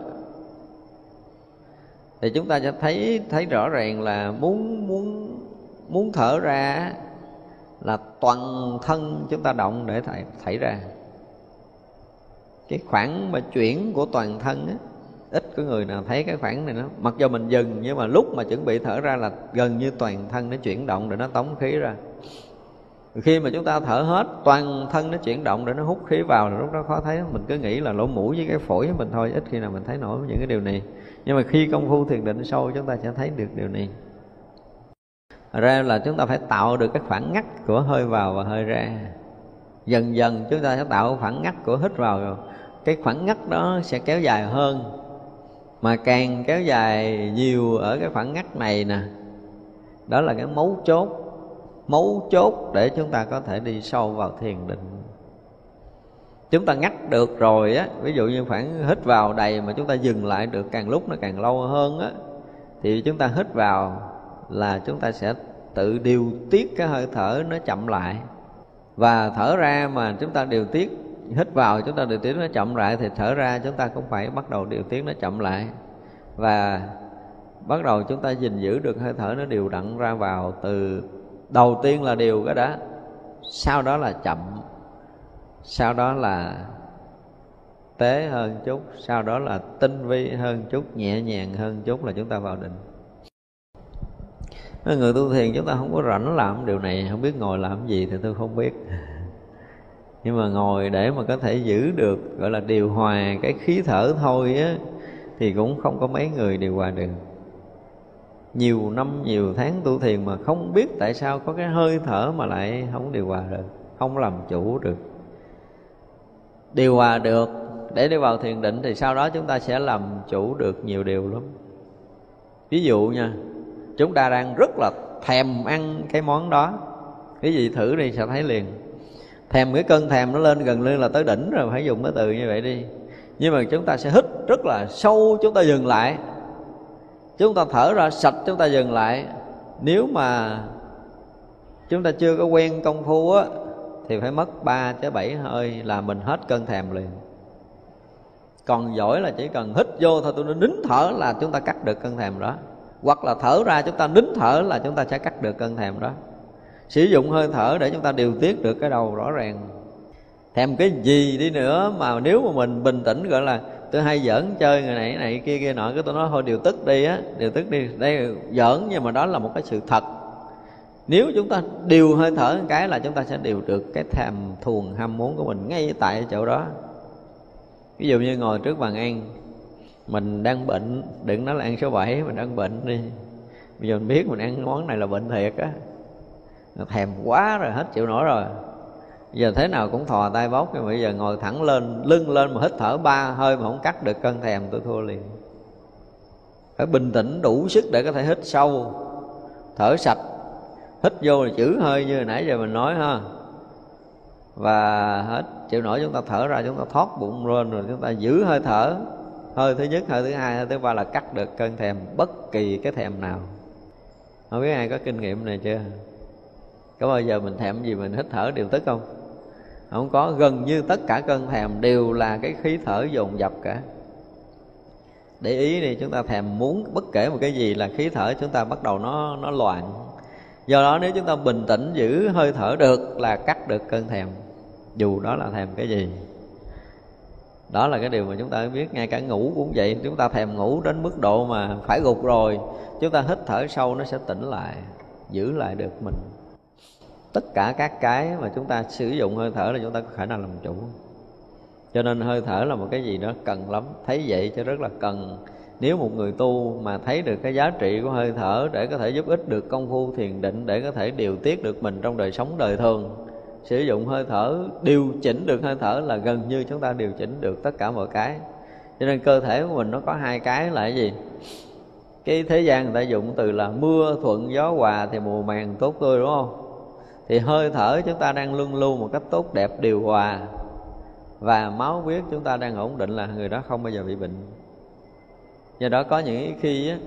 B: thì chúng ta sẽ thấy thấy rõ ràng là muốn muốn muốn thở ra là toàn thân chúng ta động để thảy, thảy ra. Cái khoảng mà chuyển của toàn thân á ít có người nào thấy cái khoảng này nó mặc dù mình dừng nhưng mà lúc mà chuẩn bị thở ra là gần như toàn thân nó chuyển động để nó tống khí ra. Khi mà chúng ta thở hết toàn thân nó chuyển động để nó hút khí vào là lúc đó khó thấy. Mình cứ nghĩ là lỗ mũi với cái phổi của mình thôi ít khi nào mình thấy nổi những cái điều này nhưng mà khi công phu thiền định sâu, chúng ta sẽ thấy được điều này. Ra là chúng ta phải tạo được cái khoảng ngắt của hơi vào và hơi ra. Dần dần chúng ta sẽ tạo khoảng ngắt của hít vào. Rồi cái khoảng ngắt đó sẽ kéo dài hơn. Mà càng kéo dài nhiều ở cái khoảng ngắt này nè, đó là cái mấu chốt mấu chốt để chúng ta có thể đi sâu vào thiền định chúng ta ngắt được rồi á, ví dụ như khoảng hít vào đầy mà chúng ta dừng lại được càng lúc nó càng lâu hơn á, thì chúng ta hít vào là chúng ta sẽ tự điều tiết cái hơi thở nó chậm lại. Và thở ra mà chúng ta điều tiết, hít vào chúng ta điều tiết nó chậm lại thì thở ra chúng ta cũng phải bắt đầu điều tiết nó chậm lại. Và bắt đầu chúng ta gìn giữ được hơi thở nó đều đặn ra vào từ, đầu tiên là điều cái đó sau đó là chậm sau đó là tế hơn chút, sau đó là tinh vi hơn chút, nhẹ nhàng hơn chút là chúng ta vào định. Người tu thiền chúng ta không có rảnh làm điều này, không biết ngồi làm gì thì tôi không biết. Nhưng mà ngồi để mà có thể giữ được, gọi là, điều hòa cái khí thở thôi á, thì cũng không có mấy người điều hòa được. Nhiều năm, nhiều tháng tu thiền mà không biết tại sao có cái hơi thở mà lại không điều hòa được, không làm chủ được điều hòa được. Để đi vào thiền định thì sau đó chúng ta sẽ làm chủ được nhiều điều lắm. Ví dụ nha, chúng ta đang rất là thèm ăn cái món đó. Cái gì thử đi sẽ thấy liền. Thèm cái cơn thèm nó lên gần như là tới đỉnh rồi, phải dùng cái từ như vậy đi. Nhưng mà chúng ta sẽ hít rất là sâu, chúng ta dừng lại. Chúng ta thở ra sạch, chúng ta dừng lại. Nếu mà chúng ta chưa có quen công phu á thì phải mất 3 tới 7 hơi là mình hết cơn thèm liền. Còn giỏi là chỉ cần hít vô thôi tôi nín thở là chúng ta cắt được cơn thèm đó. Hoặc là thở ra chúng ta nín thở là chúng ta sẽ cắt được cơn thèm đó. Sử dụng hơi thở để chúng ta điều tiết được cái đầu rõ ràng. Thèm cái gì đi nữa mà nếu mà mình bình tĩnh, gọi là, tôi hay giỡn chơi người này này kia kia nọ, cái tôi nói thôi điều tức đi á, điều tức đi. Đây, giỡn nhưng mà đó là một cái sự thật nếu chúng ta điều hơi thở một cái là chúng ta sẽ điều được cái thèm thuồng ham muốn của mình ngay tại chỗ đó. Ví dụ như ngồi trước bàn ăn, mình đang bệnh, đừng nói là ăn số 7 mình đang bệnh đi. Bây giờ mình biết mình ăn món này là bệnh thiệt á. Thèm quá rồi, hết chịu nổi rồi. Giờ thế nào cũng thò tay bóc nhưng mà bây giờ ngồi thẳng lên, lưng lên mà hít thở ba hơi mà không cắt được cơn thèm, tôi thua liền. Phải bình tĩnh đủ sức để có thể hít sâu, thở sạch hít vô là chữ hơi như nãy giờ mình nói ha. Và hết, chịu nổi chúng ta thở ra, chúng ta thoát bụng lên rồi chúng ta giữ hơi thở. Hơi thứ nhất, hơi thứ hai, hơi thứ ba là cắt được cơn thèm, bất kỳ cái thèm nào. Không biết ai có kinh nghiệm này chưa? Có bao giờ mình thèm gì mình hít thở điều tức không? Không có, gần như tất cả cơn thèm đều là cái khí thở dồn dập cả. Để ý này chúng ta thèm muốn bất kể một cái gì là khí thở chúng ta bắt đầu nó nó loạn do đó nếu chúng ta bình tĩnh giữ hơi thở được là cắt được cơn thèm. Dù đó là thèm cái gì. Đó là cái điều mà chúng ta biết. Ngay cả ngủ cũng vậy. Chúng ta thèm ngủ đến mức độ mà phải gục rồi. Chúng ta hít thở sâu nó sẽ tỉnh lại, giữ lại được mình. Tất cả các cái mà chúng ta sử dụng hơi thở là chúng ta có khả năng làm chủ. Cho nên hơi thở là một cái gì đó cần lắm. Thấy vậy cho rất là cần nếu một người tu mà thấy được cái giá trị của hơi thở để có thể giúp ích được công phu thiền định, để có thể điều tiết được mình trong đời sống đời thường, sử dụng hơi thở, điều chỉnh được hơi thở là gần như chúng ta điều chỉnh được tất cả mọi cái. Cho nên cơ thể của mình nó có hai cái là cái gì? Cái thế gian người ta dụng từ là mưa, thuận, gió, hòa thì mùa màng tốt tươi, đúng không? Thì hơi thở chúng ta đang luân lưu một cách tốt đẹp, điều hòa và máu huyết chúng ta đang ổn định là người đó không bao giờ bị bệnh do đó có những khi á,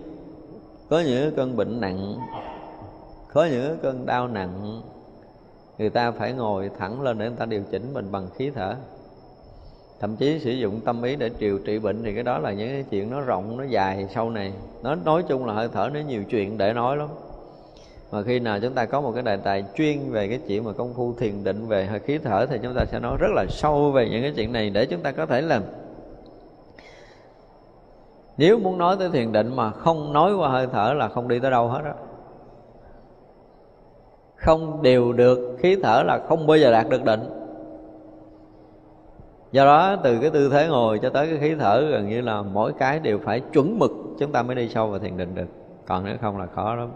B: có những cơn bệnh nặng có những cơn đau nặng người ta phải ngồi thẳng lên để người ta điều chỉnh mình bằng khí thở. Thậm chí sử dụng tâm ý để điều trị bệnh thì cái đó là những cái chuyện nó rộng nó dài sau này. Nó nói chung là hơi thở nó nhiều chuyện để nói lắm. Mà khi nào chúng ta có một cái đề tài chuyên về cái chuyện mà công phu thiền định về hơi khí thở thì chúng ta sẽ nói rất là sâu về những cái chuyện này để chúng ta có thể làm nếu muốn nói tới thiền định mà không nói qua hơi thở là không đi tới đâu hết á. Không điều được khí thở là không bao giờ đạt được định. Do đó, từ cái tư thế ngồi cho tới cái khí thở, gần như là mỗi cái đều phải chuẩn mực chúng ta mới đi sâu vào thiền định được. Còn nếu không là khó lắm.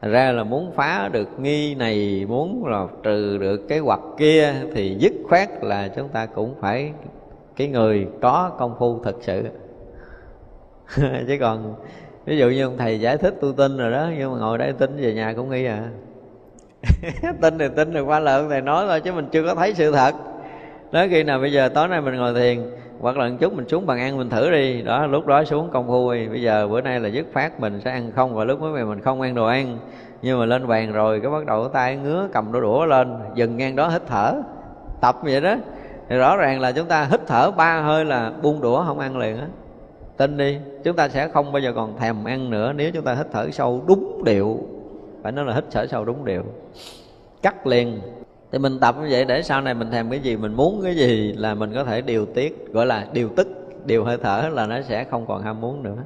B: Thành ra là muốn phá được nghi này, muốn là trừ được cái hoặc kia thì dứt khoát là chúng ta cũng phải cái người có công phu thật sự. chứ còn, ví dụ như ông thầy giải thích tu tin rồi đó, nhưng mà ngồi đây tin về nhà cũng nghi à. Tin thì tin được, qua lời ông thầy nói thôi, chứ mình chưa có thấy sự thật. Đó khi nào bây giờ tối nay mình ngồi thiền, hoặc là một chút mình xuống bàn ăn mình thử đi. Đó, lúc đó xuống công phu đi. Bây giờ bữa nay là dứt phát mình sẽ ăn không, và lúc mới mình không ăn đồ ăn. Nhưng mà lên bàn rồi, cái bắt đầu tay ngứa, cầm đũa đũa lên, dừng ngang đó hít thở. Tập vậy đó. Thì rõ ràng là chúng ta hít thở ba hơi là buông đũa không ăn liền á tin đi, chúng ta sẽ không bao giờ còn thèm ăn nữa nếu chúng ta hít thở sâu đúng điệu. Phải nói là hít thở sâu đúng điệu. Cắt liền. Thì mình tập như vậy để sau này mình thèm cái gì, mình muốn cái gì là mình có thể điều tiết, gọi là điều tức, điều hơi thở là nó sẽ không còn ham muốn nữa.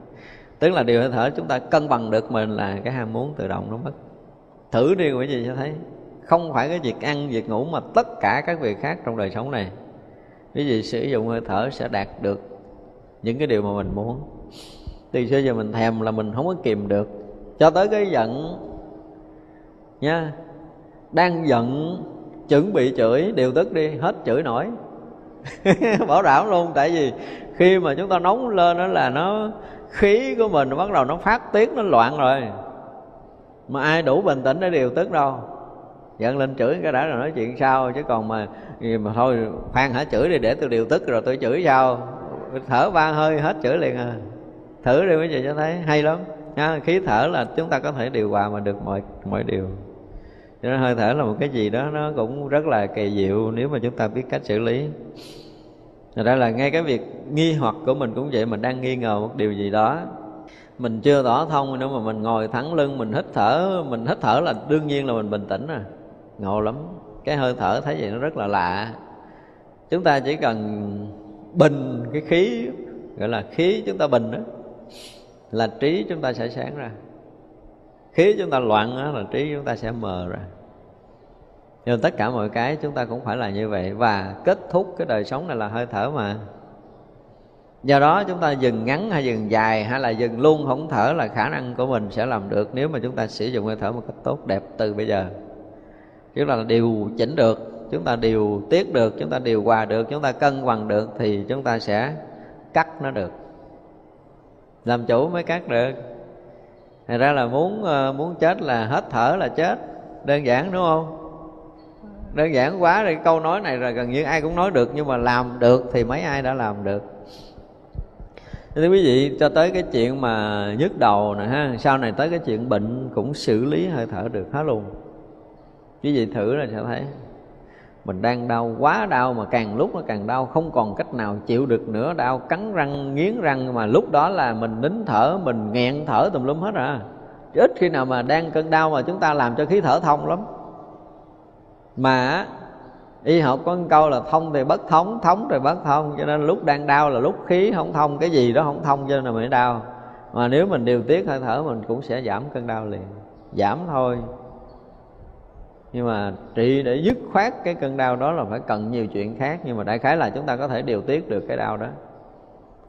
B: Tức là điều hơi thở chúng ta cân bằng được mình là cái ham muốn tự động nó mất. Thử đi, quý vị cho thấy. Không phải cái việc ăn, việc ngủ mà tất cả các việc khác trong đời sống này. Quý vị sử dụng hơi thở sẽ đạt được những cái điều mà mình muốn. Từ xưa giờ mình thèm là mình không có kìm được. Cho tới cái giận, nha, đang giận, chuẩn bị chửi, điều tức đi, hết chửi nổi. Bảo đảm luôn, tại vì khi mà chúng ta nóng lên đó là nó, khí của mình nó bắt đầu nó phát tiết nó loạn rồi. Mà ai đủ bình tĩnh để điều tức đâu. Giận lên chửi cái đã rồi nói chuyện sau, chứ còn mà gì mà thôi, khoan hả, chửi đi để tôi điều tức rồi tôi chửi sao thở ba hơi hết chửi liền à. Thử đi mấy chị cho thấy hay lắm. Ha, khí thở là chúng ta có thể điều hòa mà được mọi mọi điều. Cho nên hơi thở là một cái gì đó nó cũng rất là kỳ diệu nếu mà chúng ta biết cách xử lý. Thật ra là ngay cái việc nghi hoặc của mình cũng vậy Mình đang nghi ngờ một điều gì đó. Mình chưa tỏ thông nữa mà mình ngồi thẳng lưng Mình hít thở Mình hít thở là đương nhiên là mình bình tĩnh rồi Ngộ lắm. Cái hơi thở thấy vậy nó rất là lạ. Chúng ta chỉ cần bình cái khí Gọi là khí chúng ta bình đó Là trí chúng ta sẽ sáng ra. Khí chúng ta loạn đó, là trí chúng ta sẽ mờ ra. Nhưng tất cả mọi cái chúng ta cũng phải là như vậy. Và kết thúc cái đời sống này là hơi thở mà. Do đó chúng ta dừng ngắn hay dừng dài hay là dừng luôn không thở là khả năng của mình sẽ làm được nếu mà chúng ta sử dụng hơi thở một cách tốt đẹp từ bây giờ. Tức là điều chỉnh được chúng ta điều tiết được, chúng ta điều hòa được, chúng ta cân bằng được thì chúng ta sẽ cắt nó được. Làm chủ mới cắt được. Thành ra là muốn ờ, muốn chết là hết thở là chết. Đơn giản, đúng không? Đơn giản quá rồi câu nói này là gần như ai cũng nói được, Nhưng mà làm được thì mấy ai đã làm được. Thưa quý vị, cho tới cái chuyện mà nhức đầu nè ha, Sau này tới cái chuyện bệnh cũng xử lý hơi thở được hết luôn. Quý vị thử là sẽ thấy mình đang đau quá đau mà càng lúc nó càng đau, không còn cách nào chịu được nữa. Đau cắn răng, nghiến răng mà lúc đó là mình nín thở, mình nghẹn thở tùm lum hết à. Ít khi nào mà đang cơn đau mà chúng ta làm cho khí thở thông lắm. Mà y học có một câu là thông thì bất thống thống thì bất thông. Cho nên lúc đang đau là lúc khí không thông, cái gì đó không thông cho nên là mình đau. Mà nếu mình điều tiết hơi thở, mình cũng sẽ giảm cơn đau liền. Giảm thôi nhưng mà trị để dứt khoát cái cơn đau đó là phải cần nhiều chuyện khác. Nhưng mà đại khái là chúng ta có thể điều tiết được cái đau đó.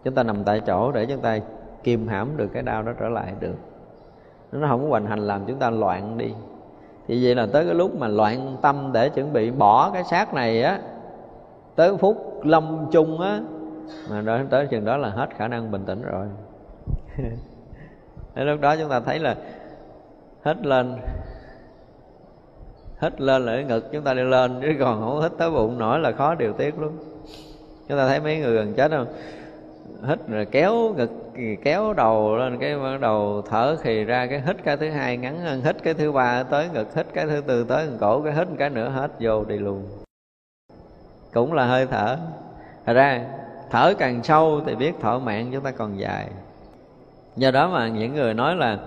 B: Chúng ta nằm tại chỗ để chúng ta kiềm hãm được cái đau đó trở lại được. Nó không có hoành hành làm chúng ta loạn đi. Thì vậy là tới cái lúc mà loạn tâm để chuẩn bị bỏ cái xác này á tới phút lâm chung á mà đó, tới chừng đó là hết khả năng bình tĩnh rồi. Đến lúc đó chúng ta thấy là hết lên hít lên là cái ngực chúng ta đi lên, chứ còn không hít tới bụng nổi là khó điều tiết luôn chúng ta thấy mấy người gần chết không? Hít rồi kéo ngực, kéo đầu lên, cái bắt đầu thở khì ra, cái hít cái thứ hai ngắn hơn, hít cái thứ ba tới ngực, hít cái thứ tư tới cổ, cái hít cái nữa hết, vô đi luôn. Cũng là hơi thở. Thật ra, thở càng sâu thì biết thở mạng chúng ta còn dài. Do đó mà những người nói là,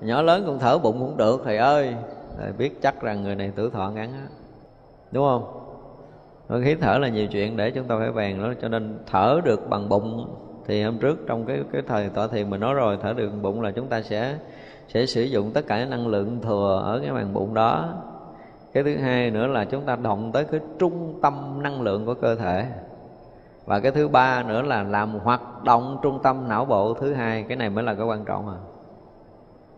B: nhỏ lớn cũng thở bụng cũng được, thầy ơi thì biết chắc rằng người này tử thọ ngắn á. Đúng không? Khí thở là nhiều chuyện để chúng ta phải bàn đó, cho nên thở được bằng bụng. Thì hôm trước trong cái cái thời tọa thiền mình nói rồi, thở được bằng bụng là chúng ta sẽ sẽ sử dụng tất cả năng lượng thừa ở cái màng bụng đó. Cái thứ hai nữa là chúng ta động tới cái trung tâm năng lượng của cơ thể. Và cái thứ ba nữa là làm hoạt động trung tâm não bộ. Thứ hai, cái này mới là cái quan trọng à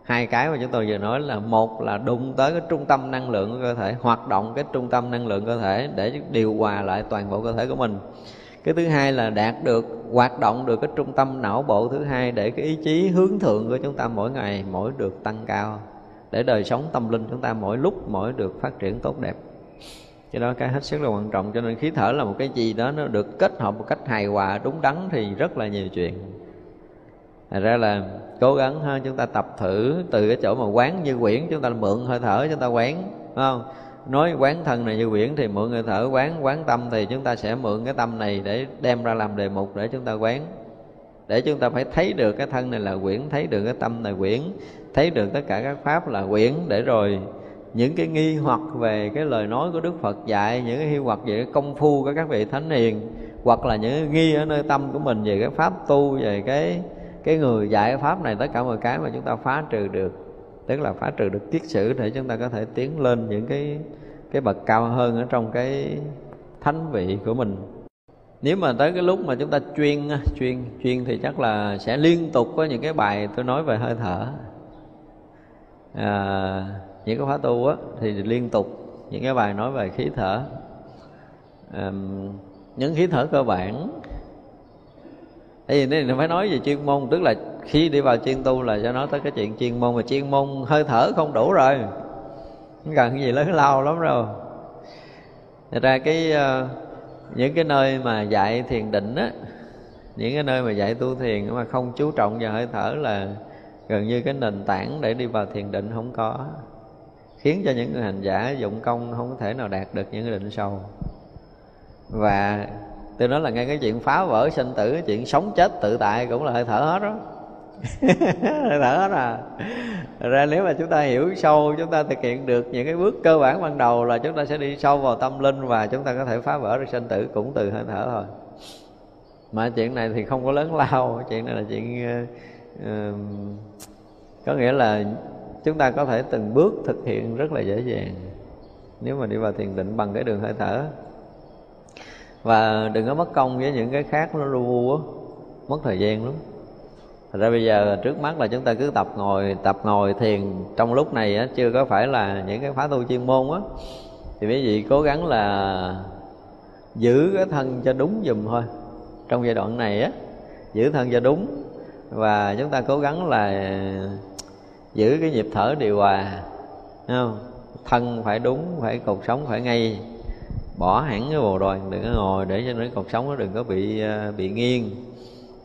B: hai cái mà chúng tôi vừa nói là một là đụng tới cái trung tâm năng lượng của cơ thể, hoạt động cái trung tâm năng lượng cơ thể để điều hòa lại toàn bộ cơ thể của mình. Cái thứ hai là đạt được, hoạt động được cái trung tâm não bộ thứ hai để cái ý chí hướng thượng của chúng ta mỗi ngày mỗi được tăng cao, để đời sống tâm linh chúng ta mỗi lúc mỗi được phát triển tốt đẹp. Cho đó cái hết sức là quan trọng, cho nên khí thở là một cái gì đó nó được kết hợp một cách hài hòa, đúng đắn thì rất là nhiều chuyện. Thành ra là cố gắng ha, chúng ta tập thử từ cái chỗ mà quán như quyển, chúng ta mượn hơi thở chúng ta quán đúng không? Nói quán thân này như quyển thì mượn hơi thở, quán quán tâm thì chúng ta sẽ mượn cái tâm này để đem ra làm đề mục để chúng ta quán. Để chúng ta phải thấy được cái thân này là quyển, thấy được cái tâm này quyển, thấy được tất cả các pháp là quyển. Để rồi những cái nghi hoặc về cái lời nói của Đức Phật dạy, những cái nghi hoặc về cái công phu của các vị thánh hiền, hoặc là những cái nghi ở nơi tâm của mình về cái pháp tu, về cái cái người dạy pháp này tất cả mọi cái mà chúng ta phá trừ được. Tức là phá trừ được kiết sử để chúng ta có thể tiến lên những cái cái bậc cao hơn ở trong cái thánh vị của mình. Nếu mà tới cái lúc mà chúng ta chuyên chuyên chuyên thì chắc là sẽ liên tục có những cái bài tôi nói về hơi thở. À, những cái khóa tu á thì liên tục những cái bài nói về khí thở. À, những khí thở cơ bản Tại vì nó phải nói về chuyên môn, Tức là khi đi vào chuyên tu là cho nói tới cái chuyện chuyên môn, Mà chuyên môn hơi thở không đủ rồi. Không cần cái gì lớn lao lắm rồi. Thật ra cái ờ, những cái nơi mà dạy thiền định á, Những cái nơi mà dạy tu thiền mà không chú trọng vào hơi thở là Gần như cái nền tảng để đi vào thiền định không có. Khiến cho những người hành giả dụng công không có thể nào đạt được những cái định sâu. Và tôi nói là ngay cái chuyện phá vỡ sinh tử cái chuyện sống chết tự tại cũng là hơi thở hết đó. Hơi thở hết à. Ra nếu mà chúng ta hiểu sâu chúng ta thực hiện được những cái bước cơ bản ban đầu là chúng ta sẽ đi sâu vào tâm linh và chúng ta có thể phá vỡ được sinh tử cũng từ hơi thở thôi. Mà chuyện này thì không có lớn lao chuyện này là chuyện uh, có nghĩa là chúng ta có thể từng bước thực hiện rất là dễ dàng. Nếu mà đi vào thiền định bằng cái đường hơi thở và đừng có mất công với những cái khác nó lu á. Mất thời gian lắm. Thật ra bây giờ trước mắt là chúng ta cứ tập ngồi tập ngồi thiền. Trong lúc này á, chưa có phải là những cái khóa tu chuyên môn á. Thì quý vị cố gắng là giữ cái thân cho đúng dùm thôi. Trong giai đoạn này á giữ thân cho đúng. Và chúng ta cố gắng là giữ cái nhịp thở điều hòa. Không? thân phải đúng phải cột sống phải ngay bỏ hẳn cái bồ đoàn đừng có ngồi để cho nó cột sống nó đừng có bị à, bị nghiêng.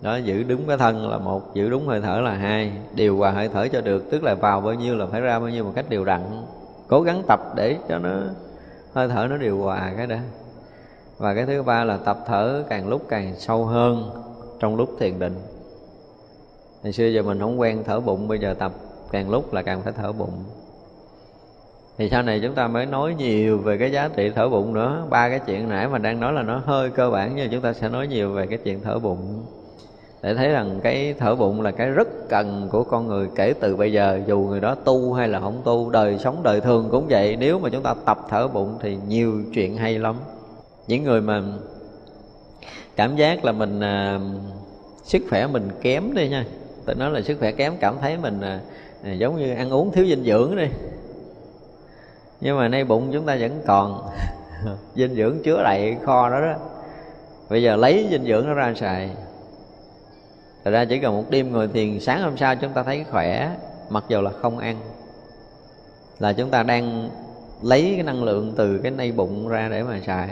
B: Đó, giữ đúng cái thân là một, giữ đúng hơi thở là hai. Điều hòa hơi thở cho được, tức là vào bao nhiêu là phải ra bao nhiêu một cách đều đặn. Cố gắng tập để cho nó, hơi thở nó điều hòa cái đó và cái thứ ba là tập thở càng lúc càng sâu hơn trong lúc thiền định. Hồi xưa giờ mình không quen thở bụng, bây giờ tập càng lúc là càng phải thở bụng thì sau này chúng ta mới nói nhiều về cái giá trị thở bụng nữa. Ba cái chuyện nãy mà đang nói là nó hơi cơ bản nhưng chúng ta sẽ nói nhiều về cái chuyện thở bụng. Để thấy rằng cái thở bụng là cái rất cần của con người kể từ bây giờ dù người đó tu hay là không tu đời sống đời thường cũng vậy. Nếu mà chúng ta tập thở bụng thì nhiều chuyện hay lắm. Những người mà cảm giác là mình à, sức khỏe mình kém đi nha. Tôi nói là sức khỏe kém cảm thấy mình à, à giống như ăn uống thiếu dinh dưỡng đi nhưng mà nay bụng chúng ta vẫn còn dinh dưỡng chứa đầy kho đó đó. Bây giờ lấy dinh dưỡng nó ra xài. Thật ra chỉ cần một đêm ngồi thiền, sáng hôm sau chúng ta thấy khỏe, Mặc dù là không ăn, Là chúng ta đang lấy cái năng lượng từ cái nay bụng ra để mà xài.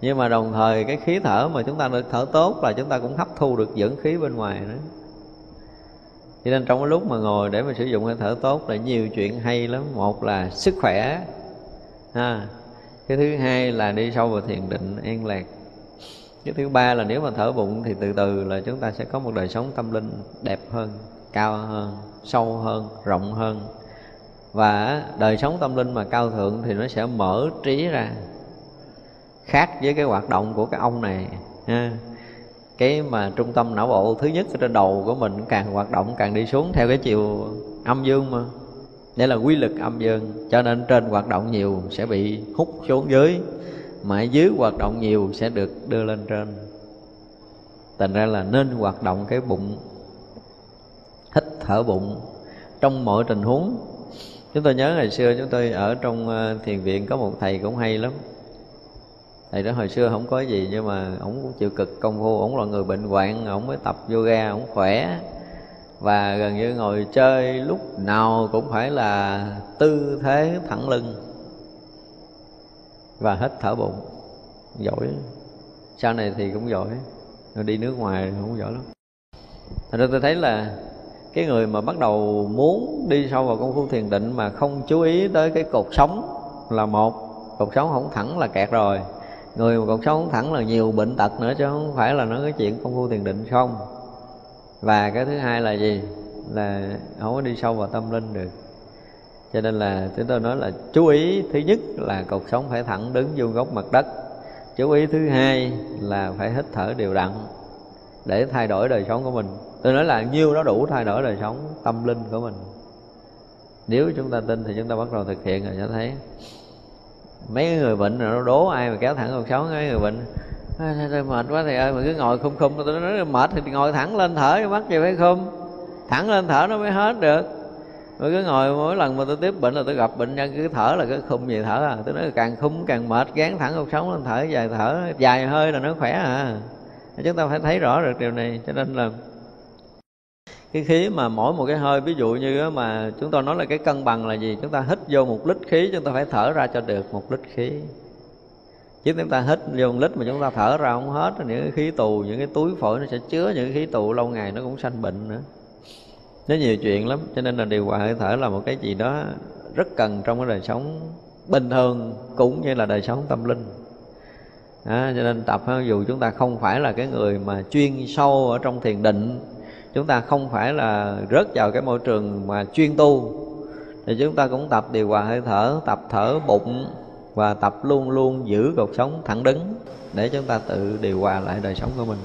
B: Nhưng mà đồng thời cái khí thở mà chúng ta được thở tốt là chúng ta cũng hấp thu được dưỡng khí bên ngoài nữa cho nên trong cái lúc mà ngồi để mà sử dụng hơi thở tốt là nhiều chuyện hay lắm. Một là sức khỏe, ha. Cái thứ hai là đi sâu vào thiền định, an lạc. Cái thứ ba là nếu mà thở bụng thì từ từ là chúng ta sẽ có một đời sống tâm linh đẹp hơn, cao hơn, sâu hơn, rộng hơn. Và đời sống tâm linh mà cao thượng thì nó sẽ mở trí ra, khác với cái hoạt động của cái ông này, ha cái mà trung tâm não bộ thứ nhất ở trên đầu của mình càng hoạt động càng đi xuống theo cái chiều âm dương mà. Đây là quy lực âm dương, cho nên trên hoạt động nhiều sẽ bị hút xuống dưới, mà dưới hoạt động nhiều sẽ được đưa lên trên. Thành ra là nên hoạt động cái bụng, hít thở bụng trong mọi tình huống. Chúng tôi nhớ ngày xưa chúng tôi ở trong ờ, thiền viện có một thầy cũng hay lắm thầy đó hồi xưa không có gì, nhưng mà ổng cũng chịu cực công phu. Ổng là người bệnh hoạn, ổng mới tập yoga, ổng khỏe. Và gần như ngồi chơi lúc nào cũng phải là tư thế thẳng lưng và hết thở bụng. Giỏi. Sau này thì cũng giỏi. Rồi đi nước ngoài không giỏi lắm. Thành ra tôi thấy là cái người mà bắt đầu muốn đi sâu vào công phu thiền định mà không chú ý tới cái cột sống là một, cột sống không thẳng là kẹt rồi người mà còn sống thẳng là nhiều bệnh tật nữa chứ không phải là nói cái chuyện công phu thiền định không. Và cái thứ hai là gì? Là không có đi sâu vào tâm linh được. Cho nên là chúng tôi nói là chú ý thứ nhất là cột sống phải thẳng đứng vô góc mặt đất. Chú ý thứ hai là phải hít thở đều đặn để thay đổi đời sống của mình. Tôi nói là nhiêu nó đủ thay đổi đời sống tâm linh của mình. Nếu chúng ta tin thì chúng ta bắt đầu thực hiện rồi sẽ thấy mấy người bệnh rồi nó đố ai mà kéo thẳng cuộc sống mấy người bệnh tôi mệt quá thầy ơi, mà cứ ngồi khum khum tôi nói mệt thì ngồi thẳng lên thở cho mắt gì phải không thẳng lên thở nó mới hết được. Rồi cứ ngồi mỗi lần mà tôi tiếp bệnh là tôi gặp bệnh nhân cứ thở là cứ khum gì thở à. Tôi nói càng khum càng mệt, gán thẳng cuộc sống lên thở, dài thở, dài hơi là nó khỏe à. Chúng ta phải thấy rõ được điều này, cho nên là cái khí mà mỗi một cái hơi ví dụ như mà chúng ta nói là cái cân bằng là gì? Chúng ta hít vô một lít khí chúng ta phải thở ra cho được một lít khí. Chứ chúng ta hít vô một lít mà chúng ta thở ra không hết những cái khí tù những cái túi phổi nó sẽ chứa những cái khí tù lâu ngày nó cũng sanh bệnh nữa. Nó nhiều chuyện lắm cho nên là điều hòa hơi thở là một cái gì đó rất cần trong cái đời sống bình thường cũng như là đời sống tâm linh. À, cho nên tập dù chúng ta không phải là cái người mà chuyên sâu ở trong thiền định chúng ta không phải là rớt vào cái môi trường mà chuyên tu. Thì chúng ta cũng tập điều hòa hơi thở tập thở bụng và tập luôn luôn giữ cột sống thẳng đứng để chúng ta tự điều hòa lại đời sống của mình.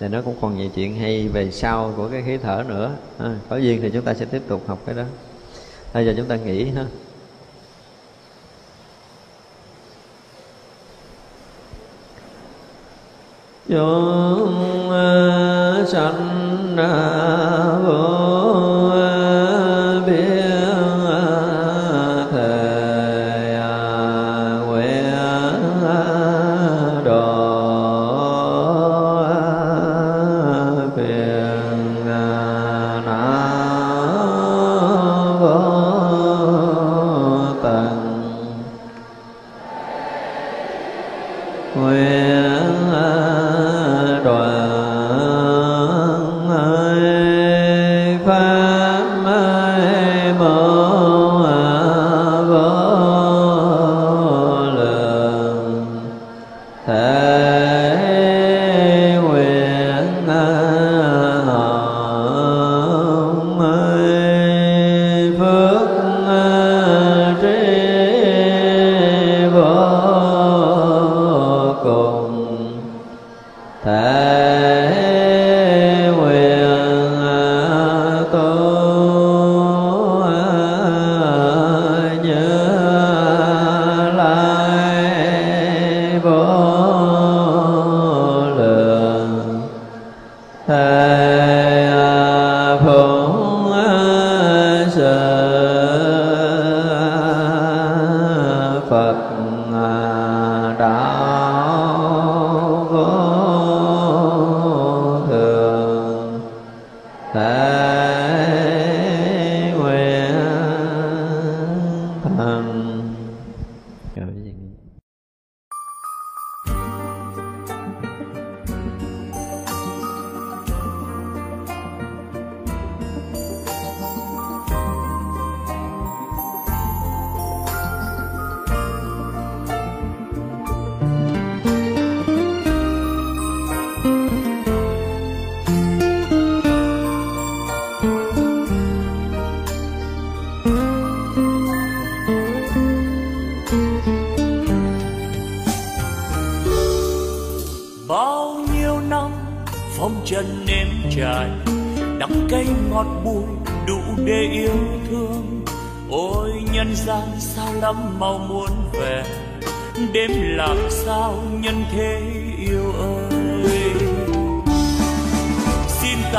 B: Thì nó cũng còn nhiều chuyện hay về sau của cái khí thở nữa. À, có duyên thì chúng ta sẽ tiếp tục học cái đó. Bây giờ chúng ta nghỉ ha. Chúng sanh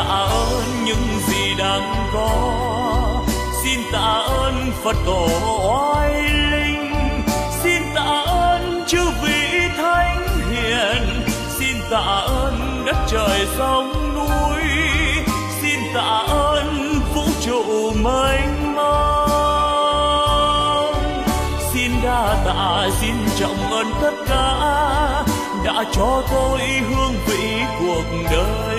A: tạ ơn những gì đang có. Xin tạ ơn phật tổ oai linh. Xin tạ ơn chư vị thánh hiền. Xin tạ ơn đất trời sông núi. Xin tạ ơn vũ trụ mênh mông. Xin đa tạ, xin trọng ơn tất cả đã cho tôi hương vị cuộc đời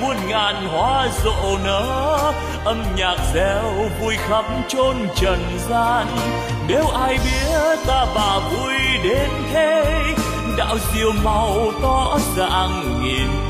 A: muôn ngàn hoa rộ nở. Âm nhạc reo vui khắp chốn trần gian. Nếu ai biết ta bà vui đến thế, đạo diệu màu tỏ ràng nghìn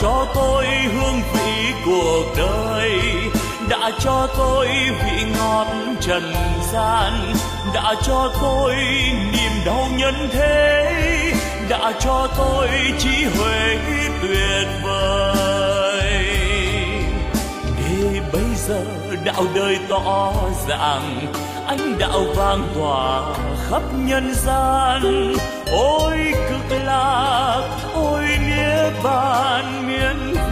A: cho tôi hương vị cuộc đời, đã cho tôi vị ngọt trần gian, đã cho tôi niềm đau nhân thế, đã cho tôi trí huệ tuyệt vời. Để bây giờ đạo đời tỏ ràng ánh đạo vang tỏa khắp nhân gian. Ôi cực lạc, ôi nghĩa bàn